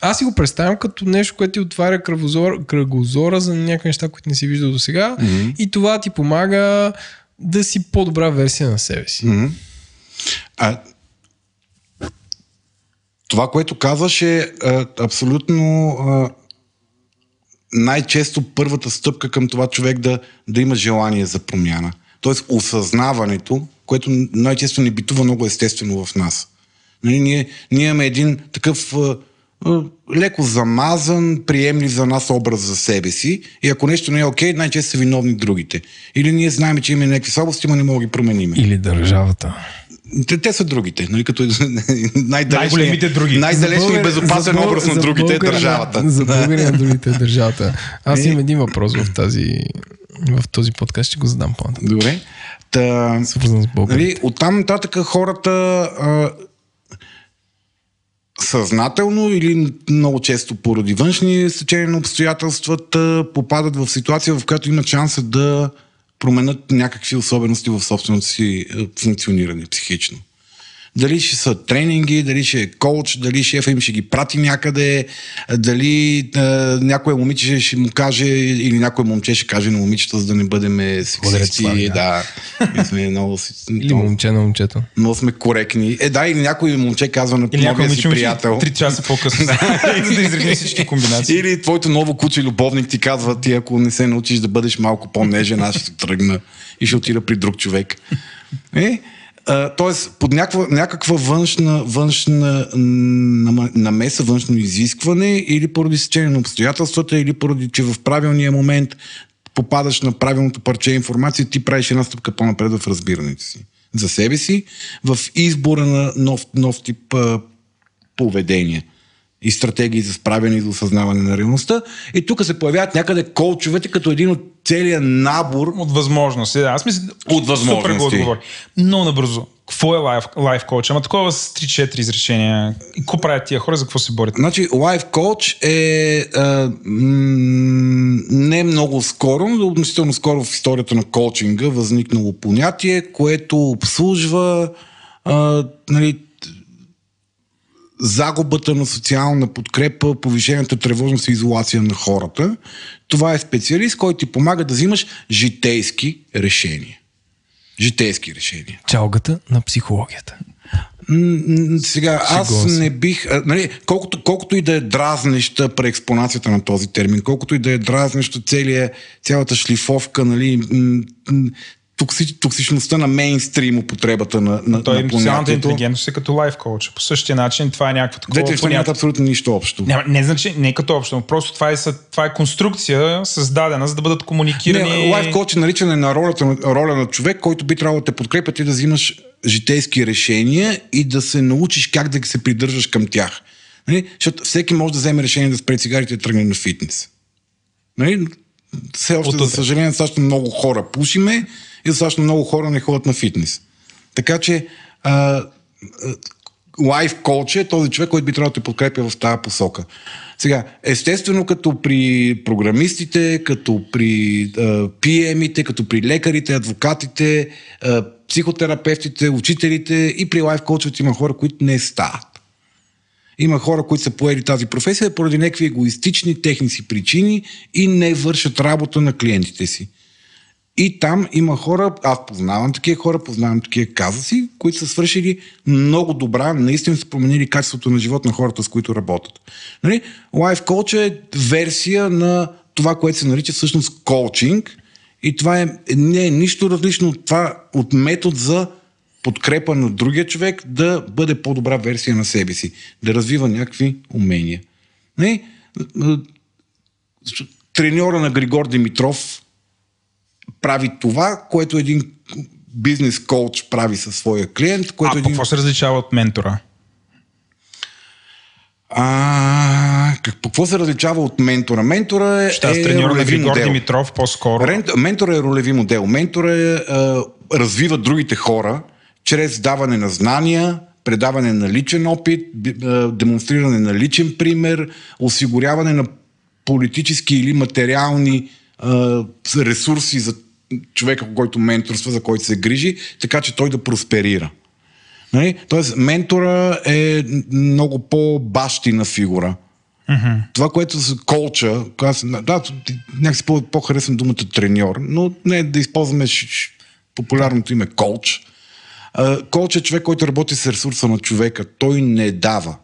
[SPEAKER 2] аз си го представям като нещо, което ти отваря кръвозор, кръгозора за някакви неща, които не си виждал до сега mm-hmm. и това ти помага да си по-добра версия на себе си.
[SPEAKER 6] Мгм. А, това, което казваш е а, абсолютно а, най-често първата стъпка към това човек да, да има желание за промяна. Тоест осъзнаването, което най-често не битува много естествено в нас. Нали, ние, ние имаме един такъв леко замазан, приемлив за нас образ за себе си и ако нещо не е окей, най-често са виновни другите. Или ние знаем, че имаме някакви слабости, но не мога да ги променим.
[SPEAKER 2] Или държавата.
[SPEAKER 6] Те, те са другите, нали, като [LAUGHS]
[SPEAKER 7] Най-големите други.
[SPEAKER 6] най-далечният и безопасен образ на другите е държавата.
[SPEAKER 2] За
[SPEAKER 6] Да.
[SPEAKER 2] българина на [LAUGHS] другите е държавата. Аз
[SPEAKER 6] Е.
[SPEAKER 2] имам един въпрос в тази в този подкаст, ще го задам по-нататък.
[SPEAKER 6] Добре. Та,
[SPEAKER 2] Свързан с България.
[SPEAKER 6] нали, оттам нататък хората а, съзнателно или много често поради външни стечения на обстоятелствата попадат в ситуация, в която имат шанса да променят някакви особености в собственото си е, функциониране психично. Дали ще са тренинги, дали ще е коуч, дали шефа им ще ги прати някъде, дали е, някое момиче ще му каже или някое момче ще каже на момичета, за да не бъдем сексисти.
[SPEAKER 2] Слави, да.
[SPEAKER 6] Сме много,
[SPEAKER 2] Или момче на момчето.
[SPEAKER 6] много сме коректни. Е, да, или някой момче казва на новия си приятел.
[SPEAKER 7] Три часа по-късно. [LAUGHS] [LAUGHS] За да изредим всички комбинации.
[SPEAKER 6] Или твоето ново куче любовник ти казва, ти ако не се научиш да бъдеш малко по-нежен, аз ще тръгна и ще отида при друг човек. Е, а, тоест, под някаква, някаква външна, външна намеса, външно изискване или поради сечение на обстоятелствата, или поради, че в правилния момент попадаш на правилното парче информация, ти правиш една стъпка по-напред в разбирането си. За себе си, в избора на нов, нов тип а, поведение и стратегии за справяне и за осъзнаване на реалността. И тук се появяват някъде колчовете като един от целия набор.
[SPEAKER 7] От възможности. Да. Аз мисля,
[SPEAKER 6] От възможности.
[SPEAKER 7] Супер го отговори. Много набързо. Какво е лайф, лайф коуч? Ама такова с 3-4 изречения. И какво правят тия хора? За какво се борят?
[SPEAKER 6] Значи, Life Coach е а, м- не много скоро, но относително скоро в историята на коучинга възникнало понятие, което обслужва а, нали, загубата на социална подкрепа, повишената тревожност и изолация на хората. Това е специалист, който ти помага да взимаш житейски решения. Житейски решения.
[SPEAKER 2] Чалгата на психологията.
[SPEAKER 6] Сега, аз не бих. а, Нали, колкото, колкото и да е дразнеща преекспонацията на този термин, колкото и да е дразнеща целия, цялата шлифовка, нали, м, м, токси, токсичността на мейнстрим употребата на, на,
[SPEAKER 7] Той
[SPEAKER 6] на понятието.
[SPEAKER 7] интелигентност е като лайф коуч. По същия начин това е някакво такова
[SPEAKER 6] Двете неща нямат
[SPEAKER 7] понятие.
[SPEAKER 6] абсолютно нищо общо.
[SPEAKER 7] Няма, не значи, не като общо, но просто това е, това е конструкция, създадена, за да бъдат комуникирани.
[SPEAKER 6] Не, лайф коуч е наричане на ролята, роля на човек, който би трябвало да те подкрепя ти да взимаш житейски решения и да се научиш как да се придържаш към тях. Нали? Защото всеки може да вземе решение да спре цигарите и да тръгне на фитнес. Нали? Все още, за съжаление, достатъчно много хора пушиме и достатъчно много хора не ходят на фитнес. Така че лайф коуч е този човек, който би трябвало да те подкрепя в тази посока. Сега, естествено, като при програмистите, като при PM-ите, като при лекарите, адвокатите, а, психотерапевтите, учителите и при лайф коучовете има хора, които не стават. Има хора, които са поели тази професия поради някакви егоистични техни си причини и не вършат работа на клиентите си. И там има хора, аз познавам такива хора, познавам такива казуси, които са свършили много добра, наистина са променили качеството на живот на хората, с които работят. Нали? Life Coach е версия на това, което се нарича всъщност коучинг и това е, не е нищо различно от това, от метод за подкрепа на другия човек да бъде по-добра версия на себе си, да развива някакви умения. Нали? Треньора на Григор Димитров прави това, което един бизнес коуч прави със своя клиент, което
[SPEAKER 7] А,
[SPEAKER 6] един...
[SPEAKER 7] какво се различава от ментора?
[SPEAKER 6] А, как- какво се различава от ментора? Ментора е,
[SPEAKER 7] Ще аз треньора на Григор
[SPEAKER 6] модел.
[SPEAKER 7] Димитров по-скоро.
[SPEAKER 6] Рент- Ментора е ролеви модел. Ментора е, а, развива другите хора чрез даване на знания, предаване на личен опит, демонстриране на личен пример, осигуряване на политически или материални а, ресурси за човека, който менторства, за който се грижи, така че той да просперира. Нали? Тоест, ментора е много по-бащина фигура. Mm-hmm. Това, което с колча, аз, да, някакси по- по-харесвам думата треньор, но не да използваме ш- ш- популярното име колч. А, Колч е човек, който работи с ресурса на човека. Той не дава.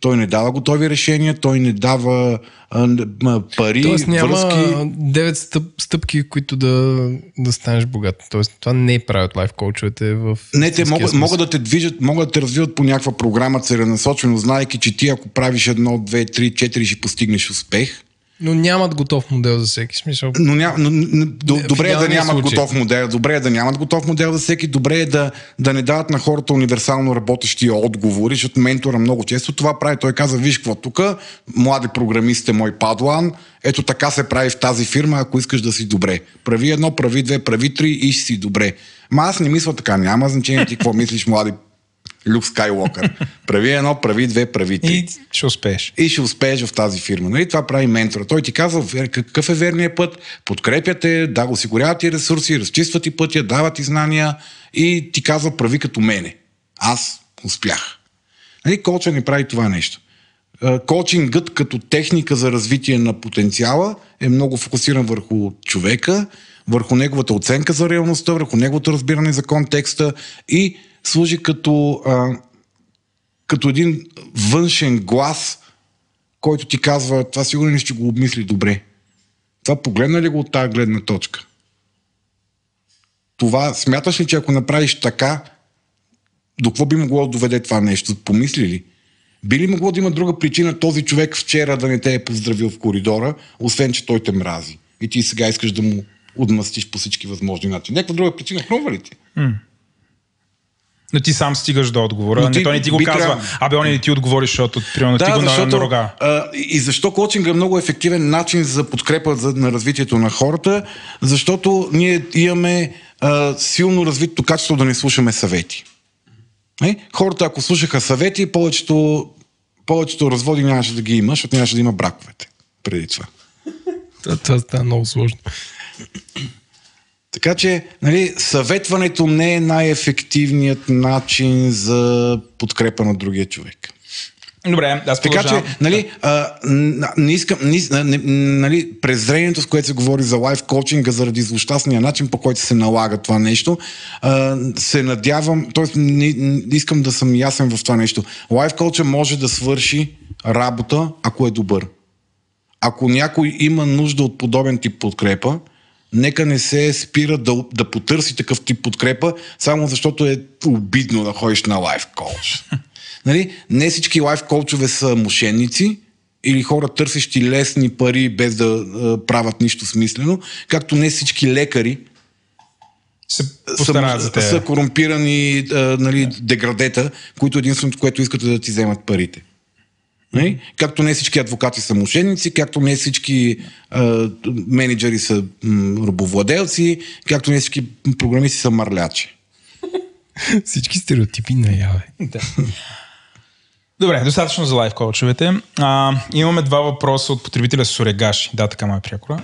[SPEAKER 6] Той не дава готови решения, той не дава а, пари,
[SPEAKER 2] Тоест няма
[SPEAKER 6] връзки.
[SPEAKER 2] 9 стъп, стъпки, които да, да станеш богат. Тоест това не правят лайф коучовете в
[SPEAKER 6] Не, те могат,
[SPEAKER 2] смисъл.
[SPEAKER 6] могат да те движат, могат да те развиват по някаква програма целенасочено, знаеки, че ти ако правиш едно, две, три, четири, ще постигнеш успех.
[SPEAKER 2] Но нямат готов модел за всеки смисъл.
[SPEAKER 6] Но, ня, но, но добре е да нямат
[SPEAKER 2] случай.
[SPEAKER 6] готов модел. Добре е да нямат готов модел за всеки. Добре е да, да не дават на хората универсално работещи отговори, защото ментора много често това прави. Той каза, виж какво тук, млади програмист е мой падлан, ето така се прави в тази фирма, ако искаш да си добре. Прави едно, прави две, прави три и ще си добре. Ма аз не мисля така, няма значение ти какво мислиш, млади Люк Скайлокър. Прави едно, прави две, прави три
[SPEAKER 1] И ще успееш.
[SPEAKER 6] и ще успееш в тази фирма. Нали? Това прави ментора. Той ти казва какъв е верният път, подкрепяте, да, осигуряват ти ресурси, разчистват ти пътя, дават ти знания и ти казва прави като мене. Аз успях. Нали? Коуча не прави това нещо. Коучингът като техника за развитие на потенциала е много фокусиран върху човека, върху неговата оценка за реалността, върху неговото разбиране за контекста и служи като а, като един външен глас, който ти казва, това сигурно ли ще го обмисли добре. Това погледна ли го от тази гледна точка? Това, смяташ ли, че ако направиш така, до какво би могло да доведе това нещо? Помисли ли? Би ли могло да има друга причина този човек вчера да не те е поздравил в коридора, освен, че той те мрази? И ти сега искаш да му отмъстиш по всички възможни начини. Някаква друга причина хрумва ли ти?
[SPEAKER 1] Но ти сам стигаш до отговора.
[SPEAKER 6] Но
[SPEAKER 1] Не,
[SPEAKER 6] ти
[SPEAKER 1] той не ти го казва. Абе, он не ти отговори, защото примерно ти го на, на рога.
[SPEAKER 6] а, и защо коучинг е много ефективен начин за подкрепа за, на развитието на хората? Защото ние имаме а, силно развитото качество да не слушаме съвети. Е? Хората, ако слушаха съвети, повечето, повечето разводи нямаше да ги има, защото нямаше да има браковете преди това.
[SPEAKER 2] Това, това става много сложно.
[SPEAKER 6] Така че, нали, съветването не е най-ефективният начин за подкрепа на другия човек.
[SPEAKER 1] Добре, аз
[SPEAKER 6] Така че, нали, а, не искам, не, не, нали, презрението, с което се говори за лайф коучинга заради злощастния начин, по който се налага това нещо, а, се надявам, т.е. не, не искам да съм ясен в това нещо. Лайф коуча може да свърши работа, ако е добър. Ако някой има нужда от подобен тип подкрепа, нека не се спира да, да потърси такъв тип подкрепа, само защото е обидно да ходиш на лайф коуч. [LAUGHS] нали? Не всички лайф коучове са мошенници или хора търсещи лесни пари без да а, правят нищо смислено, както не всички лекари
[SPEAKER 1] се
[SPEAKER 6] са,
[SPEAKER 1] за
[SPEAKER 6] са корумпирани а, нали, деградета, които единственото, което искат е да ти вземат парите. Не? Както не всички адвокати са мошенници, както не всички а, менеджери са м, рабовладелци, както не всички програмисти са мърлячи. [LAUGHS]
[SPEAKER 2] Всички стереотипи наяве.
[SPEAKER 1] Да. Добре, достатъчно за лайф коучовете. А, имаме два въпроса от потребителя Сорегаши. Да, така ме прякора.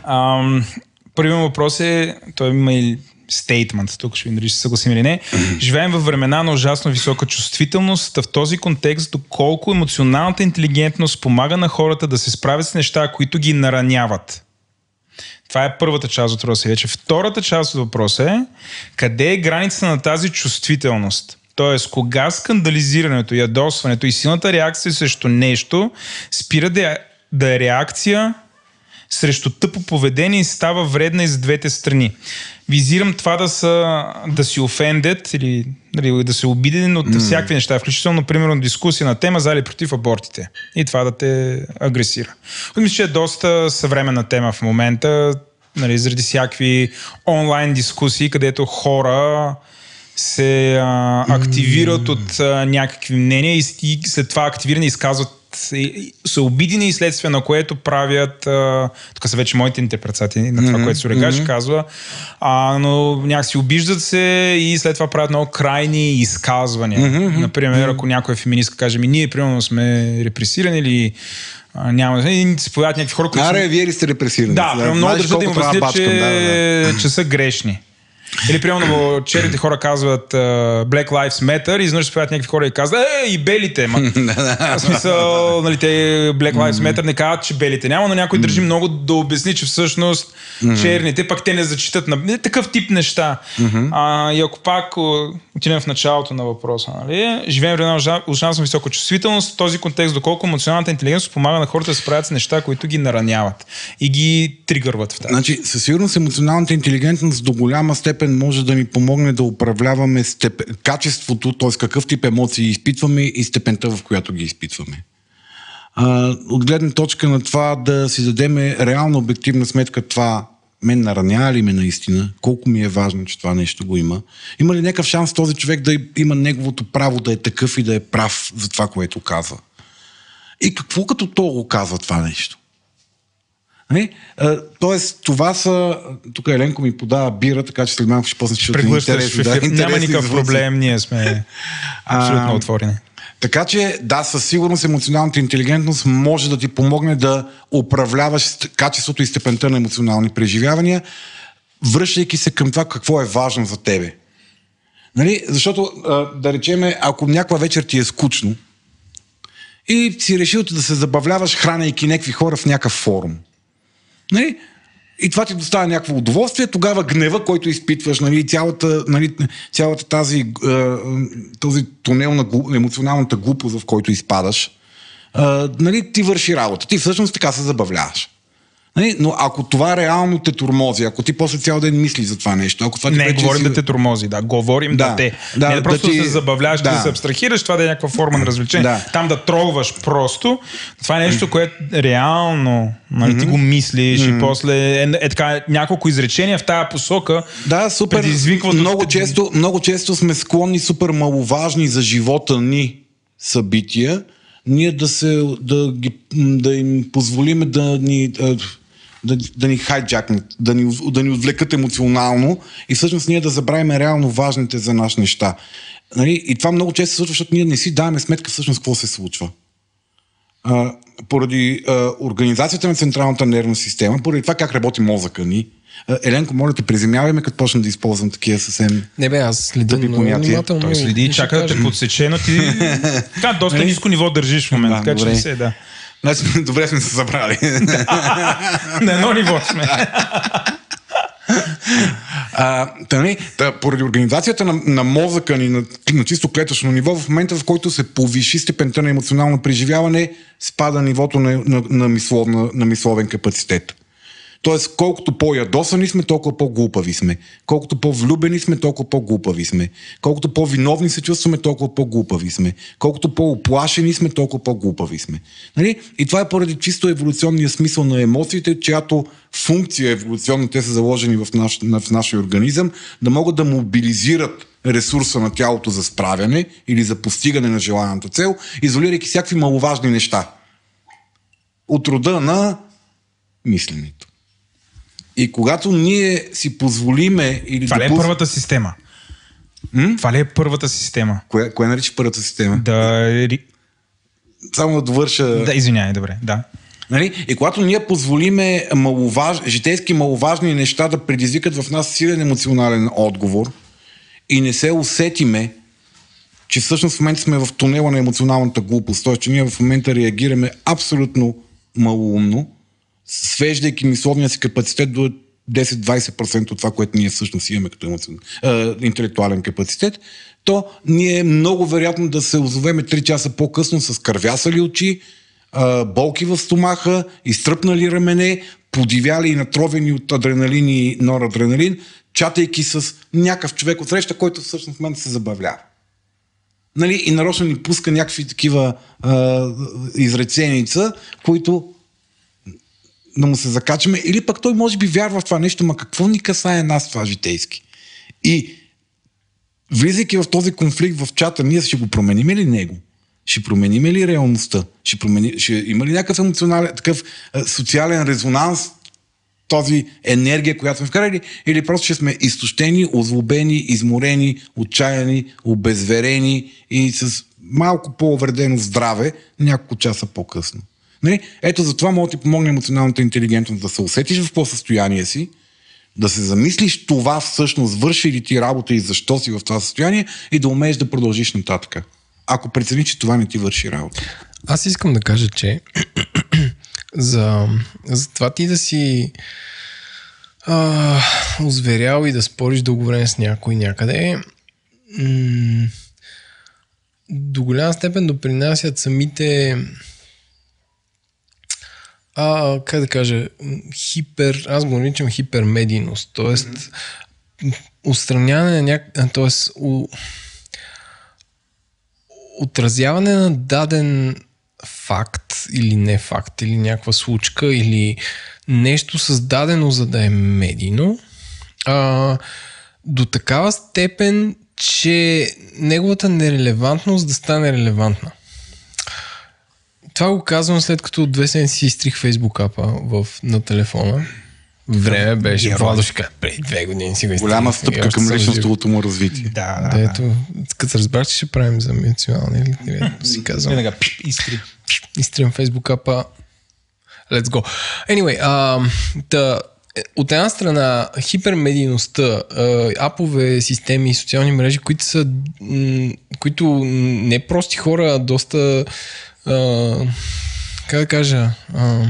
[SPEAKER 1] Първият въпрос е, той има и стейтмент, тук ще ви дали ще се съгласим или не. [CLEARS THROAT] Живеем във времена на ужасно висока чувствителност. В този контекст, доколко емоционалната интелигентност помага на хората да се справят с неща, които ги нараняват. Това е първата част от въпроса. Вече втората част от въпроса е къде е границата на тази чувствителност? Тоест, кога скандализирането, ядосването и силната реакция срещу нещо спира да да е реакция срещу тъпо поведение и става вредна и за двете страни. Визирам това да, са, да си офендет или нали, да се обиден от mm. всякакви неща, включително, примерно, дискусия на тема за или против абортите. И това да те агресира. Мисля, че е доста съвременна тема в момента, нали, заради всякакви онлайн дискусии, където хора се а, активират от а, някакви мнения и, и след това активирани изказват са обидени и следствие на което правят, а, тук са вече моите интерпретации на това, което Сурегаш mm-hmm. казва, а, но някакси обиждат се и след това правят много крайни изказвания. Mm-hmm. Например, ако някой феминистка каже, ми ние примерно сме репресирани или а, няма, и се появят някакви хора, които...
[SPEAKER 6] Аре, вие ли сте репресирани?
[SPEAKER 1] да, да много държа да им обясня, че,
[SPEAKER 6] да, да.
[SPEAKER 1] че са грешни. Или примерно черните хора казват uh, Black Lives Matter и изведнъж се появят някакви хора и казват, е, и белите, ма. [LAUGHS] В смисъл, нали, те Black Lives Matter не казват, че белите няма, но някой държи много да обясни, че всъщност черните, пък те не зачитат на такъв тип неща. А, и ако пак отидем в началото на въпроса, нали, живеем в една ужа- ужасно висока чувствителност, в този контекст, доколко емоционалната интелигентност помага на хората да се справят с неща, които ги нараняват и ги тригърват в тази.
[SPEAKER 6] Значи, със сигурност емоционалната интелигентност до голяма степен може да ни помогне да управляваме степен, качеството, т.е. какъв тип емоции изпитваме и степента, в която ги изпитваме. А, от гледна точка на това да си дадем реално обективна сметка това мен наранява ли ме наистина, колко ми е важно, че това нещо го има. Има ли някакъв шанс този човек да има неговото право да е такъв и да е прав за това, което казва? И какво като то го казва това нещо? Не? А, тоест, това са... Тук Еленко ми подава бира, така че след малко ще после ще
[SPEAKER 1] Преглъщаш ефир. Няма никакъв проблем, ние сме [LAUGHS] абсолютно отворени.
[SPEAKER 6] Така че, да, със сигурност емоционалната интелигентност може да ти помогне да управляваш ст- качеството и степента на емоционални преживявания, връщайки се към това какво е важно за тебе. Нали? Защото, да речеме, ако някаква вечер ти е скучно и си решил да се забавляваш, хранейки някакви хора в някакъв форум. Нали? И това ти доставя някакво удоволствие, тогава гнева, който изпитваш, нали, цялата, нали, цялата тази, е, този тунел на емоционалната глупост, в който изпадаш, е, нали, ти върши работа. Ти всъщност така се забавляваш. Нали? Но ако това реално те турмози, ако ти после цял ден мислиш за това нещо, ако това ти
[SPEAKER 1] Не,
[SPEAKER 6] пречи
[SPEAKER 1] говорим
[SPEAKER 6] си-
[SPEAKER 1] да те тормози, да. Говорим да,
[SPEAKER 6] Да,
[SPEAKER 1] те.
[SPEAKER 6] да,
[SPEAKER 1] не да просто
[SPEAKER 6] да ти-
[SPEAKER 1] се забавляваш, да.
[SPEAKER 6] да.
[SPEAKER 1] се абстрахираш, това да е някаква форма на развлечение.
[SPEAKER 6] Да.
[SPEAKER 1] Там да тролваш просто. Това е нещо, което реално нали, ти го мислиш и после е, е, така няколко изречения в тая посока
[SPEAKER 6] Да, супер. Много често, много често сме склонни супер маловажни за живота ни събития, ние да, се, да, ги, да им позволиме да ни, да, да ни хайджакнат, да ни, да ни отвлекат емоционално и всъщност ние да забравим реално важните за нас неща. Нали? И това много често се случва, защото ние не си даваме сметка всъщност какво се случва. А, поради а, организацията на централната нервна система, поради това как работи мозъка ни. Еленко, моля те, приземявай ме, като почна да използвам такива съвсем...
[SPEAKER 2] Не бе, аз следя много
[SPEAKER 6] понятия.
[SPEAKER 2] внимателно.
[SPEAKER 1] Той следи и чака да те подсече, но ти [LAUGHS] така, доста
[SPEAKER 6] Нали?
[SPEAKER 1] ниско ниво държиш в момента,
[SPEAKER 6] Да,
[SPEAKER 1] така че
[SPEAKER 6] добре.
[SPEAKER 1] не се, да.
[SPEAKER 6] Значи, [LAUGHS] добре сме се забрали. [LAUGHS]
[SPEAKER 1] На едно ниво сме. [LAUGHS]
[SPEAKER 6] А, та, не, та, поради организацията на, на мозъка ни на, на чисто клетъчно ниво, в момента в който се повиши степента на емоционално преживяване, спада нивото на, на, на, мисловна, на мисловен капацитет. Тоест, колкото по-ядосани сме, толкова по-глупави сме. Колкото по-влюбени сме, толкова по-глупави сме. Колкото по-виновни се чувстваме, толкова по-глупави сме. Колкото по-оплашени сме, толкова по-глупави сме. Нали? И това е поради чисто еволюционния смисъл на емоциите, чиято функция еволюционна, те са заложени в, наш, на- в нашия организъм, да могат да мобилизират ресурса на тялото за справяне или за постигане на желаната цел, изолирайки всякакви маловажни неща. От рода на мисленето. И когато ние си позволиме или
[SPEAKER 1] Това ли е първата система? Това ли е първата система?
[SPEAKER 6] Кое, кое нарича първата система?
[SPEAKER 1] Да,
[SPEAKER 6] Само да довърша.
[SPEAKER 1] да извиняй, добре, да.
[SPEAKER 6] Нали? И когато ние позволиме маловаж... житейски маловажни неща да предизвикат в нас силен емоционален отговор и не се усетиме, че всъщност в момента сме в тунела на емоционалната глупост, т.е. че ние в момента реагираме абсолютно малоумно, свеждайки мисловния си капацитет до 10-20% от това, което ние всъщност имаме като емоцион... е, интелектуален капацитет, то ние е много вероятно да се озовеме 3 часа по-късно с кървясали очи, а, болки в стомаха, изтръпнали рамене, подивяли и натровени от адреналин и норадреналин, чатайки с някакъв човек от среща, който всъщност в момента се забавлява. Нали? И нарочно ни пуска някакви такива а, изреченица, които да му се закачаме, или пък той може би вярва в това нещо, ма какво ни касае нас това житейски? И влизайки в този конфликт в чата, ние ще го променим ли него? Ще променим ли реалността? Ще, промени, ще има ли някакъв емоционален, такъв социален резонанс, този енергия, която сме вкарали, или просто ще сме изтощени, озлобени, изморени, отчаяни, обезверени и с малко по-увредено здраве няколко часа по-късно. Нали? Ето за това може да ти помогне емоционалната интелигентност да се усетиш в по-състояние си, Да се замислиш това всъщност върши ли ти работа и защо си в това състояние и да умееш да продължиш нататък. Ако прецени, че това не ти върши работа.
[SPEAKER 2] Аз искам да кажа, че [CLEARS THROAT] за, за това ти да си а, озверял и да спориш дълго време с някой някъде, м- до голяма степен допринасят самите а, как да кажа, хипер, аз го наричам хипермедийност, т.е. Mm-hmm. устраняване на няк... т.е. У... отразяване на даден факт или не факт, или някаква случка, или нещо създадено за да е медийно, а, до такава степен, че неговата нерелевантност да стане релевантна. Това го казвам след като две седмици си изтрих фейсбук апа в, на телефона. Време беше.
[SPEAKER 6] Герой.
[SPEAKER 2] Каже, преди две години си го изтрих.
[SPEAKER 6] Голяма стъпка към личностното му развитие.
[SPEAKER 7] Да,
[SPEAKER 2] Да, ето, като разбрах, че ще правим за емоционални или си казвам.
[SPEAKER 7] Веднага пш, изтри.
[SPEAKER 2] Изтрием фейсбук апа. Let's go. Anyway, е, от една страна хипермедийността, апове, системи, социални мрежи, които са които не прости хора, а доста как да кажа а,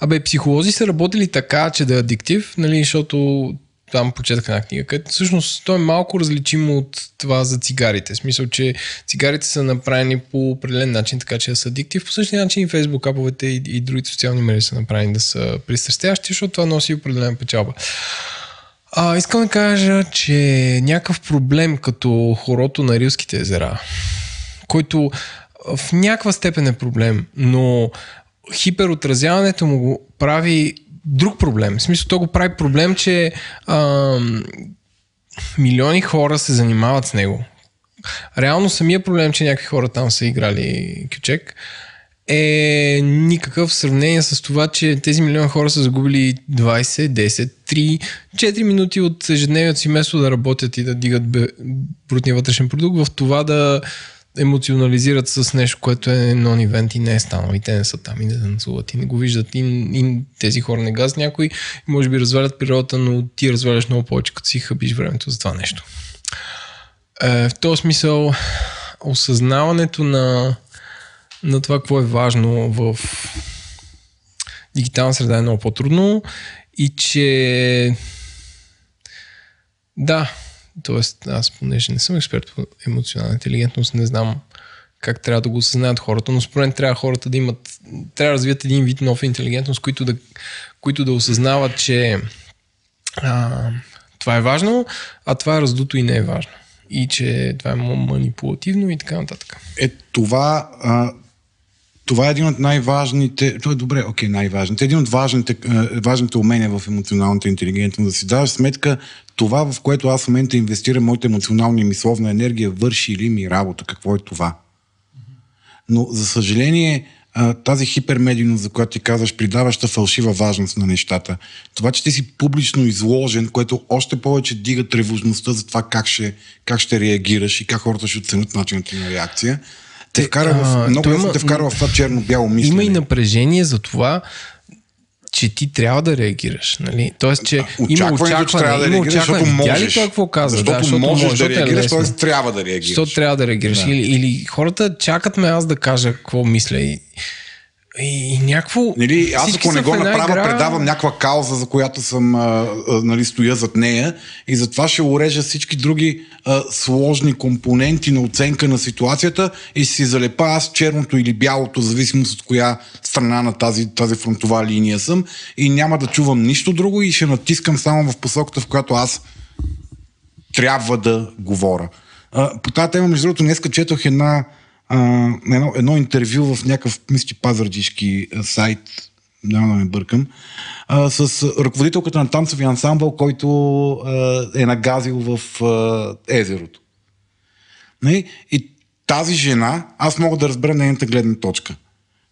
[SPEAKER 2] Абе, психолози са работили така, че да е адиктив, нали, защото там почетах една книга, където всъщност то е малко различимо от това за цигарите. В смисъл, че цигарите са направени по определен начин, така че да са адиктив. По същия начин и фейсбук аповете и, и другите социални мрежи са направени да са пристрастящи, защото това носи определена печалба. А, искам да кажа, че някакъв проблем като хорото на Рилските езера, който в някаква степен е проблем, но хиперотразяването му го прави друг проблем. В смисъл, то го прави проблем, че ам, милиони хора се занимават с него. Реално самия проблем, че някакви хора там са играли кючек, е никакъв в сравнение с това, че тези милиони хора са загубили 20, 10, 3, 4 минути от ежедневието си, вместо да работят и да дигат брутния вътрешен продукт, в това да емоционализират с нещо, което е нон-ивент и не е станало. И те не са там и не танцуват и не го виждат. И, и тези хора не газят някой. И може би развалят природата, но ти разваляш много повече, като си хъбиш времето за това нещо. Е, в този смисъл, осъзнаването на, на това, какво е важно в дигитална среда е много по-трудно и че да, т.е. аз понеже не съм експерт по емоционална интелигентност, не знам как трябва да го осъзнаят хората, но според мен трябва хората да имат, трябва да развият един вид нов интелигентност, които да, които да осъзнават, че а, това е важно, а това е раздуто и не е важно. И че това е манипулативно и така нататък.
[SPEAKER 6] Е, това, а, това е един от най-важните, то е добре, окей, най-важните, един от важните, важните умения в емоционалната интелигентност, да си даваш сметка това, в което аз в момента инвестирам моята емоционална и мисловна енергия, върши ли ми работа, какво е това. Но, за съжаление, тази хипермедийност, за която ти казваш, придаваща фалшива важност на нещата. Това, че ти си публично изложен, което още повече дига тревожността за това как ще, как ще реагираш и как хората ще оценят начинът на реакция, те вкара в, много
[SPEAKER 2] има-
[SPEAKER 6] те вкара в това черно-бяло мислене.
[SPEAKER 2] Има и напрежение за това, че ти трябва да реагираш. Нали? Тоест, че има очакване,
[SPEAKER 6] да
[SPEAKER 2] има очакване.
[SPEAKER 6] защото
[SPEAKER 2] Видя ли
[SPEAKER 6] можеш.
[SPEAKER 2] той какво каза?
[SPEAKER 6] Защото,
[SPEAKER 2] да, защото
[SPEAKER 6] можеш
[SPEAKER 2] може,
[SPEAKER 6] да реагираш, т.е. трябва да реагираш.
[SPEAKER 2] Защото трябва да реагираш.
[SPEAKER 6] Да.
[SPEAKER 2] Или, или хората чакат ме аз да кажа какво мисля. И, и, и някакво...
[SPEAKER 6] Нали, аз ако не го направя,
[SPEAKER 2] игра-
[SPEAKER 6] предавам някаква кауза, за която съм, а, а, нали, стоя зад нея и затова ще урежа всички други а, сложни компоненти на оценка на ситуацията и ще си залепа аз черното или бялото, зависимост от коя страна на тази, тази фронтова линия съм и няма да чувам нищо друго и ще натискам само в посоката, в която аз трябва да говоря. А, по тази тема, между другото, днеска четох една, а, едно, едно интервю в някакъв, мисля, а, сайт, няма да ме бъркам, а, с ръководителката на танцовия ансамбъл, който а, е нагазил в а, езерото. Нали? И тази жена, аз мога да разбера нейната гледна точка.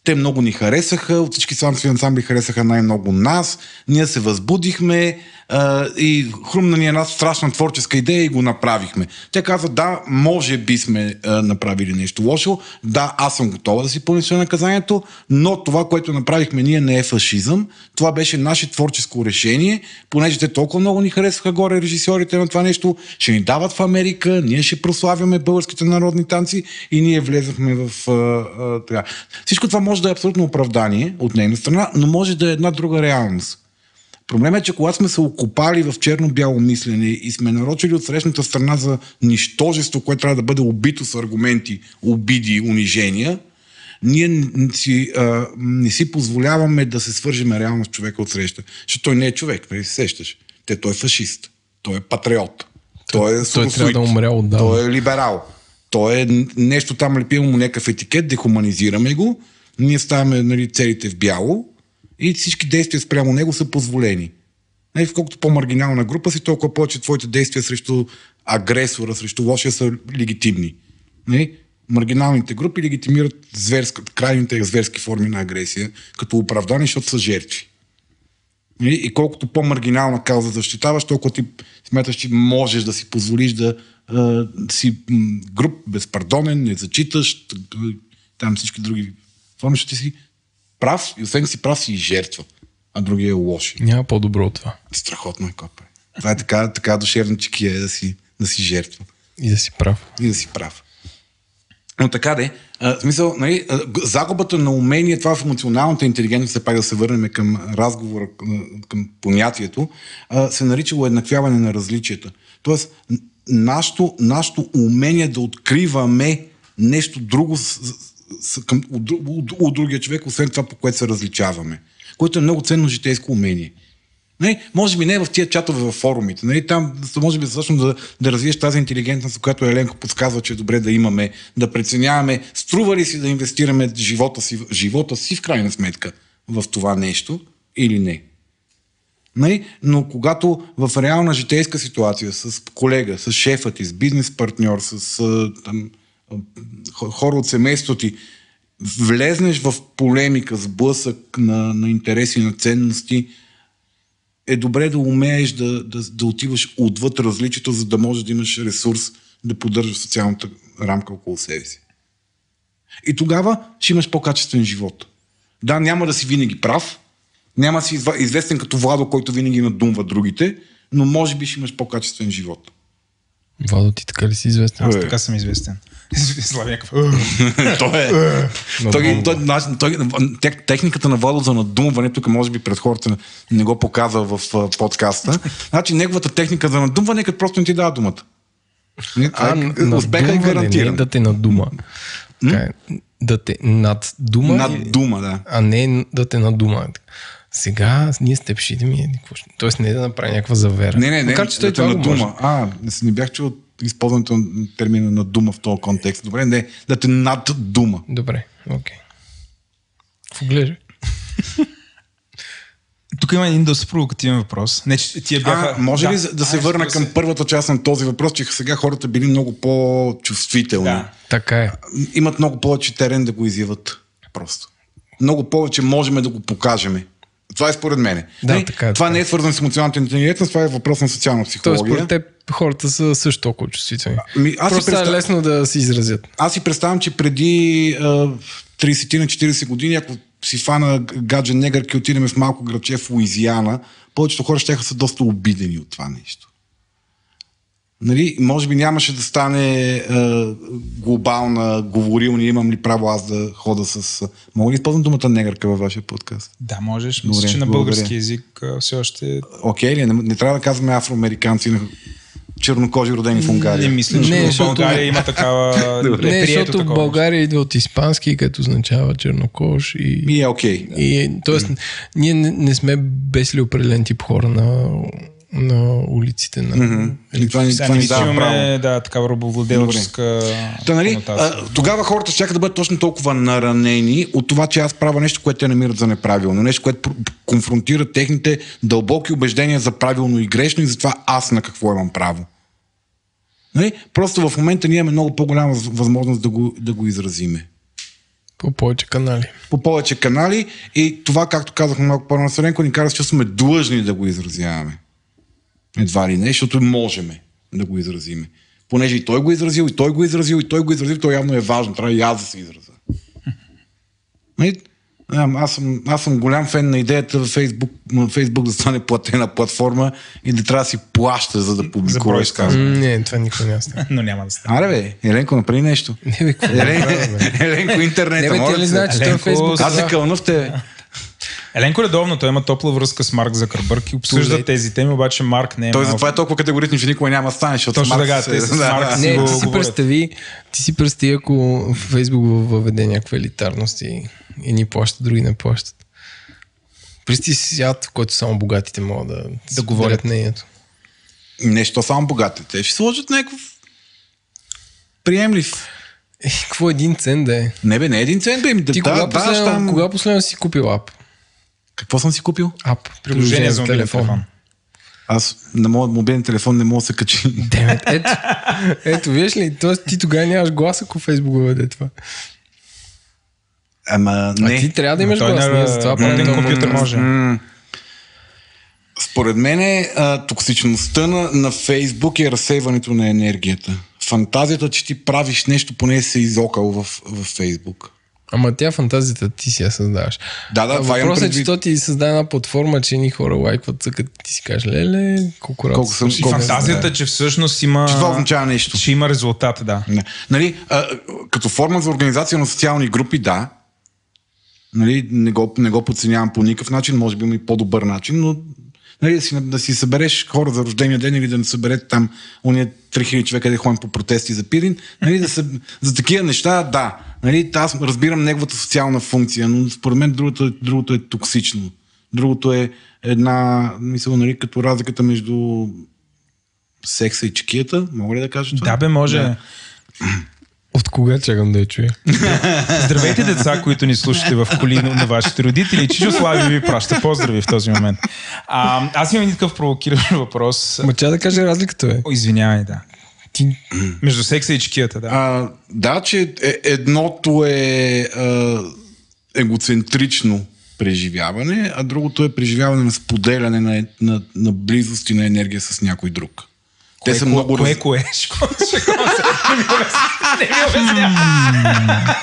[SPEAKER 6] Те много ни харесаха, от всички танцови ансамбли харесаха най-много нас, ние се възбудихме, а, и хрумна ни една страшна творческа идея и го направихме. Те казват, да, може би сме а, направили нещо лошо, да, аз съм готова да си понеса наказанието, но това, което направихме ние не е фашизъм, това беше наше творческо решение, понеже те толкова много ни харесваха горе режисьорите на това нещо, ще ни дават в Америка, ние ще прославяме българските народни танци и ние влезахме в а, а, така. Всичко това може да е абсолютно оправдание от нейна страна, но може да е една друга реалност. Проблемът е, че когато сме се окопали в черно-бяло мислене и сме нарочили от срещната страна за нищожество, което трябва да бъде убито с аргументи, обиди, унижения, ние си, а, не си позволяваме да се свържем реално с човека от среща. Защото той не е човек, нали се сещаш. Те, той е фашист, той е патриот, той е
[SPEAKER 2] той трябва
[SPEAKER 6] соросоид,
[SPEAKER 2] да умре отдавна.
[SPEAKER 6] той е либерал. Той е нещо там, лепим му някакъв етикет, дехуманизираме го, ние ставаме нали, целите в бяло и всички действия спрямо него са позволени. Нали, колкото по-маргинална група си, толкова повече твоите действия срещу агресора, срещу лошия са легитимни. Нали? Маргиналните групи легитимират зверска, крайните зверски форми на агресия като оправдани, защото са жертви. Нали? И колкото по-маргинална кауза защитаваш, толкова ти смяташ, че можеш да си позволиш да а, си груп, безпардонен, не зачиташ, т- там всички други форми, защото ти си прав и освен си прав си и жертва, а другия е лош.
[SPEAKER 2] Няма по-добро от това.
[SPEAKER 6] Страхотно е, копе. Това е така, така душевна чекия да си, да си жертва
[SPEAKER 2] И да си прав.
[SPEAKER 6] и да си прав. Но така де, а, в смисъл, нали, загубата на умение, това в емоционалната интелигентност, все пак да се върнем към разговора, към, понятието, а, се нарича уеднаквяване на различията. Тоест, нашето, нашето умение да откриваме нещо друго към, от, от, от другия човек, освен това, по което се различаваме. Което е много ценно житейско умение. Не, може би не в тия чатове във форумите. Нали, там може би всъщност да, да развиеш тази интелигентност, която Еленко подсказва, че е добре да имаме, да преценяваме, струва ли си да инвестираме живота си, живота си в крайна сметка в това нещо или не. Нали? Но когато в реална житейска ситуация с колега, с шефа ти, с бизнес партньор, с там, хора от семейството ти, влезнеш в полемика, сблъсък на, на интереси, на ценности, е добре да умееш да, да, да отиваш отвъд различието, за да можеш да имаш ресурс да поддържаш социалната рамка около себе си. И тогава ще имаш по-качествен живот. Да, няма да си винаги прав, няма да си известен като Владо, който винаги надумва другите, но може би ще имаш по-качествен живот.
[SPEAKER 2] Владо, ти така ли си известен?
[SPEAKER 7] Аз
[SPEAKER 6] Е.
[SPEAKER 7] така съм известен. Слави някакъв. [LAUGHS]
[SPEAKER 6] той е. той, той, той, той, тек- техниката на Владо за надумване, тук може би пред хората не го показва в а, подкаста. Значи неговата техника за надумване е като просто не ти дава думата. Е- Успеха е гарантиран.
[SPEAKER 2] да те надума. Е, да те наддума.
[SPEAKER 6] Над дума, да.
[SPEAKER 2] А не да те надума. Сега ние с теб ще идем и какво ще... Тоест не да направи някаква завера.
[SPEAKER 6] Не, не, не.
[SPEAKER 2] Макар, че той
[SPEAKER 6] да
[SPEAKER 2] това го може.
[SPEAKER 6] надума. А, не бях чул използването на термина на дума в този контекст. Добре, не, да те наддума.
[SPEAKER 2] Добре, окей. Какво гледаш?
[SPEAKER 7] Тук има един доста провокативен въпрос. Не, че тия бяха...
[SPEAKER 6] А, може ли да, да се
[SPEAKER 7] Ай,
[SPEAKER 6] върна към първата част на този въпрос, че сега хората били много по-чувствителни.
[SPEAKER 7] Да.
[SPEAKER 2] Така е.
[SPEAKER 6] Имат много повече терен да го изяват. Просто. Много повече можем да го покажем. Това е според мен.
[SPEAKER 2] Да, така е,
[SPEAKER 6] това
[SPEAKER 2] така
[SPEAKER 6] не е свързано с емоционалната интелигентност, това е въпрос на социална
[SPEAKER 2] Тоест,
[SPEAKER 6] психология.
[SPEAKER 2] според теб хората са също толкова чувствителни.
[SPEAKER 6] Ами, аз
[SPEAKER 2] Просто
[SPEAKER 6] представ-
[SPEAKER 2] е лесно да се изразят.
[SPEAKER 6] Аз си представям, че преди а, 30 на 40 години, ако си фана гаджен негърки отидем в малко градче в Луизиана, повечето хора ще са доста обидени от това нещо. Нали, може би нямаше да стане а, глобална говорилня, имам ли право аз да хода с... Мога ли използвам думата негърка във вашия подкаст?
[SPEAKER 7] Да, можеш.
[SPEAKER 6] Добре,
[SPEAKER 7] Мисля, че на
[SPEAKER 6] благодаря.
[SPEAKER 7] български язик а, все още...
[SPEAKER 6] Окей ли? Не, не трябва да казваме афроамериканци на чернокожи родени в Унгария.
[SPEAKER 7] Не мисля, че
[SPEAKER 2] Не,
[SPEAKER 7] в
[SPEAKER 2] защото-
[SPEAKER 7] България има такава... [LAUGHS]
[SPEAKER 2] Не,
[SPEAKER 7] е прието
[SPEAKER 2] защото
[SPEAKER 7] такова
[SPEAKER 2] България идва от испански, като означава чернокож и...
[SPEAKER 6] Ми е окей.
[SPEAKER 2] И, тоест, ние не, не сме бесли определен тип хора на, на улиците. На...
[SPEAKER 6] Мгм. И това, това
[SPEAKER 7] че
[SPEAKER 6] право.
[SPEAKER 7] имаме да, такава
[SPEAKER 6] Та, нали, а, тогава хората ще да бъдат точно толкова наранени от това, че аз правя нещо, което те намират за неправилно. Нещо, което конфронтира техните дълбоки убеждения за правилно и грешно и затова аз на какво имам право. Нали? Просто в момента ние имаме много по-голяма въз- възможност да го, да го изразиме.
[SPEAKER 2] По повече канали.
[SPEAKER 6] По повече канали и това, както казахме малко по-рано ни кара да се чувстваме длъжни да го изразяваме. Едва ли не, защото можеме да го изразиме. Понеже и той го е изразил, и той го е изразил, и той го е изразил, то явно е важно. Трябва и аз да се изразя. [LAUGHS] Нали? А, Аз съм, аз съм голям фен на идеята в Фейсбук, на Фейсбук да стане платена платформа и да трябва да си плаща, за да публикува.
[SPEAKER 2] М, Не, това никой не стане.
[SPEAKER 1] Но няма да стане.
[SPEAKER 6] Аре бе, Еленко, направи нещо.
[SPEAKER 2] Не бе,
[SPEAKER 6] Елен? [LAUGHS] Еленко, интернет.
[SPEAKER 2] Не бе, ти ли знаеш, че той е
[SPEAKER 1] Еленко,
[SPEAKER 2] Фейсбук?
[SPEAKER 6] Аз се кълна в те.
[SPEAKER 1] Еленко редовно, той има топла връзка с Марк Закърбърг и обсъжда
[SPEAKER 2] late.
[SPEAKER 1] тези теми, обаче Марк не е
[SPEAKER 6] Той
[SPEAKER 1] малко-
[SPEAKER 6] затова е толкова категоричен, че никога няма да стане, защото
[SPEAKER 1] Точно така,
[SPEAKER 6] се-
[SPEAKER 1] те с [LAUGHS]
[SPEAKER 6] да,
[SPEAKER 1] Маркс
[SPEAKER 6] да.
[SPEAKER 1] си
[SPEAKER 2] Не,
[SPEAKER 1] го
[SPEAKER 2] ти си
[SPEAKER 1] говорят.
[SPEAKER 2] представи, ти си представи, ако Фейсбук въведе някаква елитарност и едни плащат, други не плащат. Представи си свят, в който само богатите могат да, да говорят мнението.
[SPEAKER 6] Нещо само богатите. Те ще сложат някакъв приемлив.
[SPEAKER 2] Е, какво един цент да е?
[SPEAKER 6] Не бе, не един цент, бе. Да,
[SPEAKER 2] Ти
[SPEAKER 6] да,
[SPEAKER 2] кога,
[SPEAKER 6] да,
[SPEAKER 2] последно,
[SPEAKER 6] там...
[SPEAKER 2] кога последно си купил ап?
[SPEAKER 6] Какво съм си купил?
[SPEAKER 2] Ап,
[SPEAKER 1] Приложение за мобилен телефон.
[SPEAKER 6] Аз на моят мобилен телефон не мога да се качи.
[SPEAKER 2] Демет, ето, ето, виж ли, тоест ти тогава нямаш глас, ако Фейсбук въведе това.
[SPEAKER 6] Ама не.
[SPEAKER 2] А ти трябва да имаш
[SPEAKER 1] той
[SPEAKER 2] глас,
[SPEAKER 1] на-
[SPEAKER 2] ние затова
[SPEAKER 1] на
[SPEAKER 2] правим
[SPEAKER 1] компютър може.
[SPEAKER 6] М, Според мен е, а, токсичността на, на Фейсбук е разсейването на енергията. Фантазията, че ти правиш нещо, поне си изокал в, в Фейсбук.
[SPEAKER 2] Ама тя фантазията ти си я създаваш.
[SPEAKER 6] Да, да, това
[SPEAKER 2] Въпросът е, че то ти създаде една платформа, че ни хора лайкват, като ти си кажеш, леле, колко работа.
[SPEAKER 6] Колко съм-.
[SPEAKER 1] И
[SPEAKER 6] колко-
[SPEAKER 1] фантазията, че всъщност има...
[SPEAKER 6] Че това означава нещо.
[SPEAKER 1] Че има резултат, да.
[SPEAKER 6] Не. Нали, а, като форма за организация на социални групи, да. Нали, не, го, не го подценявам по никакъв начин, може би има и по-добър начин, но нали, да, си, да си събереш хора за рождения ден или да не съберете там уния 3000 човека да ходим по протести за Пирин, нали, да се, за такива неща, да. Нали, аз разбирам неговата социална функция, но според мен другото, е- другото е токсично. Другото е една, мисля, нали, като разликата между секса и чекията, мога ли да кажа това?
[SPEAKER 1] Да, бе, може.
[SPEAKER 6] Да.
[SPEAKER 2] От кога чакам да я чуя? [LAUGHS]
[SPEAKER 1] Здравейте, деца, които ни слушате в коли на на вашите родители. Чичо Слави ви праща поздрави в този момент. А, аз имам един такъв провокиращ въпрос.
[SPEAKER 2] Ма тя да каже разликата, бе.
[SPEAKER 1] О, извинявай, да.
[SPEAKER 2] Ти...
[SPEAKER 1] Между секса и чекията, да.
[SPEAKER 6] А, да, че е, едното е а, егоцентрично преживяване, а другото е преживяване на споделяне на, на, на близост и на енергия с някой друг. Те са много
[SPEAKER 1] Кое,
[SPEAKER 6] раз-
[SPEAKER 1] кое? [LAUGHS] Се. Не ми обясня- Не ми обясня.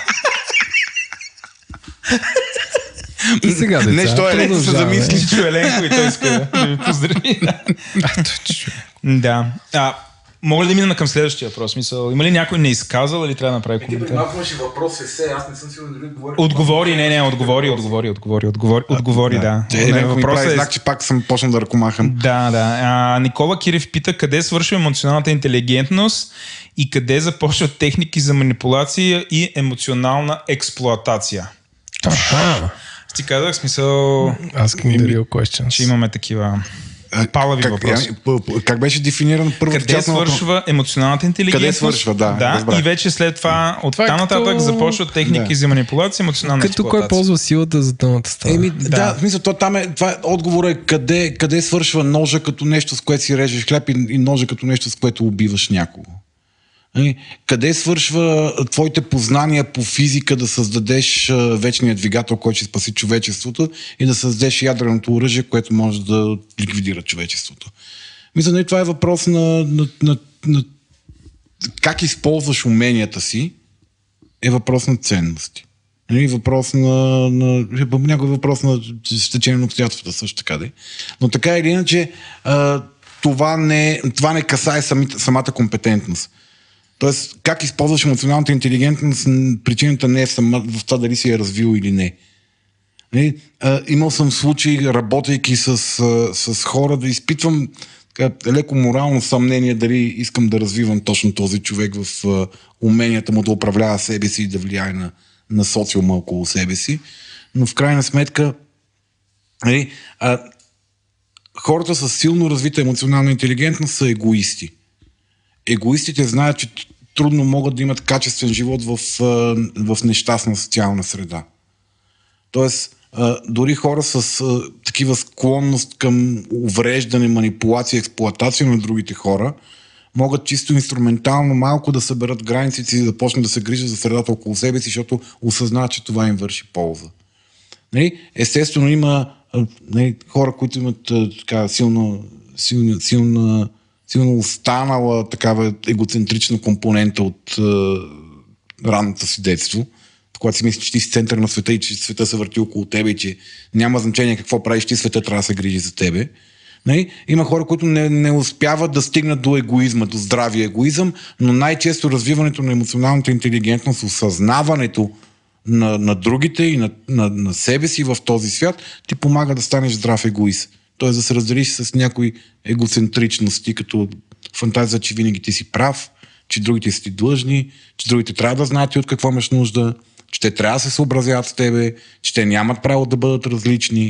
[SPEAKER 2] И сега, деца,
[SPEAKER 6] Нещо е, се замисли.
[SPEAKER 1] Чичо Еленко и той иска да ви поздрави. Да. А, мога ли да мина към следващия въпрос? Мисъл, има ли някой не изказал или трябва да направи коментар?
[SPEAKER 6] имаше въпрос есе, аз не съм сигурен дали отговоря.
[SPEAKER 1] Отговори, не, не, отговори, отговори, отговори, отговори, отговори, да.
[SPEAKER 6] Ми
[SPEAKER 1] въпросът е-
[SPEAKER 6] знак, че пак съм почнал да ръкомахам.
[SPEAKER 1] Да, да. А, Никола Кирев пита къде свършва емоционалната интелигентност и къде започват техники за манипулация и емоционална експлоатация.
[SPEAKER 2] Аха.
[SPEAKER 1] Аз ти казах, смисъл,
[SPEAKER 2] Asking the real questions.
[SPEAKER 1] че имаме такива палави
[SPEAKER 6] как,
[SPEAKER 1] въпроси.
[SPEAKER 6] ами, п- п- как беше дефиниран първата
[SPEAKER 1] Къде
[SPEAKER 6] част
[SPEAKER 1] свършва емоционалната интелигентност?
[SPEAKER 6] Къде свършва, да,
[SPEAKER 1] да
[SPEAKER 6] разбрах.
[SPEAKER 1] и вече след това от
[SPEAKER 2] Това е
[SPEAKER 1] там нататък
[SPEAKER 2] като-
[SPEAKER 1] започват техники
[SPEAKER 6] Да.
[SPEAKER 1] за манипулация емоционална
[SPEAKER 2] Като кой ползва силата за тъмната страна.
[SPEAKER 6] Еми, да. да, в смисъл, то там е, това е, отговор е къде, къде свършва ножа като нещо, с което си режеш хляб и, и ножа като нещо, с което убиваш някого. Нали? Къде свършва твоите познания по физика да създадеш а, вечния двигател, който ще спаси човечеството и да създадеш ядреното оръжие, което може да ликвидира човечеството. Мисля, нали, това е въпрос на, на, на, на как използваш уменията си, е въпрос на ценности. Нали, въпрос на, на някой въпрос на стечение на обстоятелствата също така. Да. Но така или иначе, а, това, не, това не касае самите, самата компетентност. Тоест, как използваш емоционалната интелигентност, причината не е сама, в това дали си я развил или не. Нали, а, имал съм случаи, работейки с, с хора, да изпитвам така, леко морално съмнение дали искам да развивам точно този човек в а, уменията му да управлява себе си и да влияе на, на социума около себе си. Но в крайна сметка, нали, а, хората с силно развита емоционална интелигентност са егоисти. Егоистите знаят, че трудно могат да имат качествен живот в, в нещастна социална среда. Тоест, дори хора с такива склонност към увреждане, манипулация, експлоатация на другите хора, могат чисто инструментално малко да съберат границите и да почнат да се грижат за средата около себе си, защото осъзнават, че това им върши полза. Нали? Естествено има нали, хора, които имат така, силно силна, силна, силно останала такава егоцентрична компонента от е, ранното си детство, когато си мислиш, че ти си център на света и че света се върти около тебе и че няма значение какво правиш, ти света трябва да се грижи за тебе. Нали? Има хора, които не, не успяват да стигнат до егоизма, до здравия егоизъм, но най-често развиването на емоционалната интелигентност, осъзнаването на, на другите и на, на, на себе си в този свят, ти помага да станеш здрав егоист. Тоест да се разделиш с някои егоцентричности, като фантазия, че винаги ти си прав, че другите са ти длъжни, че другите трябва да знаят и от какво имаш нужда, че те трябва да се съобразяват с тебе, че те нямат право да бъдат различни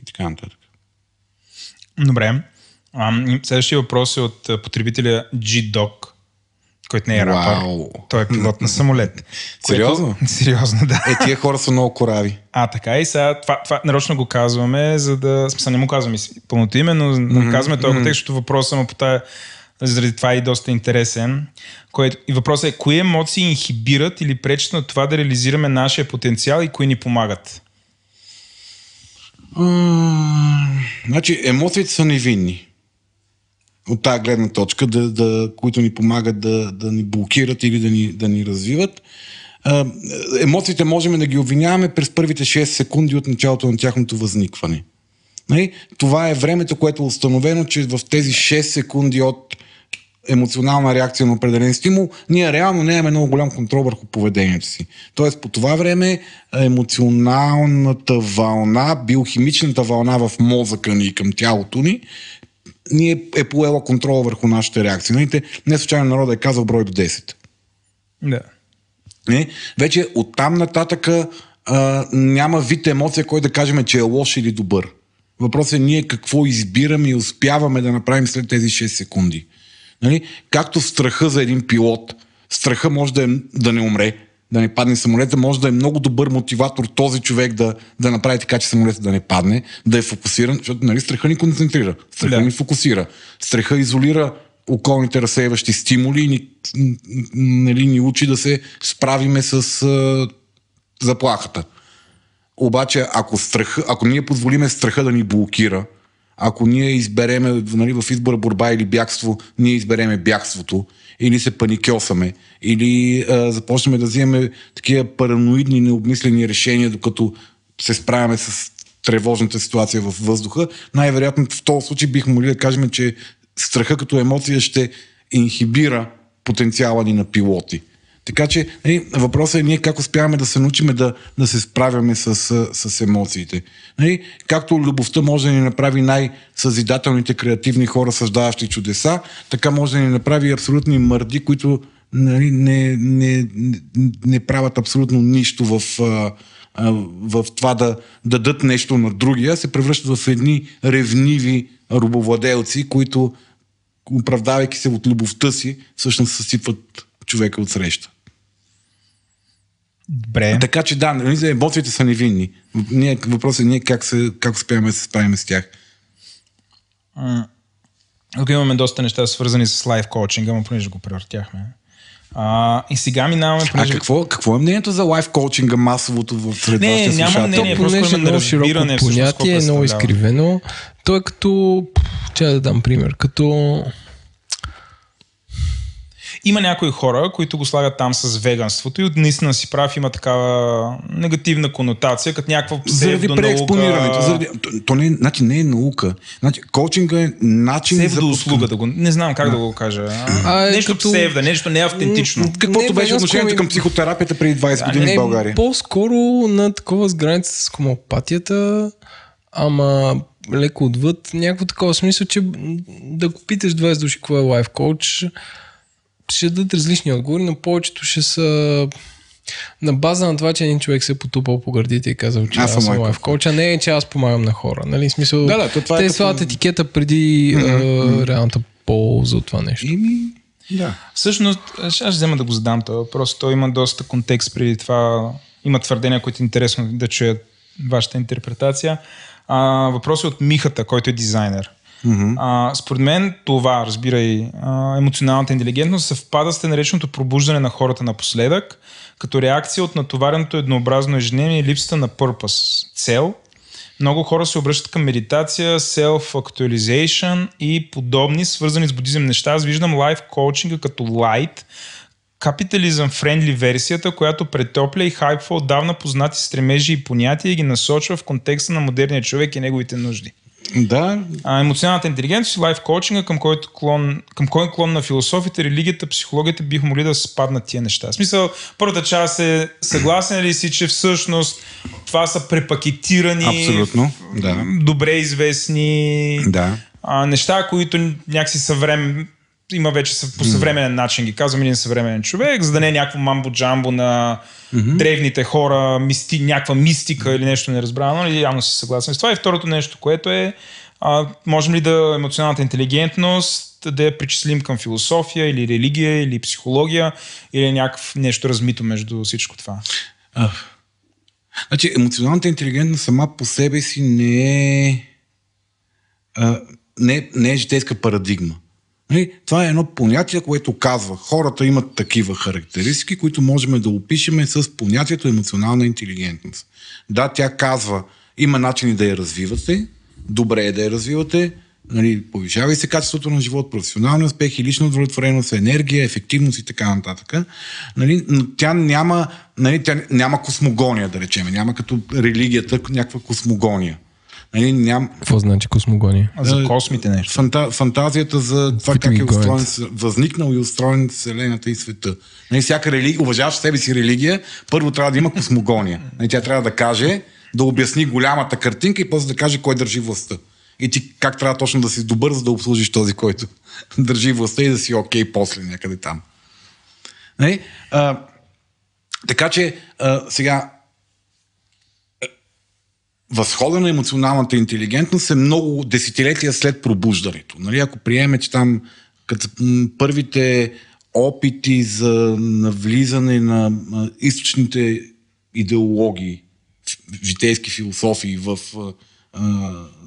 [SPEAKER 6] и така нататък.
[SPEAKER 1] Добре. Следващия въпрос е от потребителя G-Dog, който не е рапър.
[SPEAKER 6] Вау.
[SPEAKER 1] Той е пилот на самолет. [LAUGHS]
[SPEAKER 6] Сериозно?
[SPEAKER 1] Което... [LAUGHS] Сериозно, да.
[SPEAKER 6] Е, тия хора са много корави.
[SPEAKER 1] А, така и сега, това, това нарочно го казваме, за да, смисъл не му казваме пълното име, но mm-hmm. казваме този контекст, защото въпросът му по тая, заради това е и доста интересен. Което, и въпросът е, кои емоции инхибират или пречат на това да реализираме нашия потенциал и кои ни помагат?
[SPEAKER 6] М, Значи, емоциите са невинни. От тази гледна точка, да, да, които ни помагат да, да ни блокират или да ни, да ни развиват. Емоциите можем да ги обвиняваме през първите 6 секунди от началото на тяхното възникване. Нали? Това е времето, което е установено, че в тези 6 секунди от емоционална реакция на определен стимул, ние реално нямаме много голям контрол върху поведението си. Тоест по това време емоционалната вълна, биохимичната вълна в мозъка ни и към тялото ни, ни е поела контрола върху нашите реакции. Нали? Не случайно народа е казал брой до 10.
[SPEAKER 1] Да.
[SPEAKER 6] Не? Вече оттам нататъка а, няма вид емоция, кой да кажем, че е лош или добър. Въпросът е ние какво избираме и успяваме да направим след тези 6 секунди. Нали? Както страха за един пилот, страха може да, е, да не умре, да не падне самолета, може да е много добър мотиватор този човек да, да направи така, че самолета да не падне, да е фокусиран, защото нали, страха ни концентрира, страха
[SPEAKER 1] Да.
[SPEAKER 6] ни фокусира, страха изолира околните разсейващи стимули и ни, нали, ни учи да се справиме с а, заплахата. Обаче, ако, страх, ако ние позволиме страха да ни блокира, ако ние избереме нали, в избора борба или бягство, ние избереме бягството, или се паникьосаме, или а, започнем да взимаме такива параноидни, необмислени решения, докато се справяме с тревожната ситуация във въздуха, най-вероятно в този случай бихме могли да кажем, че страха като емоция ще инхибира потенциала ни на пилоти. Така че нали, въпросът е ние как успяваме да се научим да, да се справяме с, с, емоциите. Нали, както любовта може да ни направи най-съзидателните креативни хора, създаващи чудеса, така може да ни направи абсолютни мърди, които нали, не, не, не, не правят абсолютно нищо в, а, а, в това да дадат нещо на другия, се превръщат в едни ревниви рубовладелци, които оправдавайки се от любовта си, всъщност съсипват човека от среща.
[SPEAKER 1] Добре.
[SPEAKER 6] Така че да, нали, емоциите са невинни. Ние, въпросът е ние как, се, как успяваме да се справим с тях.
[SPEAKER 1] Тук имаме доста неща свързани с лайф коучинга, но понеже го превъртяхме. А, и сега минаваме,
[SPEAKER 6] А
[SPEAKER 1] понеже...
[SPEAKER 6] какво, какво е мнението за лайф коучинга масовото в сред
[SPEAKER 1] Не,
[SPEAKER 6] вашите
[SPEAKER 1] няма
[SPEAKER 6] слушатели?
[SPEAKER 1] мнение.
[SPEAKER 2] То
[SPEAKER 1] просто
[SPEAKER 2] понеже е
[SPEAKER 1] имаме
[SPEAKER 2] много широко понятие, е много
[SPEAKER 1] представлява.
[SPEAKER 2] изкривено. То е като... Чая да дам пример. Като...
[SPEAKER 1] Има някои хора, които го слагат там с веганството и наистина си прав, има такава негативна конотация, като някаква
[SPEAKER 6] Заради
[SPEAKER 1] псевдонаука.
[SPEAKER 6] преекспонирането. Заради... То, то не, е- значи не е наука. Значи, коучинга е начин за
[SPEAKER 1] Псевдоуслуга, да го... Не знам как да го кажа.
[SPEAKER 2] А, е
[SPEAKER 1] нещо
[SPEAKER 2] като-
[SPEAKER 1] псевда, нещо не автентично.
[SPEAKER 6] Каквото
[SPEAKER 2] Не,
[SPEAKER 6] беше отношението
[SPEAKER 2] ми-
[SPEAKER 6] към психотерапията преди 20
[SPEAKER 1] Да,
[SPEAKER 6] години
[SPEAKER 2] Не,
[SPEAKER 6] в България?
[SPEAKER 2] по-скоро на такова с граница с хомеопатията, ама леко отвъд. Някакво такова смисъл, че да го питаш 20 души какво е лайф коуч, ще дадат различни отговори, но повечето ще са на база на това, че един човек се е потупал по гърдите и казал, че
[SPEAKER 6] Аз
[SPEAKER 2] аз,
[SPEAKER 6] съм лайф
[SPEAKER 2] коуч, а не е, че аз помагам на хора. Нали? Смисъл,
[SPEAKER 6] Да, да, то това е
[SPEAKER 2] те
[SPEAKER 6] като-
[SPEAKER 2] слагат етикета преди mm-hmm. реалната полза от това нещо.
[SPEAKER 6] Ими, да.
[SPEAKER 1] Всъщност, аз ще взема да го задам това въпрос. Той има доста контекст преди това. Има твърдения, които е интересно да чуят вашата интерпретация. А, въпрос е от Михата, който е дизайнер. Mm-hmm. А, според мен това, разбирай, емоционалната интелигентност съвпада с нареченото пробуждане на хората напоследък, като реакция от натовареното еднообразно ежедневие и липсата на пърпъс, цел, много хора се обръщат към медитация, self-actualization и подобни, свързани с будизъм неща. Аз виждам лайф коучинга като light, капитализъм френдли версията, която претопля и хайпва отдавна познати стремежи и понятия и ги насочва в контекста на модерния човек и неговите нужди.
[SPEAKER 6] Да,
[SPEAKER 1] А, емоционалната интелигентност и лайф коучинга, към който клон, към кой клон на философията, религията, психологията бих могли да спаднат тия неща. В смисъл, първата част е съгласен ли си, че всъщност това са препакетирани,
[SPEAKER 6] абсолютно. Да.
[SPEAKER 1] добре известни
[SPEAKER 6] Да.
[SPEAKER 1] а, неща, които някакси съвремен, има вече по съвременен начин ги казвам един съвременен човек, за да не е някакво мамбо-джамбо на mm-hmm. древните хора, мисти, някаква мистика или нещо неразбрано, нали, явно си съгласен с това. И второто нещо, което е, а, можем ли да емоционалната интелигентност да я причислим към философия или религия или психология или някакво нещо размито между всичко това.
[SPEAKER 6] Значи, емоционалната интелигентност сама по себе си не е, а, не, не е житейска парадигма. Нали? Това е едно понятие, което казва, хората имат такива характеристики, които можем да опишеме с понятието емоционална интелигентност. Да, тя казва, има начини да я развивате, добре е да я развивате, нали, повишава се качеството на живот, професионални успехи, лична удовлетвореност, енергия, ефективност и така нататък. Нали, но тя няма, нали, тя няма космогония, да речем, няма като религията някаква космогония. Нали, ням,
[SPEAKER 2] Какво значи космогония?
[SPEAKER 1] За
[SPEAKER 6] Е,
[SPEAKER 1] космите нещо.
[SPEAKER 6] Фанта, фантазията за това
[SPEAKER 2] Които
[SPEAKER 6] как е устроен, възникнал и устроен Вселената и света. Нали, всяка религия, уважаваща себе си религия, първо трябва да има космогония. Нали, тя трябва да каже, да обясни голямата картинка и после да каже кой държи властта. И ти как трябва точно да си добър, за да обслужиш този, който [LAUGHS] държи властта и да си окей после някъде там. Нали? А, така че а, сега възхода на емоционалната интелигентност е много десетилетия след пробуждането. Нали? Ако приеме, че там като първите опити за навлизане на източните идеологии, житейски философии в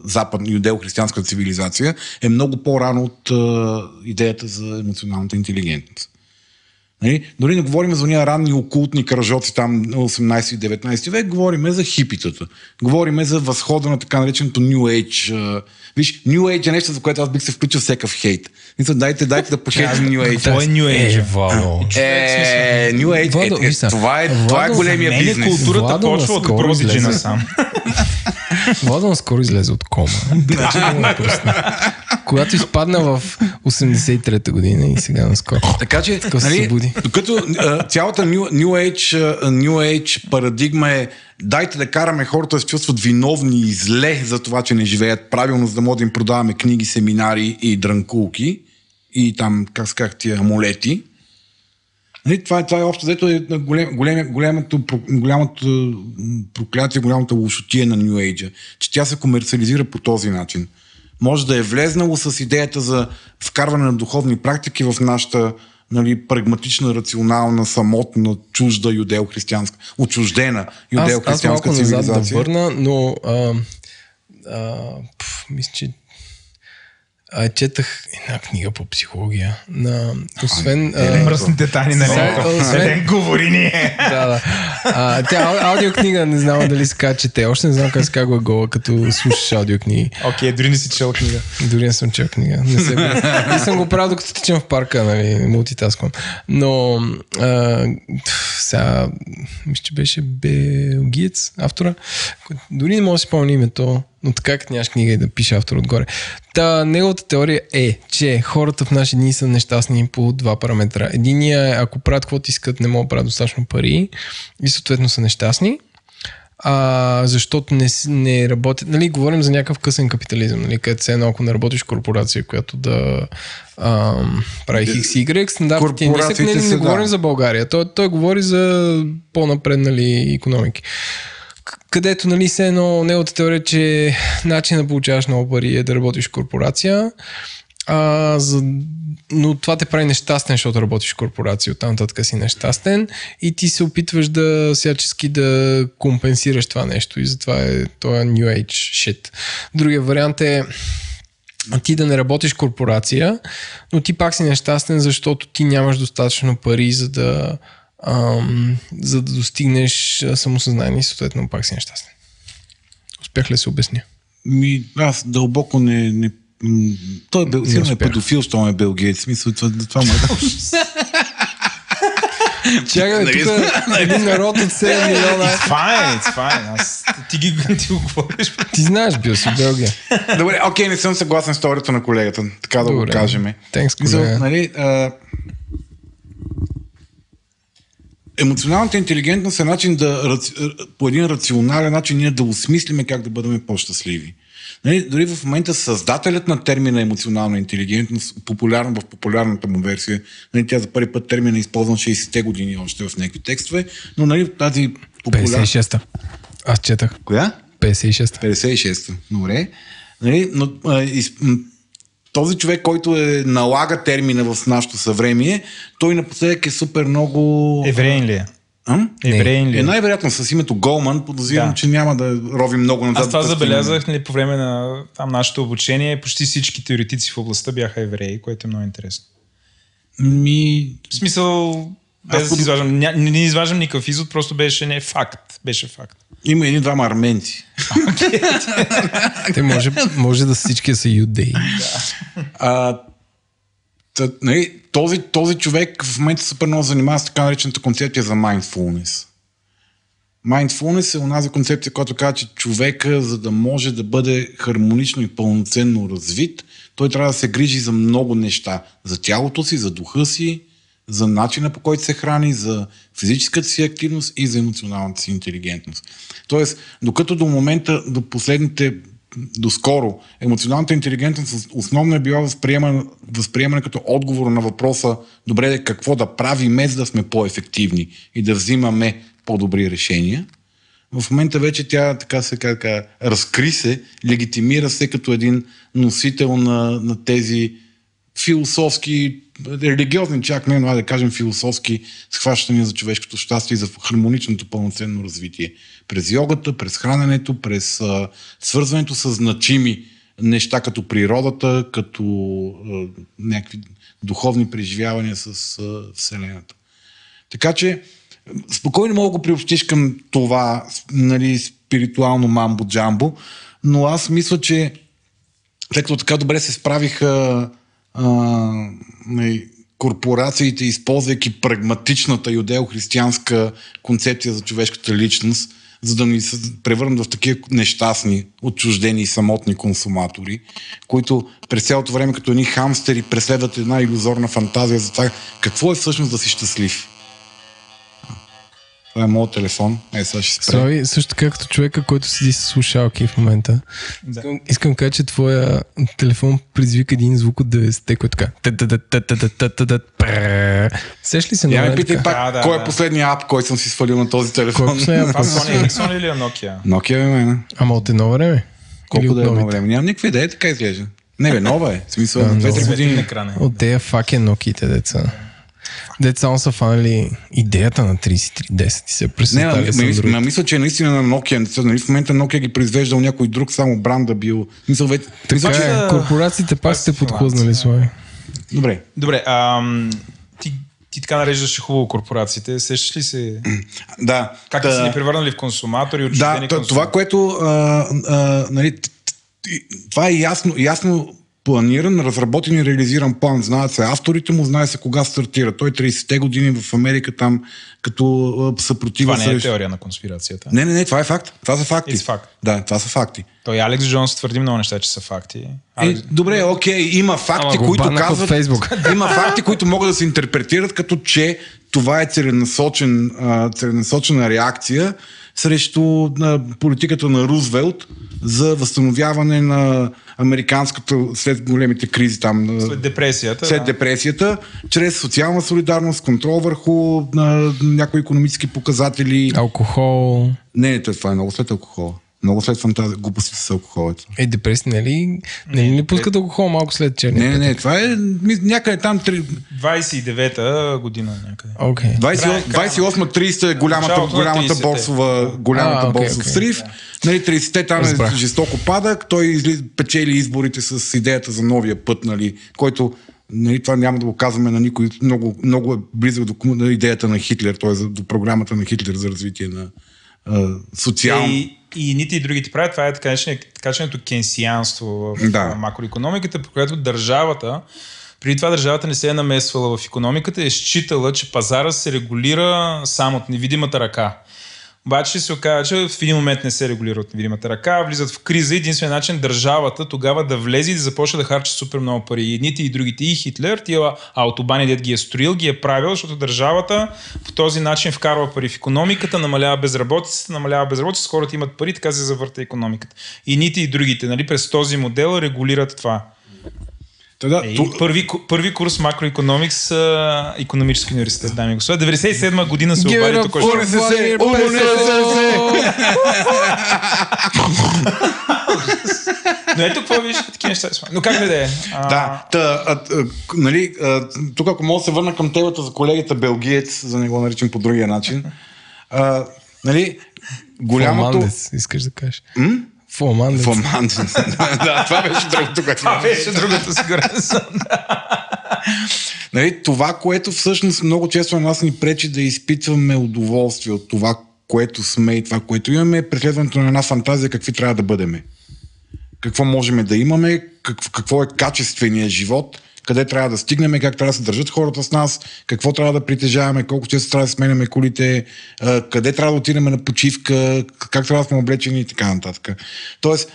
[SPEAKER 6] западна юдео-християнската цивилизация е много по-рано от а, идеята за емоционалната интелигентност. Нали? Дори не говорим за уния ранни окултни кръжоци там на 18 и 19 век, говорим за хипитата. Говорим за възхода на така нареченото New Age. Виж, New Age е нещо, за което аз бих се включил всекъв хейт. Мисля, дайте, дайте да похейтим New Age.
[SPEAKER 1] Какво е New Age?
[SPEAKER 2] Е, Владо.
[SPEAKER 6] Е, New Age, е, е, това е, това е
[SPEAKER 2] Владо,
[SPEAKER 6] големия бизнес.
[SPEAKER 1] културата
[SPEAKER 2] Владо
[SPEAKER 1] почва от
[SPEAKER 2] излезе.
[SPEAKER 1] насам. [LAUGHS]
[SPEAKER 2] Владо наскоро излезе от кома. Го напусна. Когато изпадна в 83-та година и сега наскоро.
[SPEAKER 6] Така че, нали, докато цялата New, New, Age, New Age парадигма е дайте да караме хората да се чувстват виновни и зле за това, че не живеят правилно, за да можем да им продаваме книги, семинари и дрънкулки и там, как се казах, тия амулети. Нали, това, е, това е общо, взето е голем, голем, голямото, голямото проклятие, голямата лошотия на New Age, че тя се комерциализира по този начин. Може да е влезнало с идеята за вкарване на духовни практики в нашата нали, прагматична, рационална, самотна, чужда юдео-християнска, отчуждена
[SPEAKER 2] Аз, аз малко
[SPEAKER 6] юдео-християнска
[SPEAKER 2] назад да
[SPEAKER 6] цивилизация.
[SPEAKER 2] върна, но а, а, пф, мисля, че а, четах една книга по психология. На, освен... а,
[SPEAKER 1] Мръсните тайни на Ленко.
[SPEAKER 2] освен-
[SPEAKER 1] говори ни.
[SPEAKER 2] да, да. А, тя ау- аудиокнига, не знам дали се казва, чете. Още не знам как се казва гола, като слушаш аудиокниги.
[SPEAKER 1] Окей, дори не си чел книга.
[SPEAKER 2] Дори не съм чел книга. Не, се, не съм го правил докато тичам в парка, нали, мултитасквам. Но а, сега, мисля, че беше белгиец, автора. Дори не мога да си спомня името, но така като нямаш книга и да пише автор отгоре. Та, неговата теория е, че хората в наши дни са нещастни по два параметра. Единия е, ако правят каквото искат, не могат да правят достатъчно пари и съответно са нещастни а, защото не, не работят. Нали, говорим за някакъв късен капитализъм, нали, където се едно, ако не работиш корпорация, която да а, прави Хикс и Y, стандартите ти е нисък,
[SPEAKER 6] Корпорациите
[SPEAKER 2] не, не
[SPEAKER 6] са,
[SPEAKER 2] говорим
[SPEAKER 6] да.
[SPEAKER 2] за България. Той, той говори за по-напреднали економики. Където, нали, се едно, неговата теория, е, че начин да получаваш много пари е да работиш в корпорация, а, за, но това те прави нещастен, защото работиш в корпорация, оттам нататък си нещастен и ти се опитваш да всячески да компенсираш това нещо и затова е този New Age shit. Другия вариант е ти да не работиш корпорация, но ти пак си нещастен, защото ти нямаш достатъчно пари, за да, ам, за да достигнеш самосъзнание и съответно пак си нещастен. Успях ли се обясня?
[SPEAKER 6] Ми, аз дълбоко не... не той е, бил, сигурно е педофил, що е Бил Гейтс. В Смисъл, това, това му е [LAUGHS]
[SPEAKER 2] Чакай,
[SPEAKER 6] Нали
[SPEAKER 2] тук е един народ от 7 милиона.
[SPEAKER 7] It's fine, it's fine. Аз, ти, ги, ти го говориш.
[SPEAKER 2] Ти знаеш, бил си Белгия.
[SPEAKER 6] Добре, окей, не съм съгласен с теорията на колегата, така да
[SPEAKER 2] Добре.
[SPEAKER 6] го кажем.
[SPEAKER 2] Thanks,
[SPEAKER 6] Мисъл,
[SPEAKER 2] колега.
[SPEAKER 6] нали, а... Емоционалната интелигентност е начин да, раци- по един рационален начин ние да осмислиме как да бъдем по-щастливи. Нали, дори в момента създателят на термина емоционална интелигентност, популярна в популярната му версия, нали, тя за първи път термина е използван 60-те години още в някакви текстове, но нали, тази популярна...
[SPEAKER 2] 56-та. Аз четах.
[SPEAKER 6] Коя?
[SPEAKER 2] 56-та.
[SPEAKER 6] 56-та. Добре. Нали, но, а, из, този човек, който е, налага термина в нашето съвремие, той напоследък е супер много...
[SPEAKER 7] Евреин ли е?
[SPEAKER 6] А?
[SPEAKER 7] Евреин ли
[SPEAKER 6] Е,
[SPEAKER 7] е?
[SPEAKER 6] най-вероятно с името Голман подозирам,
[SPEAKER 7] Да.
[SPEAKER 6] че няма да рови много назад.
[SPEAKER 7] Аз това
[SPEAKER 6] да
[SPEAKER 7] забелязах нали, по време на там нашето обучение. Почти всички теоретици в областта бяха евреи, което е много интересно.
[SPEAKER 6] Ми...
[SPEAKER 7] В смисъл, без
[SPEAKER 6] Аз
[SPEAKER 7] да си изваждам, ня, не, не изваждам никакъв извод, просто беше не факт. Беше факт.
[SPEAKER 6] Има един двама арменци. [LAUGHS]
[SPEAKER 2] Те може, може да всички са юдеи.
[SPEAKER 6] А, тъ, нали, този, този човек в момента супер много занимава с така наречената концепция за mindfulness. Mindfulness е онази концепция, която казва, че човека, за да може да бъде хармонично и пълноценно развит, той трябва да се грижи за много неща. За тялото си, за духа си, за начина по който се храни, за физическата си активност и за емоционалната си интелигентност. Тоест, докато до момента, до последните, доскоро, емоционалната интелигентност основно е била възприемана, възприемана като отговор на въпроса добре, какво да правим, за да сме по-ефективни и да взимаме по-добри решения. В момента вече тя така се така, разкри се, легитимира се като един носител на, на тези философски, религиозни чак не, но да кажем философски схващания за човешкото щастие и за хармоничното пълноценно развитие. През йогата, през храненето, през а, свързването с значими неща като природата, като а, някакви духовни преживявания с а, Вселената. Така че спокойно мога да приобщиш към това нали, спиритуално мамбо-джамбо, но аз мисля, че след като така добре се справиха а, нали, корпорациите, използвайки прагматичната юдео-християнска концепция за човешката личност, за да ни се превърнат в такива нещастни, отчуждени и самотни консуматори, които през цялото време като едни хамстери преследват една иллюзорна фантазия за това какво е всъщност да си щастлив. Това е моят телефон. Е, сега ще спре.
[SPEAKER 2] Слави, също така като човека, който седи с слушалки в момента.
[SPEAKER 7] Да.
[SPEAKER 2] Искам, искам кажа, че твоя телефон предизвика един звук от 90-те, който така. Сеш ли се
[SPEAKER 6] Я
[SPEAKER 2] на
[SPEAKER 6] ме питай пак,
[SPEAKER 7] Да,
[SPEAKER 6] кой е последният ап, който съм си свалил на този
[SPEAKER 2] Кой е
[SPEAKER 6] телефон.
[SPEAKER 7] Това
[SPEAKER 2] път? [LAUGHS]
[SPEAKER 7] Sony или е Nokia?
[SPEAKER 6] Nokia е мене.
[SPEAKER 2] Ама от едно време?
[SPEAKER 6] Колко да е едно време? Нямам никаква идея, така изглежда. Не бе, нова е. В смисъл,
[SPEAKER 2] Да,
[SPEAKER 6] на 2-3
[SPEAKER 2] нова.
[SPEAKER 7] Светлин
[SPEAKER 6] години.
[SPEAKER 7] е.
[SPEAKER 2] От тея факен ноките, деца. Деца само са фанали идеята на 3310 и се
[SPEAKER 6] Не, ма,
[SPEAKER 2] пресъздали
[SPEAKER 6] ма, ма, мисля, че наистина на Nokia, нали, в момента Nokia ги произвеждал някой друг, само бранда бил. Мисъл, вече, мисля,
[SPEAKER 2] Така
[SPEAKER 6] че...
[SPEAKER 2] е, корпорациите пак сте
[SPEAKER 7] са
[SPEAKER 2] подхлъзнали, Слави.
[SPEAKER 6] Добре.
[SPEAKER 7] Добре, ам, ти, ти така нареждаш хубаво корпорациите. Сещаш ли се? [CLEARS THROAT]
[SPEAKER 6] Да.
[SPEAKER 7] Как
[SPEAKER 6] да,
[SPEAKER 7] са ни превърнали в консуматори,
[SPEAKER 6] Да,
[SPEAKER 7] отчуждени
[SPEAKER 6] т- това,
[SPEAKER 7] консуматори?
[SPEAKER 6] което а, а, нали, това е ясно, ясно планиран, разработен и реализиран план. Знаят се авторите му, знае се кога стартира. Той 30-те години в Америка там като съпротива
[SPEAKER 7] Това не е теория на конспирацията.
[SPEAKER 6] Не, не, не, това е факт. Това са факти.
[SPEAKER 7] It's fact.
[SPEAKER 6] Да, това са факти.
[SPEAKER 7] Той Алекс Джонс твърди много неща, че са факти.
[SPEAKER 6] Е, добре, окей, има факти,
[SPEAKER 2] Ама
[SPEAKER 6] които казват...
[SPEAKER 2] Фейсбук. [LAUGHS]
[SPEAKER 6] Има факти, които могат да се интерпретират като, че това е целенасочен, а, целенасочена реакция срещу а, политиката на Рузвелт за възстановяване на американската след големите кризи там. на-
[SPEAKER 7] След депресията.
[SPEAKER 6] след
[SPEAKER 7] да.
[SPEAKER 6] депресията, чрез социална солидарност, контрол върху а, някои економически показатели.
[SPEAKER 2] Алкохол.
[SPEAKER 6] Не, не, това е много след алкохола. Много след фантазия, глупостите с алкохола.
[SPEAKER 2] Е, депресия, нали? Нали не пускат алкохол малко след черния?
[SPEAKER 6] Не, не, не, това е някъде там три-
[SPEAKER 7] 29-та година някъде.
[SPEAKER 6] 28 28-30 е голямата, голямата
[SPEAKER 7] 30-те.
[SPEAKER 6] борсова, голямата
[SPEAKER 2] А,
[SPEAKER 6] борсов
[SPEAKER 2] окей.
[SPEAKER 6] срив. Нали, 30-те там е
[SPEAKER 2] Разбрах.
[SPEAKER 6] жестоко падък, той изли, печели изборите с идеята за новия път, нали, който нали, това няма да го казваме на никой, много, много е близък до, до идеята на Хитлер, т.е. до програмата на Хитлер за развитие на социално.
[SPEAKER 1] И, и ните и другите правят, това е така наречено- така нареченото кенсианство в
[SPEAKER 6] Да.
[SPEAKER 1] да. макроекономиката, по което държавата, преди това държавата не се е намесвала в економиката и е считала, че пазара се регулира само от невидимата ръка. Обаче се оказа, че в един момент не се регулира от невидимата ръка, влизат в криза. Единственият начин държавата тогава да влезе и да започне да харчи супер много пари. И едните и другите. И Хитлер, тия автобани, дед ги е строил, ги е правил, защото държавата по този начин вкарва пари в економиката, намалява безработицата, намалява безработицата, хората имат пари, така се завърта економиката. И ните и другите, нали, през този модел регулират това.
[SPEAKER 6] Та да,
[SPEAKER 1] Ей,
[SPEAKER 6] ту-
[SPEAKER 1] първи, първи курс макроекономикс, а, економически университет, дами и господа. 97 година се обади тук. [LAUGHS] Но ето какво виж такива неща. Но как да е?
[SPEAKER 6] Да, та, а, а, нали, а, тук ако мога да се върна към темата за колегата Белгиец, за да не го наричам по другия начин. А, нали, голямото...
[SPEAKER 2] Фламандец, искаш да кажеш. Фламандец.
[SPEAKER 6] Фламандец. [LAUGHS] да, това беше другото, което
[SPEAKER 1] Това беше другото, сигурен съм. [LAUGHS]
[SPEAKER 6] Нали, това, което всъщност много често на нас ни пречи да изпитваме удоволствие от това, което сме и това, което имаме, е преследването на една фантазия какви трябва да бъдеме. Какво можем да имаме, как, какво е качественият живот, къде трябва да стигнем, как трябва да се държат хората с нас, какво трябва да притежаваме, колко често трябва да сменяме колите, къде трябва да отидем на почивка, как трябва да сме облечени и така нататък. Тоест,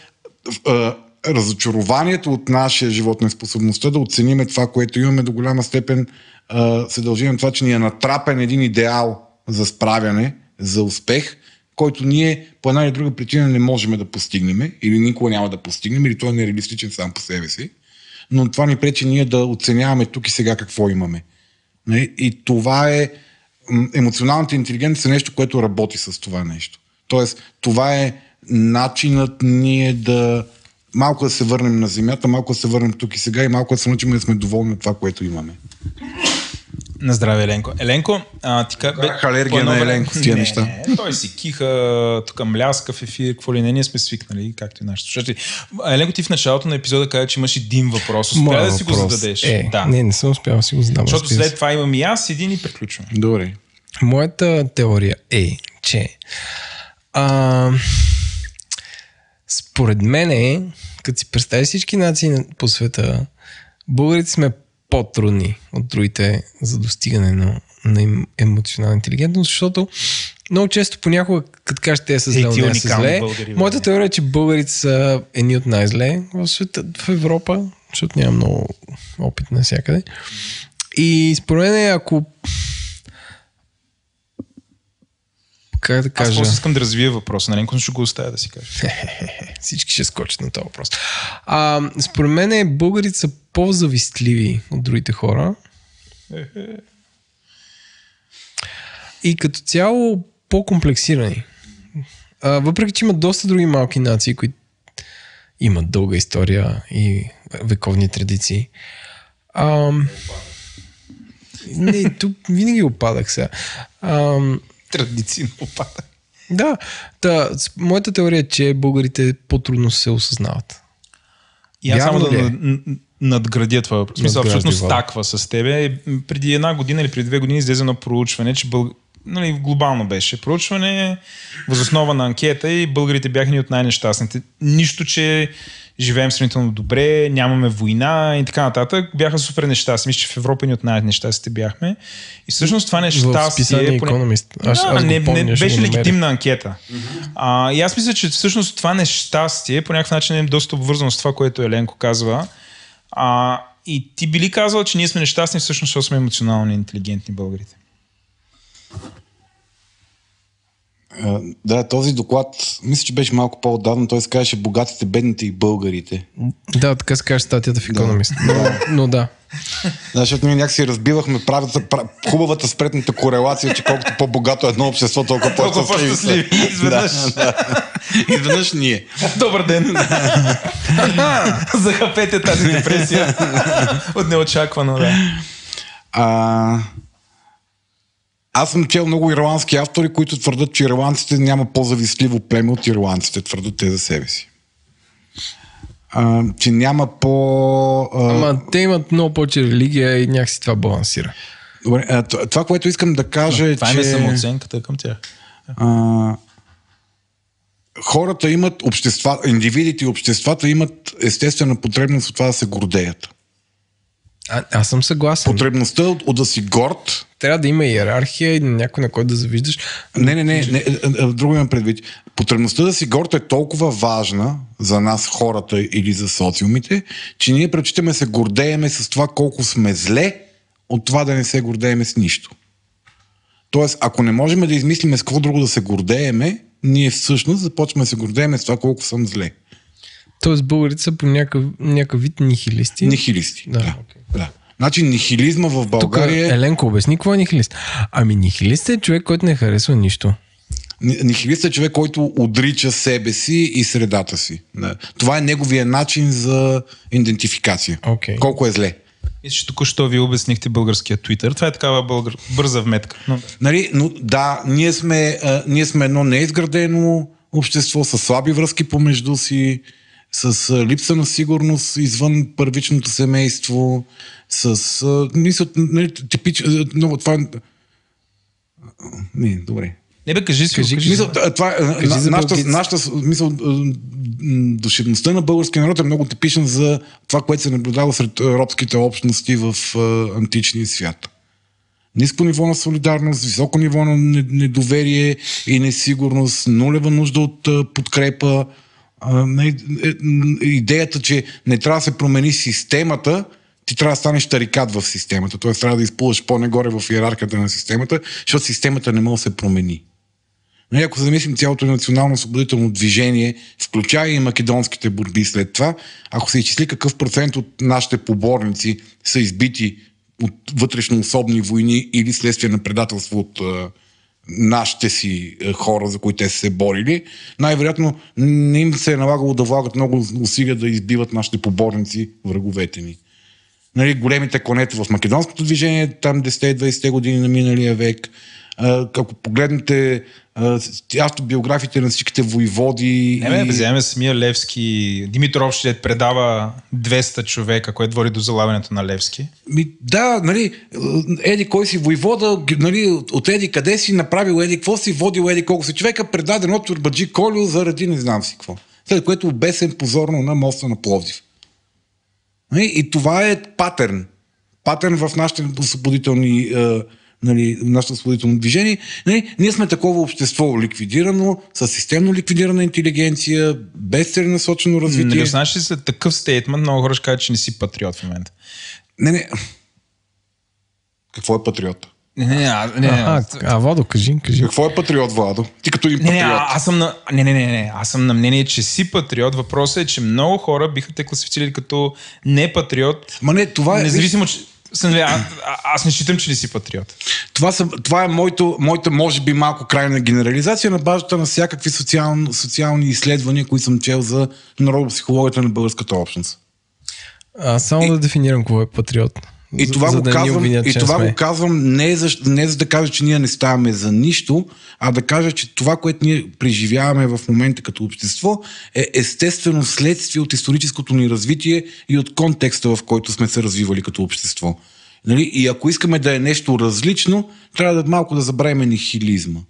[SPEAKER 6] разочарованието от нашия живот, неспособността да оцениме това, което имаме до голяма степен, се дължи на това, че ни е натрапен един идеал за справяне, за успех, който ние по една или друга причина не можем да постигнем или никога няма да постигнем, или той е нереалистичен сам по себе си. Но това ни пречи ние да оценяваме тук и сега какво имаме. Нали? И това е емоционалната интелигентност е нещо, което работи с това нещо. Тоест, това е начинът ние да малко да се върнем на земята, малко да се върнем тук и сега и малко да се научим да сме доволни от това, което имаме.
[SPEAKER 1] На здраве, Еленко. Еленко, а, ти.
[SPEAKER 6] Карах алергия на Еленко с тия
[SPEAKER 1] не,
[SPEAKER 6] неща.
[SPEAKER 1] Не, той си киха, тук мляска в ефир, какво ли не, ние сме свикнали, както и нашите слушатели. Еленко, ти в началото на епизода каза, че имаш един въпрос. Успя
[SPEAKER 2] Моя
[SPEAKER 1] да си го зададеш.
[SPEAKER 2] Е,
[SPEAKER 1] да.
[SPEAKER 2] Не, не съм успял да си го задам.
[SPEAKER 1] Защото след това имам и аз един и приключваме.
[SPEAKER 6] Добре.
[SPEAKER 2] Моята теория е, че а, според мен е, като си представи всички нации на- по света, българите сме по-трудни от другите за достигане на, на емоционална интелигентност, защото много често понякога, като кажеш те са зле,
[SPEAKER 1] ти
[SPEAKER 2] не са зле,
[SPEAKER 1] българи,
[SPEAKER 2] моята теория е, че българите са едни от най-зле в света, в Европа, защото няма много опит навсякъде. И според мен, ако как да
[SPEAKER 1] Аз
[SPEAKER 2] кажа?
[SPEAKER 1] просто искам да развия въпроса на Еленко, но ще го оставя да си кажа. [LAUGHS]
[SPEAKER 2] Всички ще скочат на този въпрос. А, според мен е, българите са по-завистливи от другите хора. И като цяло по-комплексирани. А, въпреки, че има доста други малки нации, които имат дълга история и вековни традиции. А, не, тук винаги опадах сега. А,
[SPEAKER 1] Традиционно опада.
[SPEAKER 2] да, та, с- моята теория е, че българите по-трудно се осъзнават.
[SPEAKER 1] И аз само да
[SPEAKER 2] е?
[SPEAKER 1] надградя това въпрос. Смисъл, абсолютно стаква с тебе. Преди една година или преди две години излезе едно проучване, че бъл... нали, глобално беше проучване, възоснова на анкета и българите бяха ни от най-нещастните. Нищо, че живеем сравнително добре, нямаме война и така нататък. Бяха супер нещастни. Мисля, че в Европа ни от най-нещастните бяхме. И всъщност това
[SPEAKER 2] В
[SPEAKER 1] нещастие...
[SPEAKER 2] списание
[SPEAKER 1] поне-
[SPEAKER 2] Economist. Аз,
[SPEAKER 1] да,
[SPEAKER 2] аз
[SPEAKER 1] не,
[SPEAKER 2] помня,
[SPEAKER 1] не беше легитимна анкета. А, и аз мисля, че всъщност това нещастие по някакъв начин е доста обвързано с това, което Еленко казва. А, и ти би ли казал, че ние сме нещастни всъщност, защото сме емоционално интелигентни българите?
[SPEAKER 6] Да, този доклад, мисля, че беше малко по-отдавна, той се казваше богатите, бедните и българите.
[SPEAKER 2] Да, така се каже статията в Economist. Но, но да.
[SPEAKER 6] Да, защото ние някакси разбивахме правата, пра- хубавата спретната корелация, че колкото по-богато е едно общество, толкова по-щастливи.
[SPEAKER 1] по-щастливи. Изведнъж.
[SPEAKER 6] Да, да. Изведнъж ние.
[SPEAKER 1] Добър ден! [LAUGHS] Захапете тази депресия. [LAUGHS] От неочаквано, да.
[SPEAKER 6] А, аз съм чел много ирландски автори, които твърдят, че ирландците няма по-завистливо племе от ирландците, твърдят те за себе си. А, че няма по... А,
[SPEAKER 2] Ама те имат много повече религия и някакси това балансира.
[SPEAKER 6] добре, а, това, което искам да кажа е,
[SPEAKER 1] Това
[SPEAKER 6] че...
[SPEAKER 1] е самооценката към тях.
[SPEAKER 6] А, хората имат общества, индивидите и обществата имат естествена потребност от това да се гордеят.
[SPEAKER 2] А, аз съм съгласен.
[SPEAKER 6] Потребността от, от да си горд
[SPEAKER 2] Трябва да има иерархия и някой на който да завиждаш.
[SPEAKER 6] Не, не, не, не е, е, друго имам предвид. Потребността да си горд е толкова важна за нас хората или за социумите, че ние предпочитаме да се гордееме с това колко сме зле, от това да не се гордееме с нищо. Тоест, ако не можем да измислиме с какво друго да се гордееме, ние всъщност започваме да се гордееме с това колко съм зле.
[SPEAKER 2] Тоест българите са по някакъв, някакъв вид нихилисти.
[SPEAKER 6] Нихилисти.
[SPEAKER 2] Да,
[SPEAKER 6] Да.
[SPEAKER 2] окей.
[SPEAKER 6] да. Значи нихилизма в
[SPEAKER 2] Тук
[SPEAKER 6] България...
[SPEAKER 2] Еленко обясни какво е нихилист. Ами нихилист е човек, който не харесва нищо.
[SPEAKER 6] Ни- Нихилист е човек, който отрича себе си и средата си. Да. Това е неговия начин за идентификация.
[SPEAKER 2] Окей.
[SPEAKER 6] Колко е зле.
[SPEAKER 7] Мисля, че току-що ви обяснихте българския Twitter. Това е такава българ... бърза вметка. Но...
[SPEAKER 6] Нали, но да, ние сме, а, ние сме едно неизградено общество с слаби връзки помежду си, с липса на сигурност извън първичното семейство, с... Мисля, нали, типич, много това... е- Не, добре.
[SPEAKER 7] Не бе, кажи си,
[SPEAKER 2] Кажи,
[SPEAKER 7] кажи,
[SPEAKER 6] Мисъл, това, е,
[SPEAKER 2] Кажи
[SPEAKER 6] на,
[SPEAKER 2] за
[SPEAKER 6] нашата, нашата мисъл, душевността на българския народ е много типична за това, което се наблюдава сред робските общности в античния свят. Ниско ниво на солидарност, високо ниво на не- недоверие и несигурност, нулева нужда от подкрепа. Е, м, идеята, че не трябва да се промени системата, ти трябва да станеш тарикат в системата. Т.е. трябва да изплуваш по-нагоре в иерархията на системата, защото системата не може да се промени. Нали, ако замислим цялото национално освободително движение, включая и македонските борби след това, ако се изчисли какъв процент от нашите поборници са избити от вътрешно особни войни или следствие на предателство от нашите си а, хора, за които те са се борили, най-вероятно не им се е налагало да влагат много усилия да избиват нашите поборници, враговете ни нали, големите конета в македонското движение, там 10-20 години на миналия век. Ако погледнете а, с- автобиографиите на всичките воеводи...
[SPEAKER 7] Не,
[SPEAKER 6] и-
[SPEAKER 7] да вземем самия Левски. Димитров ще предава 200 човека, което води до залавянето на Левски.
[SPEAKER 6] Ми, да, нали, еди кой си войвода, нали, от- еди къде си направил еди какво си, водил еди колко си човека, предаден от Турбаджи Колю заради не знам си какво. След което обесен позорно на моста на Пловдив. Нали, И това е патърн. Патърн в нашите освободителни е, нали, нашето освободително движение. Нали, ние сме такова общество ликвидирано, с системно ликвидирана интелигенция, без целенасочено развитие.
[SPEAKER 7] Нали, знаеш ли след такъв стейтмент, много хора ще кажат, че не си патриот в момента.
[SPEAKER 6] Не, не. Какво е патриот?
[SPEAKER 7] Не, не, не, а, не, не,
[SPEAKER 2] А, а, Водо, кажи, кажи.
[SPEAKER 6] Какво е патриот, Владо? Ти като един
[SPEAKER 7] Не, не,
[SPEAKER 6] патриот.
[SPEAKER 7] а, аз съм на... Не, не, не, не, аз съм на мнение, че си патриот. Въпросът е, че много хора биха те класифицирали като не патриот.
[SPEAKER 6] Ма не, това е...
[SPEAKER 7] Независимо, че... Съм, а, а, аз не считам, че не си патриот.
[SPEAKER 6] Това, са, това е моето, моята, може би, малко крайна генерализация на базата на всякакви социал, социални изследвания, които съм чел за народопсихологията на българската общност.
[SPEAKER 2] А, само да дефинирам какво е патриот.
[SPEAKER 6] И
[SPEAKER 2] За-
[SPEAKER 6] това,
[SPEAKER 2] за
[SPEAKER 6] го,
[SPEAKER 2] да
[SPEAKER 6] казвам,
[SPEAKER 2] обвинят,
[SPEAKER 6] и това
[SPEAKER 2] сме.
[SPEAKER 6] го казвам не за, не за да кажа, че ние не ставаме за нищо, а да кажа, че това, което ние преживяваме в момента като общество, е естествено следствие от историческото ни развитие и от контекста, в който сме се развивали като общество. Нали? И ако искаме да е нещо различно, трябва да малко да забравим нихилизма.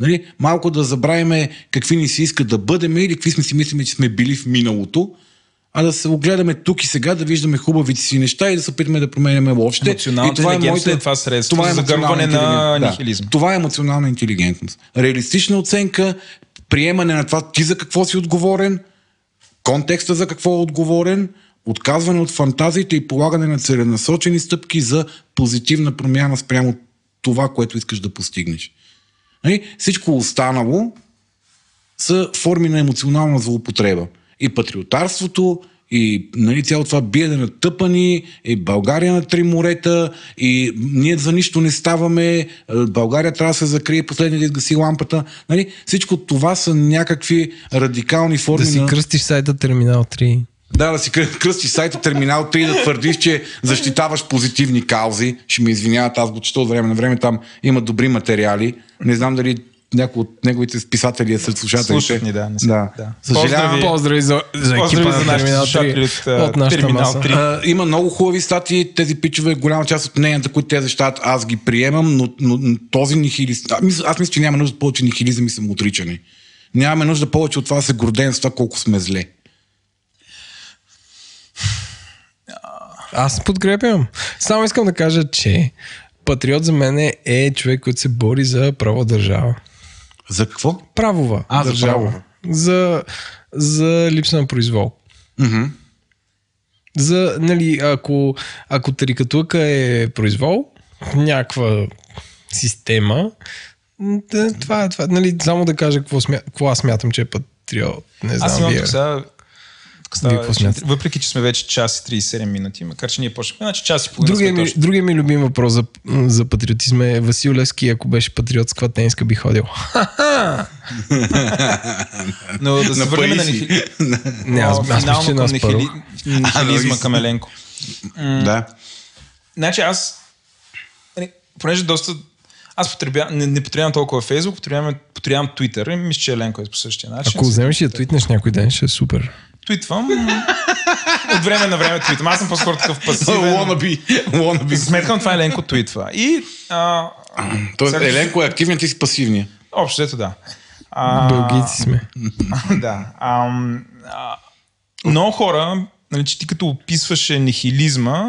[SPEAKER 6] Нали? Малко да забравим какви ни се иска да бъдем или какви сме си мислиме, че сме били в миналото, а да се огледаме тук и сега, да виждаме хубавите си неща и да се опитаме да променяме лошите. И това
[SPEAKER 7] интелигентност е това средство
[SPEAKER 6] това е
[SPEAKER 7] за загърбване
[SPEAKER 6] емоционална
[SPEAKER 7] на нихилизма.
[SPEAKER 6] Да, това е емоционална интелигентност. Реалистична оценка, приемане на това ти за какво си отговорен, контекста за какво е отговорен, отказване от фантазиите и полагане на целенасочени стъпки за позитивна промяна спрямо това, което искаш да постигнеш. Нали? Всичко останало са форми на емоционална злоупотреба. И патриотарството, и нали, цяло това биене на тъпани, и България на три морета, и ние за нищо не ставаме, е, България трябва да се закрие, последния да изгаси лампата. Нали? Всичко това са някакви радикални форми
[SPEAKER 2] Да си
[SPEAKER 6] на...
[SPEAKER 2] кръстиш сайта Терминал 3.
[SPEAKER 6] Да, да си кръ- кръстиш сайта Терминал 3 и да твърдиш, че защитаваш позитивни каузи. Ще ме извиняват, аз го чета от време на време, там има добри материали. Не знам дали някой от неговите писатели е сред слушателите.
[SPEAKER 7] Слушат ни, да, не
[SPEAKER 6] да.
[SPEAKER 7] да.
[SPEAKER 6] Съжалявам.
[SPEAKER 7] Поздрави.
[SPEAKER 2] Поздрави за, за екипа
[SPEAKER 7] Поздрави за нашите слушатели
[SPEAKER 2] 3
[SPEAKER 7] от,
[SPEAKER 2] от нашата
[SPEAKER 7] Терминал
[SPEAKER 2] маса.
[SPEAKER 7] 3.
[SPEAKER 6] А, има много хубави статии, тези пичове, голяма част от мненията, които те защитават, аз ги приемам, но, но, но този нихилист... Аз мисля, аз мисля, че няма нужда повече нихилизъм и самоотричане. Нямаме нужда повече от това да се гордеем с това колко сме зле.
[SPEAKER 2] Аз подкрепям. Само искам да кажа, че патриот за мен е човек, който се бори за права държава.
[SPEAKER 6] За какво?
[SPEAKER 2] Правова
[SPEAKER 6] А, за
[SPEAKER 2] държава.
[SPEAKER 6] правова.
[SPEAKER 2] За, за липса на произвол.
[SPEAKER 6] Мгм.
[SPEAKER 2] За, нали, ако, ако тарикатлъка е произвол, някаква система, да, това е това. Нали, само да кажа какво, смя, какво аз смятам, че е патриот. Не знам,
[SPEAKER 1] Аз имам
[SPEAKER 2] вие.
[SPEAKER 1] сега... тук става
[SPEAKER 2] Вие
[SPEAKER 1] въпреки, че сме вече час и 37 минути, макар че ние почнахме, значи час и половина
[SPEAKER 2] Другия ми,
[SPEAKER 1] точно.
[SPEAKER 2] другия ми любим въпрос за, за патриотизма е Васил Левски, ако беше патриот, с каква тениска би ходил. [LAUGHS]
[SPEAKER 1] Но да се върнем на
[SPEAKER 6] Паиси.
[SPEAKER 1] нихили... [LAUGHS]
[SPEAKER 2] Не, аз, мисля, първо.
[SPEAKER 1] нихилизма към Еленко.
[SPEAKER 6] Да.
[SPEAKER 1] Значи аз, нали, понеже доста... Аз потребя, не, не потребявам толкова Фейсбук, потребявам, потребявам Twitter и мисля, че Еленко е по същия начин.
[SPEAKER 2] Ако вземеш и я твитнеш някой ден, ще е супер.
[SPEAKER 1] Твитвам. От време на време твитвам. Аз съм по-скоро такъв пасивен. [LAUGHS]
[SPEAKER 6] Wannabe. Wannabe.
[SPEAKER 1] За сметка на това Еленко твитва. И а,
[SPEAKER 6] Тоест,
[SPEAKER 1] Сега-
[SPEAKER 6] Еленко е активният, ти си пасивния.
[SPEAKER 1] общо ето да. А,
[SPEAKER 2] Бългийци сме. [LAUGHS]
[SPEAKER 1] да. Ам, а, много хора, нали, че ти като описваше нихилизма,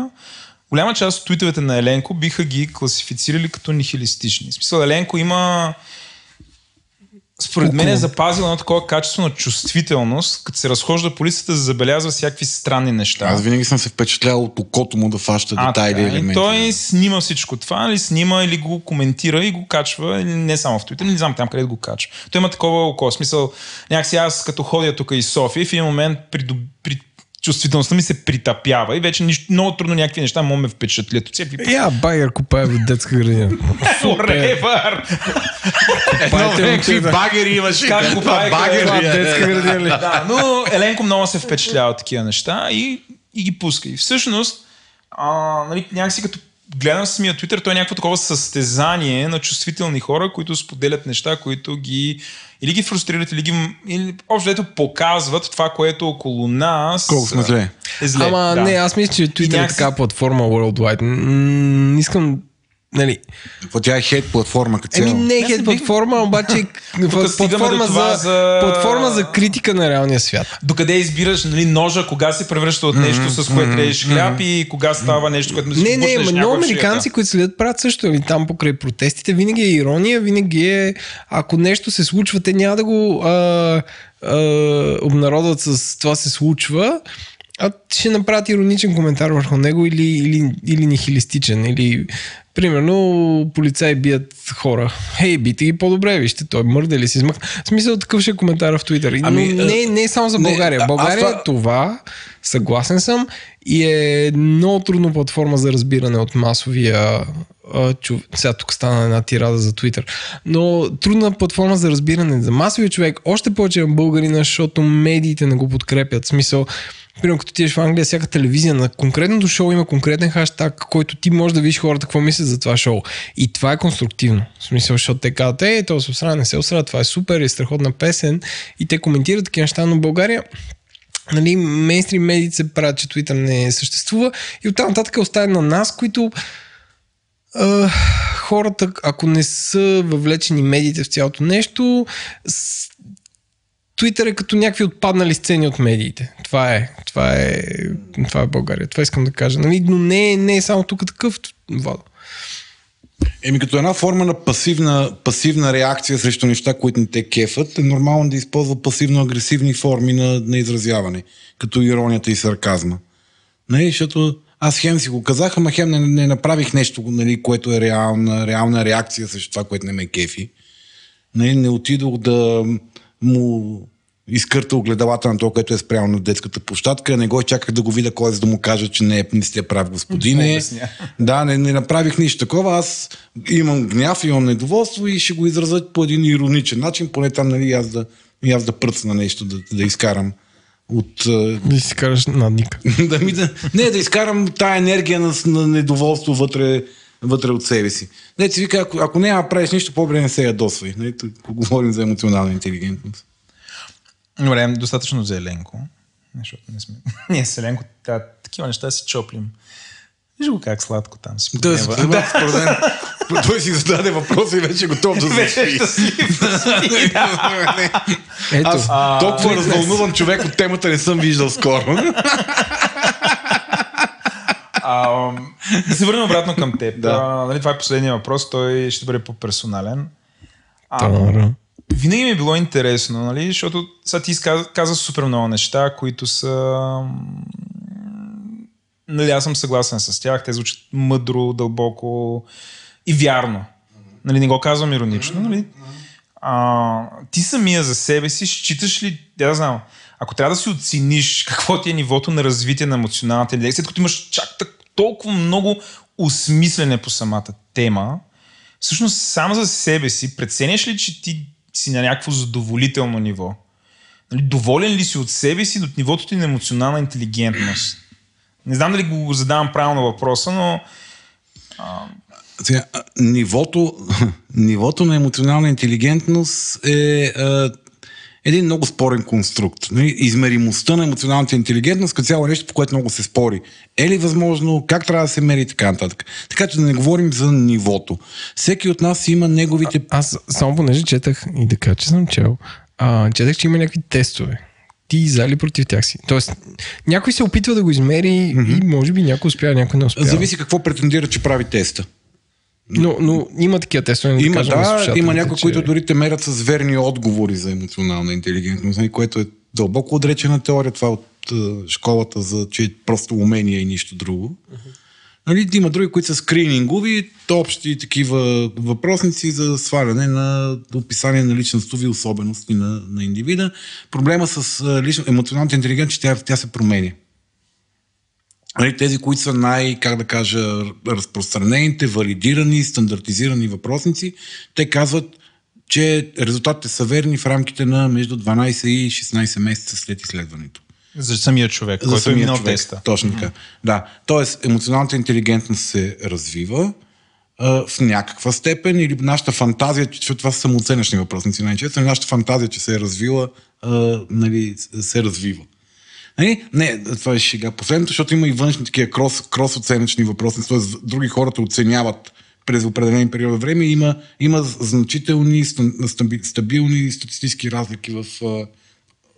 [SPEAKER 1] голяма част от твитовете на Еленко биха ги класифицирали като нихилистични. В смисъл, Еленко има според мен е запазил едно такова качество на чувствителност, като се разхожда по листата, забелязва всякакви странни неща.
[SPEAKER 6] Аз винаги съм се впечатлявал от окото му да фаща
[SPEAKER 1] А,
[SPEAKER 6] детайли и
[SPEAKER 1] така. И той снима всичко това, или снима, или го коментира и го качва, или не само в Twitter, не знам там къде го качва. Той има такова око. Смисъл, някакси аз като ходя тук из София, в един момент при, при чувствителността ми се притъпява и вече нищо, много трудно някакви неща могат ме впечатлят. От всякакви
[SPEAKER 2] Я, багер купае в детска градина. [LAUGHS]
[SPEAKER 1] Forever!
[SPEAKER 6] Едно време
[SPEAKER 2] момчета.
[SPEAKER 6] какви багери имаше.
[SPEAKER 1] Как правиха,
[SPEAKER 6] багери?
[SPEAKER 1] това
[SPEAKER 6] е,
[SPEAKER 2] детска градина
[SPEAKER 1] да, но Еленко много се впечатлява от такива неща и, и ги пуска. И всъщност, а, нали, някакси като гледам самия Twitter, той е някакво такова състезание на чувствителни хора, които споделят неща, които ги или ги фрустрират, или ги или, общо ето показват това, което около нас
[SPEAKER 6] Колко сме зле.
[SPEAKER 1] е зле.
[SPEAKER 2] Ама
[SPEAKER 1] да.
[SPEAKER 2] не, аз мисля, че Twitter
[SPEAKER 1] някакси-
[SPEAKER 2] е така платформа worldwide. М, Не искам, нали,
[SPEAKER 6] Какво тя е хейт платформа като
[SPEAKER 2] Еми
[SPEAKER 6] цяло.
[SPEAKER 2] не е хейт
[SPEAKER 1] не
[SPEAKER 2] платформа, обаче [LAUGHS] платформа, за,
[SPEAKER 1] за-
[SPEAKER 2] платформа за критика на реалния свят.
[SPEAKER 1] Докъде избираш нали, ножа, кога се превръща от нещо, с което режеш хляб и кога става нещо, което
[SPEAKER 2] Не, не,
[SPEAKER 1] някой
[SPEAKER 2] много американци, които следят, правят също. Нали, там покрай протестите, винаги е ирония, винаги е, ако нещо се случва, те няма да го а, а, обнародват с това се случва, а ще направят ироничен коментар върху него или, или, или нихилистичен. Или, примерно, полицаи бият хора. Хей, бите ги по-добре, вижте, той мърда ли си измък. В смисъл такъв ще е коментар в Твитър.
[SPEAKER 6] Ами,
[SPEAKER 2] не, не е само за
[SPEAKER 6] не,
[SPEAKER 2] България.
[SPEAKER 6] аз
[SPEAKER 2] България
[SPEAKER 6] това-
[SPEAKER 2] е това, съгласен съм, и е много трудна платформа за разбиране от масовия а, чов... Сега тук стана една тирада за Twitter. Но трудна платформа за разбиране за масовия човек, още повече на българина, защото медиите не го подкрепят. В смисъл, Примерно, като отидеш в Англия, всяка телевизия на конкретното шоу има конкретен хаштаг, който ти можеш да видиш хората какво мислят за това шоу. И това е конструктивно. В смисъл, защото те казват, е, то се осрада, не се осрада, това е супер, е страхотна песен. И те коментират такива неща, но България нали, мейнстрим медиите се правят, че Twitter не съществува и оттам нататък е оставен на нас, които а, хората, ако не са въвлечени медиите в цялото нещо, Twitter е като някакви отпаднали сцени от медиите. Това е, това е, това е България. Това искам да кажа. Нали? Но не, е- не е само тук такъв. Владо.
[SPEAKER 6] Еми като една форма на пасивна, пасивна реакция срещу неща, които не те кефат, е нормално да използва пасивно-агресивни форми на, на изразяване, като иронията и сарказма. Нали, защото аз хем си го казах, ама хем не, не направих нещо, нали, което е реална, реална реакция срещу това, което не ме кефи. Нали, не отидох да му изкърта огледалата на това, което е спрямо на детската площадка. Не го чаках да го видя кой, за да му кажа, че не, е- не сте прав, господине. Да, не, не направих нищо такова. Аз имам гняв, имам недоволство и ще го изразя по един ироничен начин, поне там, нали, аз да, и аз да пръцна нещо, да, да изкарам от...
[SPEAKER 2] Да си кажеш надника. [LAUGHS]
[SPEAKER 6] да ми да, не, да изкарам тая енергия на, на недоволство вътре, вътре от себе си. Не, ти вика, ако, ако няма да правиш нищо, по-добре не се ядосвай. Нали, тук говорим за емоционална интелигентност.
[SPEAKER 1] Добре, достатъчно за Еленко. Защото не сме... [LAUGHS] Ние с Еленко та, такива неща си чоплим. Виж го как сладко там си.
[SPEAKER 6] Да, да, мен. Той си зададе въпроса и вече е готов да [LAUGHS] заспи. [LAUGHS]
[SPEAKER 2] Ето,
[SPEAKER 6] Аз толкова развълнуван човек от темата не съм виждал скоро.
[SPEAKER 1] А, да се върнем обратно към теб.
[SPEAKER 6] Да.
[SPEAKER 1] А, нали, това е последния въпрос, той ще бъде по-персонален. А,
[SPEAKER 2] Тара.
[SPEAKER 1] винаги ми е било интересно, нали, защото сега ти каза, каза супер много неща, които са... Нали, аз съм съгласен с тях, те звучат мъдро, дълбоко и вярно. Нали, не го казвам иронично, нали? А, ти самия за себе си считаш ли, я знам, ако трябва да си оцениш какво ти е нивото на развитие на емоционалната интелигенция, като имаш чак так, толкова много осмислене по самата тема, всъщност сам за себе си преценяш ли, че ти си на някакво задоволително ниво? Нали, доволен ли си от себе си, от нивото ти на емоционална интелигентност? Не знам дали го задавам правилно въпроса, но
[SPEAKER 6] Сега, нивото, [LAUGHS] нивото на емоционална интелигентност е а, един много спорен конструкт. Нали? Измеримостта на емоционалната интелигентност като цяло е нещо, по което много се спори. Е ли възможно, как трябва да се мери и така нататък. Така че да не говорим за нивото. Всеки от нас има неговите...
[SPEAKER 2] Аз само понеже четах и да кажа, че съм чел, а, четах, че има някакви тестове. Ти за или против тях си. Тоест, някой се опитва да го измери и може би някой успява, някой не успява.
[SPEAKER 6] Зависи какво претендира, че прави теста.
[SPEAKER 2] Но, но има такива тестове. не
[SPEAKER 6] Има, да,
[SPEAKER 2] слушателите,
[SPEAKER 6] има някои,
[SPEAKER 2] че-
[SPEAKER 6] които дори те мерят с верни отговори за емоционална интелигентност, нали, което е дълбоко отречена теория. Това е от е, школата за, че е просто умение и нищо друго. Нали, има други, които са скринингови, общи такива въпросници за сваляне на описание на личностови особености на, на индивида. Проблема с а, лично, емоционалната интелигентност, че тя, тя се променя. Нали, тези, които са най, как да кажа, разпространените, валидирани, стандартизирани въпросници, те казват, че резултатите са верни в рамките на между 12 и 16 месеца след изследването.
[SPEAKER 1] за самия човек,
[SPEAKER 6] За
[SPEAKER 1] който е
[SPEAKER 6] самия
[SPEAKER 1] минал
[SPEAKER 6] човек.
[SPEAKER 1] теста.
[SPEAKER 6] Точно така. Да. Тоест, емоционалната интелигентност се развива а, в някаква степен или нашата фантазия, че това са самооценъчни въпросници най-често, нашата фантазия, че се е развила, а, нали, се развива. Нали? Не, това е шега. Последното, защото има и външни такива крос, крос-оценъчни въпроси, т.е. други хора те оценяват през определен период от време. Има, има значителни, ста- стаби- стабилни статистически разлики в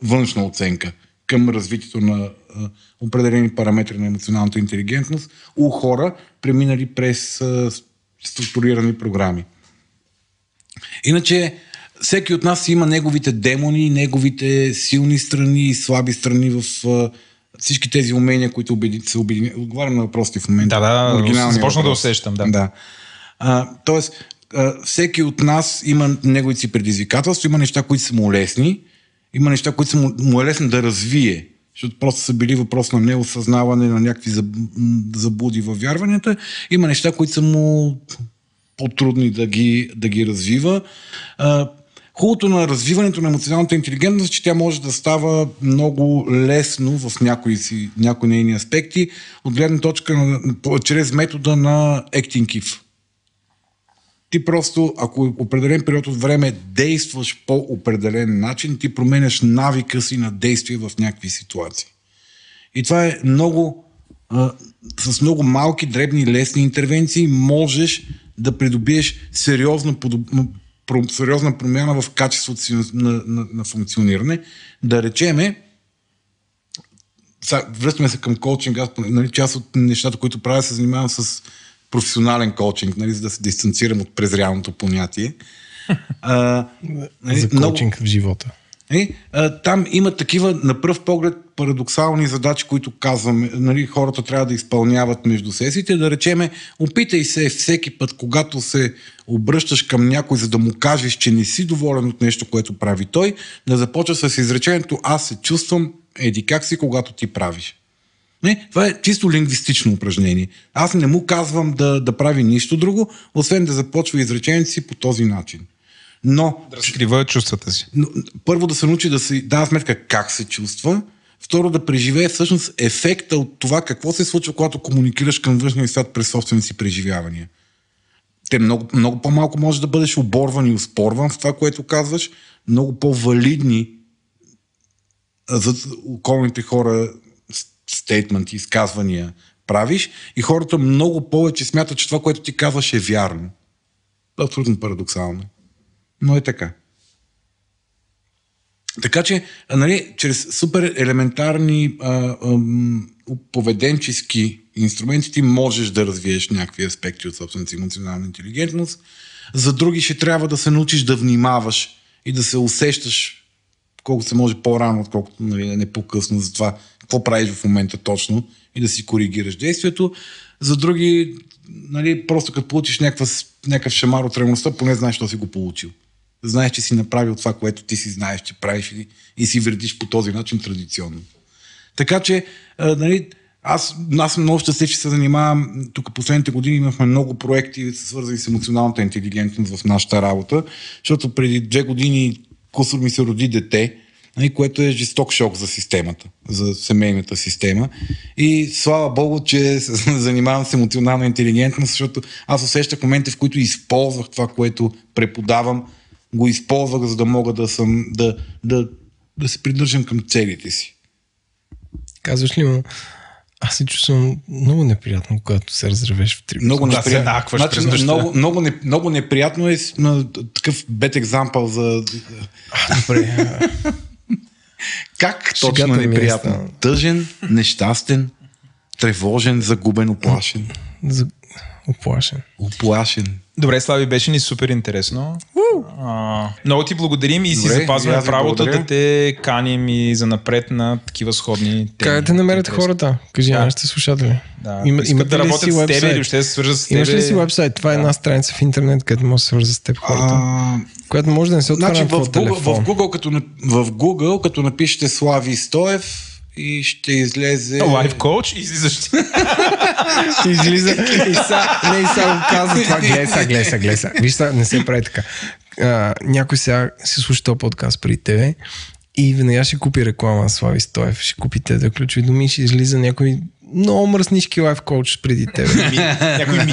[SPEAKER 6] външна оценка към развитието на определени параметри на емоционалната интелигентност у хора, преминали през структурирани програми. Иначе, всеки от нас има неговите демони, неговите силни страни и слаби страни в а, всички тези умения, които обеди, се обединяват. Отговарям на въпросите в момента.
[SPEAKER 1] Да, да, започна да усещам, да.
[SPEAKER 6] да. А, тоест, а, всеки от нас има неговите си предизвикателства, има неща, които са му лесни, има неща, които са му, му е лесно да развие, защото просто са били въпрос на неосъзнаване, на някакви заблуди във вярванията. Има неща, които са му по-трудни да ги, да ги развива. А, Хубавото на развиването на емоционалната интелигентност е, че тя може да става много лесно в някои, си, някои нейни аспекти, от гледна точка на, чрез метода на if. Ти просто, ако определен период от време действаш по определен начин, ти променяш навика си на действие в някакви ситуации. И това е много, а, с много малки, дребни, лесни интервенции можеш да придобиеш про- сериозна промяна в качеството си на, на, на, функциониране. Да речеме, връщаме се към коучинг, аз нали, част от нещата, които правя, се занимавам с професионален коучинг, нали, за да се дистанцирам от презрялното понятие. [LAUGHS] А, нали,
[SPEAKER 2] За коучинг в живота.
[SPEAKER 6] А, там има такива, на пръв поглед, парадоксални задачи, които казваме, нали, хората трябва да изпълняват между сесиите. Да речеме, опитай се всеки път, когато се обръщаш към някой, за да му кажеш, че не си доволен от нещо, което прави той, да започва с изречението аз се чувствам еди как си, когато ти правиш. Не, това е чисто лингвистично упражнение. Аз не му казвам да, да прави нищо друго, освен да започва изречението си по този начин. Но
[SPEAKER 1] Да разкрива чувствата си.
[SPEAKER 6] но, първо да се научи да си дава сметка как се чувства, второ да преживее всъщност ефекта от това какво се случва, когато комуникираш към външния свят през собствените си преживявания. Те много, много по-малко може да бъдеш оборван и успорван в това, което казваш, много по-валидни за околните хора стейтменти, изказвания, правиш и хората много повече смятат, че това, което ти казваш е вярно. Абсолютно парадоксално. Но е така. Така че, а, нали, чрез супер елементарни а, ам, поведенчески инструменти ти можеш да развиеш някакви аспекти от собствената си емоционална интелигентност. За други ще трябва да се научиш да внимаваш и да се усещаш колкото се може по-рано, отколкото нали, не по-късно за това какво правиш в момента точно и да си коригираш действието. За други, нали, просто като получиш някаква, някакъв шамар от реалността, поне знаеш, що си го получил. Знаеш, че си направил това, което ти си знаеш, че правиш и, и си вредиш по този начин традиционно. Така че, а, нали, аз, аз много щастлив, че се занимавам. Тук последните години имахме много проекти, свързани с емоционалната интелигентност в нашата работа, защото преди две години кусор ми се роди дете, нали, което е жесток шок за системата, за семейната система. И слава Богу, че се [LAUGHS] занимавам с емоционална интелигентност, защото аз усещах моменти, в които използвах това, което преподавам, го използвах, за да мога да съм, да, да, да се придържам към целите си.
[SPEAKER 2] Казваш ли му, аз се чувствам много неприятно, когато се разревеш в три.
[SPEAKER 6] Много
[SPEAKER 7] Да, се
[SPEAKER 6] неприятно.
[SPEAKER 7] през
[SPEAKER 6] значи, много, много, не, много неприятно е на, такъв бед екзампъл за
[SPEAKER 2] Добре.
[SPEAKER 6] как
[SPEAKER 2] Шегата
[SPEAKER 6] точно
[SPEAKER 2] ми е
[SPEAKER 6] неприятно.
[SPEAKER 2] станала.
[SPEAKER 6] Тъжен, нещастен, тревожен, загубен, оплашен.
[SPEAKER 2] За... Оплашен.
[SPEAKER 6] Оплашен.
[SPEAKER 7] Добре, Слави, беше ни супер интересно. А, много ти благодарим и си
[SPEAKER 6] Добре, и
[SPEAKER 7] запазваме правото да те каним и за напред на такива сходни теми.
[SPEAKER 2] Как да те намерят
[SPEAKER 7] Интересно.
[SPEAKER 2] хората? Кажи
[SPEAKER 7] Да.
[SPEAKER 2] на нашите слушатели.
[SPEAKER 7] Да.
[SPEAKER 2] Има,
[SPEAKER 7] Искат
[SPEAKER 2] имате
[SPEAKER 7] да работят с
[SPEAKER 2] уебсайт?
[SPEAKER 7] или ще се свържат с тебе.
[SPEAKER 2] Имаш ли си вебсайт? Това е една страница в интернет, където може да се свърза с теб хората.
[SPEAKER 6] А,
[SPEAKER 2] Която може да не се отваря
[SPEAKER 6] значи
[SPEAKER 2] на
[SPEAKER 6] в Google, в, Google, като, в Google, като напишете Слави Стоев и ще излезе...
[SPEAKER 7] Лайф коуч излизаш.
[SPEAKER 2] Излиза и са, не и са го казва това. Гледай са, гледай са, гледай са. Виж са, не се прави така. А, някой сега си слуша този подкаст преди тебе и веднага ще купи реклама на Слави Стоев, ще купи те да ключови думи, ще излиза някой много мръснички лайф коуч преди тебе.
[SPEAKER 7] Някой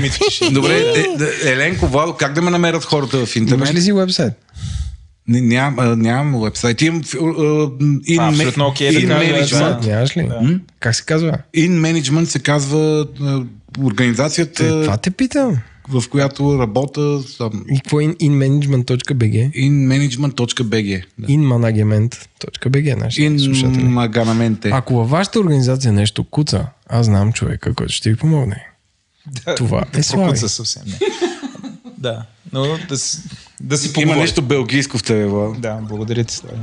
[SPEAKER 7] ми пише.
[SPEAKER 6] Добре, е, е, Еленко, Владо, как да ме намерят хората в интернет?
[SPEAKER 2] Имаш ли си вебсайт?
[SPEAKER 6] Не, ням, а, нямам уебсайт. Имам in,
[SPEAKER 7] А, абсолютно да
[SPEAKER 6] in,
[SPEAKER 7] кажа,
[SPEAKER 6] management,
[SPEAKER 7] да.
[SPEAKER 2] Нямаш ли? Как се казва?
[SPEAKER 6] in Management се казва организацията,
[SPEAKER 2] Е, това те питам.
[SPEAKER 6] в която работя там,
[SPEAKER 2] И какво е in, inmanagement.bg?
[SPEAKER 6] inmanagement.bg. Да.
[SPEAKER 2] inmanagement.bg, нашите слушатели.
[SPEAKER 6] Inmagaнаменте.
[SPEAKER 2] Ако във вашата организация нещо куца, аз знам човека, който ще ви помогне. Това е Слави.
[SPEAKER 7] Съвсем. Не. Да, но да, си- да си
[SPEAKER 6] Има
[SPEAKER 7] поговорим.
[SPEAKER 6] нещо белгийско в тебе, Владо.
[SPEAKER 7] Да, благодаря ти. Слави.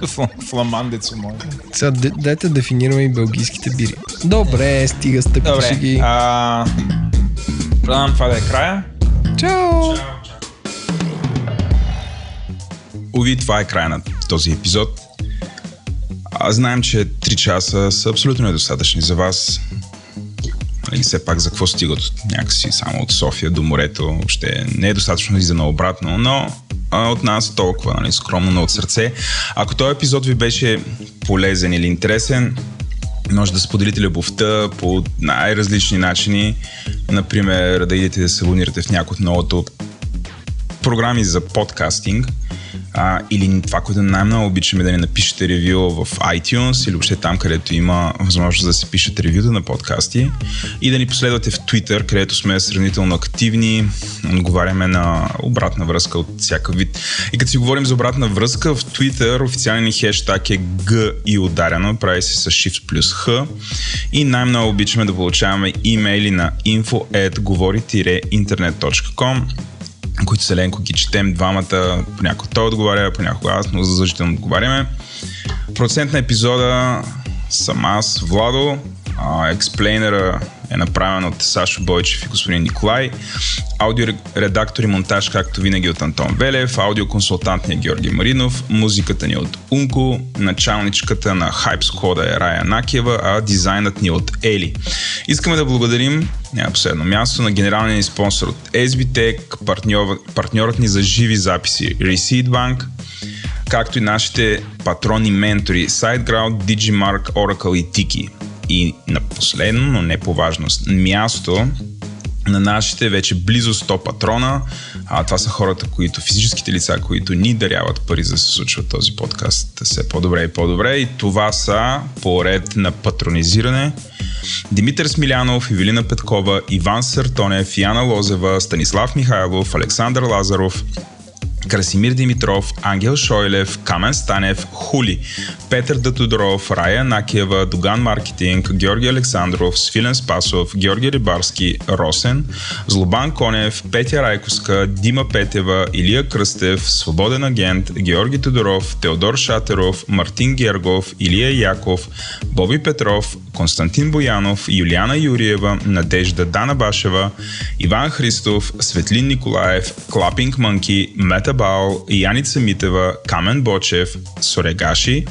[SPEAKER 7] Фл- Фламандец мой.
[SPEAKER 2] Сега дайте да дефинираме и белгийските бири. Добре, стига стъпки
[SPEAKER 7] Добре,
[SPEAKER 2] ги.
[SPEAKER 7] а, предавам това да е края.
[SPEAKER 2] Чао!
[SPEAKER 1] Уви, това е края на този епизод. А, знаем, че 3 часа са абсолютно недостатъчни за вас. Нали, все пак за какво стигат някакси само от София до морето, въобще не е достатъчно и за на обратно, но а, от нас толкова, нали, скромно, но от сърце. Ако този епизод ви беше полезен или интересен, може да споделите любовта по най-различни начини. Например, да идете да се абонирате в някои от новото програми за подкастинг а, или това, което най-много обичаме да ни напишете ревю в iTunes или въобще там, където има възможност да се пишат ревюта на подкасти и да ни последвате в Twitter, където сме сравнително активни, отговаряме на обратна връзка от всяка вид. И като си говорим за обратна връзка, в Twitter официален ни хештаг е G и ударено, прави се с Shift плюс H и най-много обичаме да получаваме имейли на info.говори-интернет.com които с Еленко ги четем двамата, понякога той отговаря, понякога аз, но задължително отговаряме. Процент на епизода съм аз, Владо, експлейнера е направен от Сашо Бойчев и господин Николай, аудиоредактор и монтаж, както винаги от Антон Велев, аудиоконсултант ни е Георги Маринов, музиката ни е от Унко, началничката на Hype Squad е Рая Накиева, а дизайнът ни е от Ели. Искаме да благодарим на последно място на генералния ни спонсор от SBTech, партньор, партньорът ни за живи записи Receipt Bank, както и нашите патрони ментори SiteGround, Digimark, Oracle и Tiki. И на последно, но не по важност, място на нашите вече близо 100 патрона. А, това са хората, които, физическите лица, които ни даряват пари за да се случва този подкаст все по-добре и по-добре. И това са по ред на патронизиране Димитър Смилянов, Евелина Петкова, Иван Съртонев, Яна Лозева, Станислав Михайлов, Александър Лазаров, Красимир Димитров, Ангел Шойлев, Камен Станев, Хули, Петър Датодоров, Рая Накиева, Доган Маркетинг, Георги Александров, Свилен Спасов, Георги Рибарски, Росен, Злобан Конев, Петя Райковска, Дима Петева, Илия Кръстев, Свободен агент, Георги Тодоров, Теодор Шатеров, Мартин Гергов, Илия Яков, Боби Петров, Константин Боянов, Юлиана Юриева, Надежда Дана Башева, Иван Христов, Светлин Николаев, Клапинг Мънки, Мета Бао, Яница Митева, Камен Бочев, Сорегаши,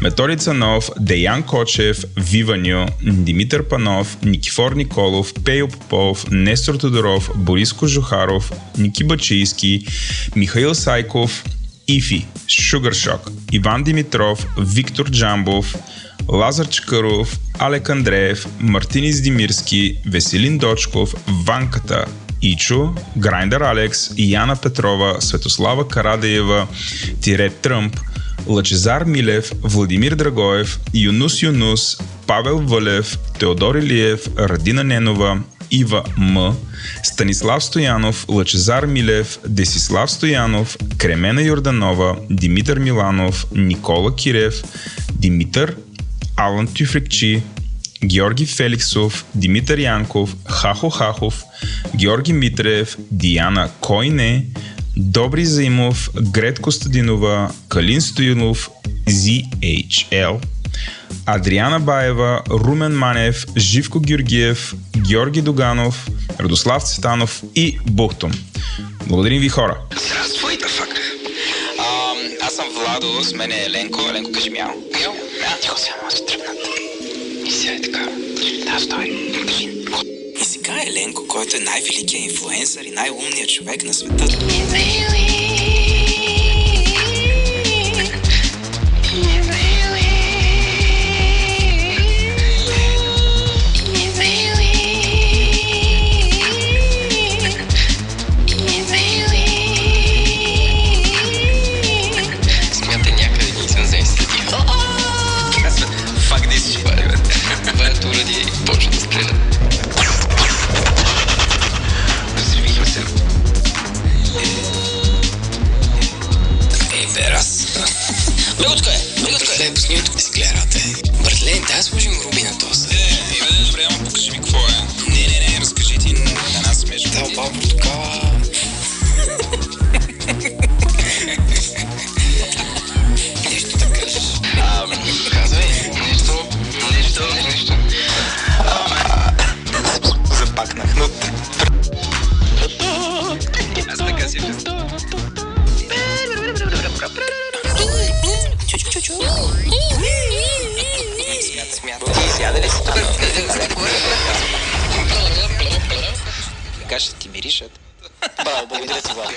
[SPEAKER 1] Методи Цанов, Деян Кочев, Виваню, Димитър Панов, Никифор Николов, Пейо Попов, Нестор Тодоров, Борис Кожухаров, Ники Бачийски, Михаил Сайков, Ифи, Шугаршок, Иван Димитров, Виктор Джамбов, Лазар Чакъров, Алек Андреев, Мартин Издимирски, Веселин Дочков, Ванката, Ичо, Грайндър Алекс, Яна Петрова, Светослава Карадеева, Тире Тръмп, Лъчезар Милев, Владимир Драгоев, Юнус Юнус, Павел Вълев, Теодор Илиев, Радина Ненова, Ива М, Станислав Стоянов, Лъчезар Милев, Десислав Стоянов, Кремена Йорданова, Димитър Миланов, Никола Кирев, Димитър, Алан Тюфрикчи, Георги Феликсов, Димитър Янков, Хахо Хахов, Георги Митреев, Диана Койне, Добри Заимов, Грет Костадинова, Калин Стоянов, ZHL, Адриана Баева, Румен Манев, Живко Георгиев, Георги Доганов, Радослав Цветанов и Бухтом. Благодарим ви хора!
[SPEAKER 8] Здравствуй, да фак. Аз съм Владо, с мен е Еленко. Еленко, кажи мяу. Мяу. Мяу. Тихо сега, да сега е така. Да, стой. И сега Еленко, който е най-великият инфлуенсър и най-умният човек на света. Меготка е.
[SPEAKER 9] Да си гледате. Братле, дай сложим руби на този.
[SPEAKER 8] Е, и добре, ама покажи ми какво е. Не, не, не, разкажи ти на нас смешно.
[SPEAKER 9] Да, опал портокала. Нещо да кажеш. Казвай, нещо, нещо, нещо.
[SPEAKER 8] Запакнах, но... Аз така си
[SPEAKER 9] смята.
[SPEAKER 8] Сяда ли си тук? Така ще ти миришат. Браво, благодаря ти, Владо.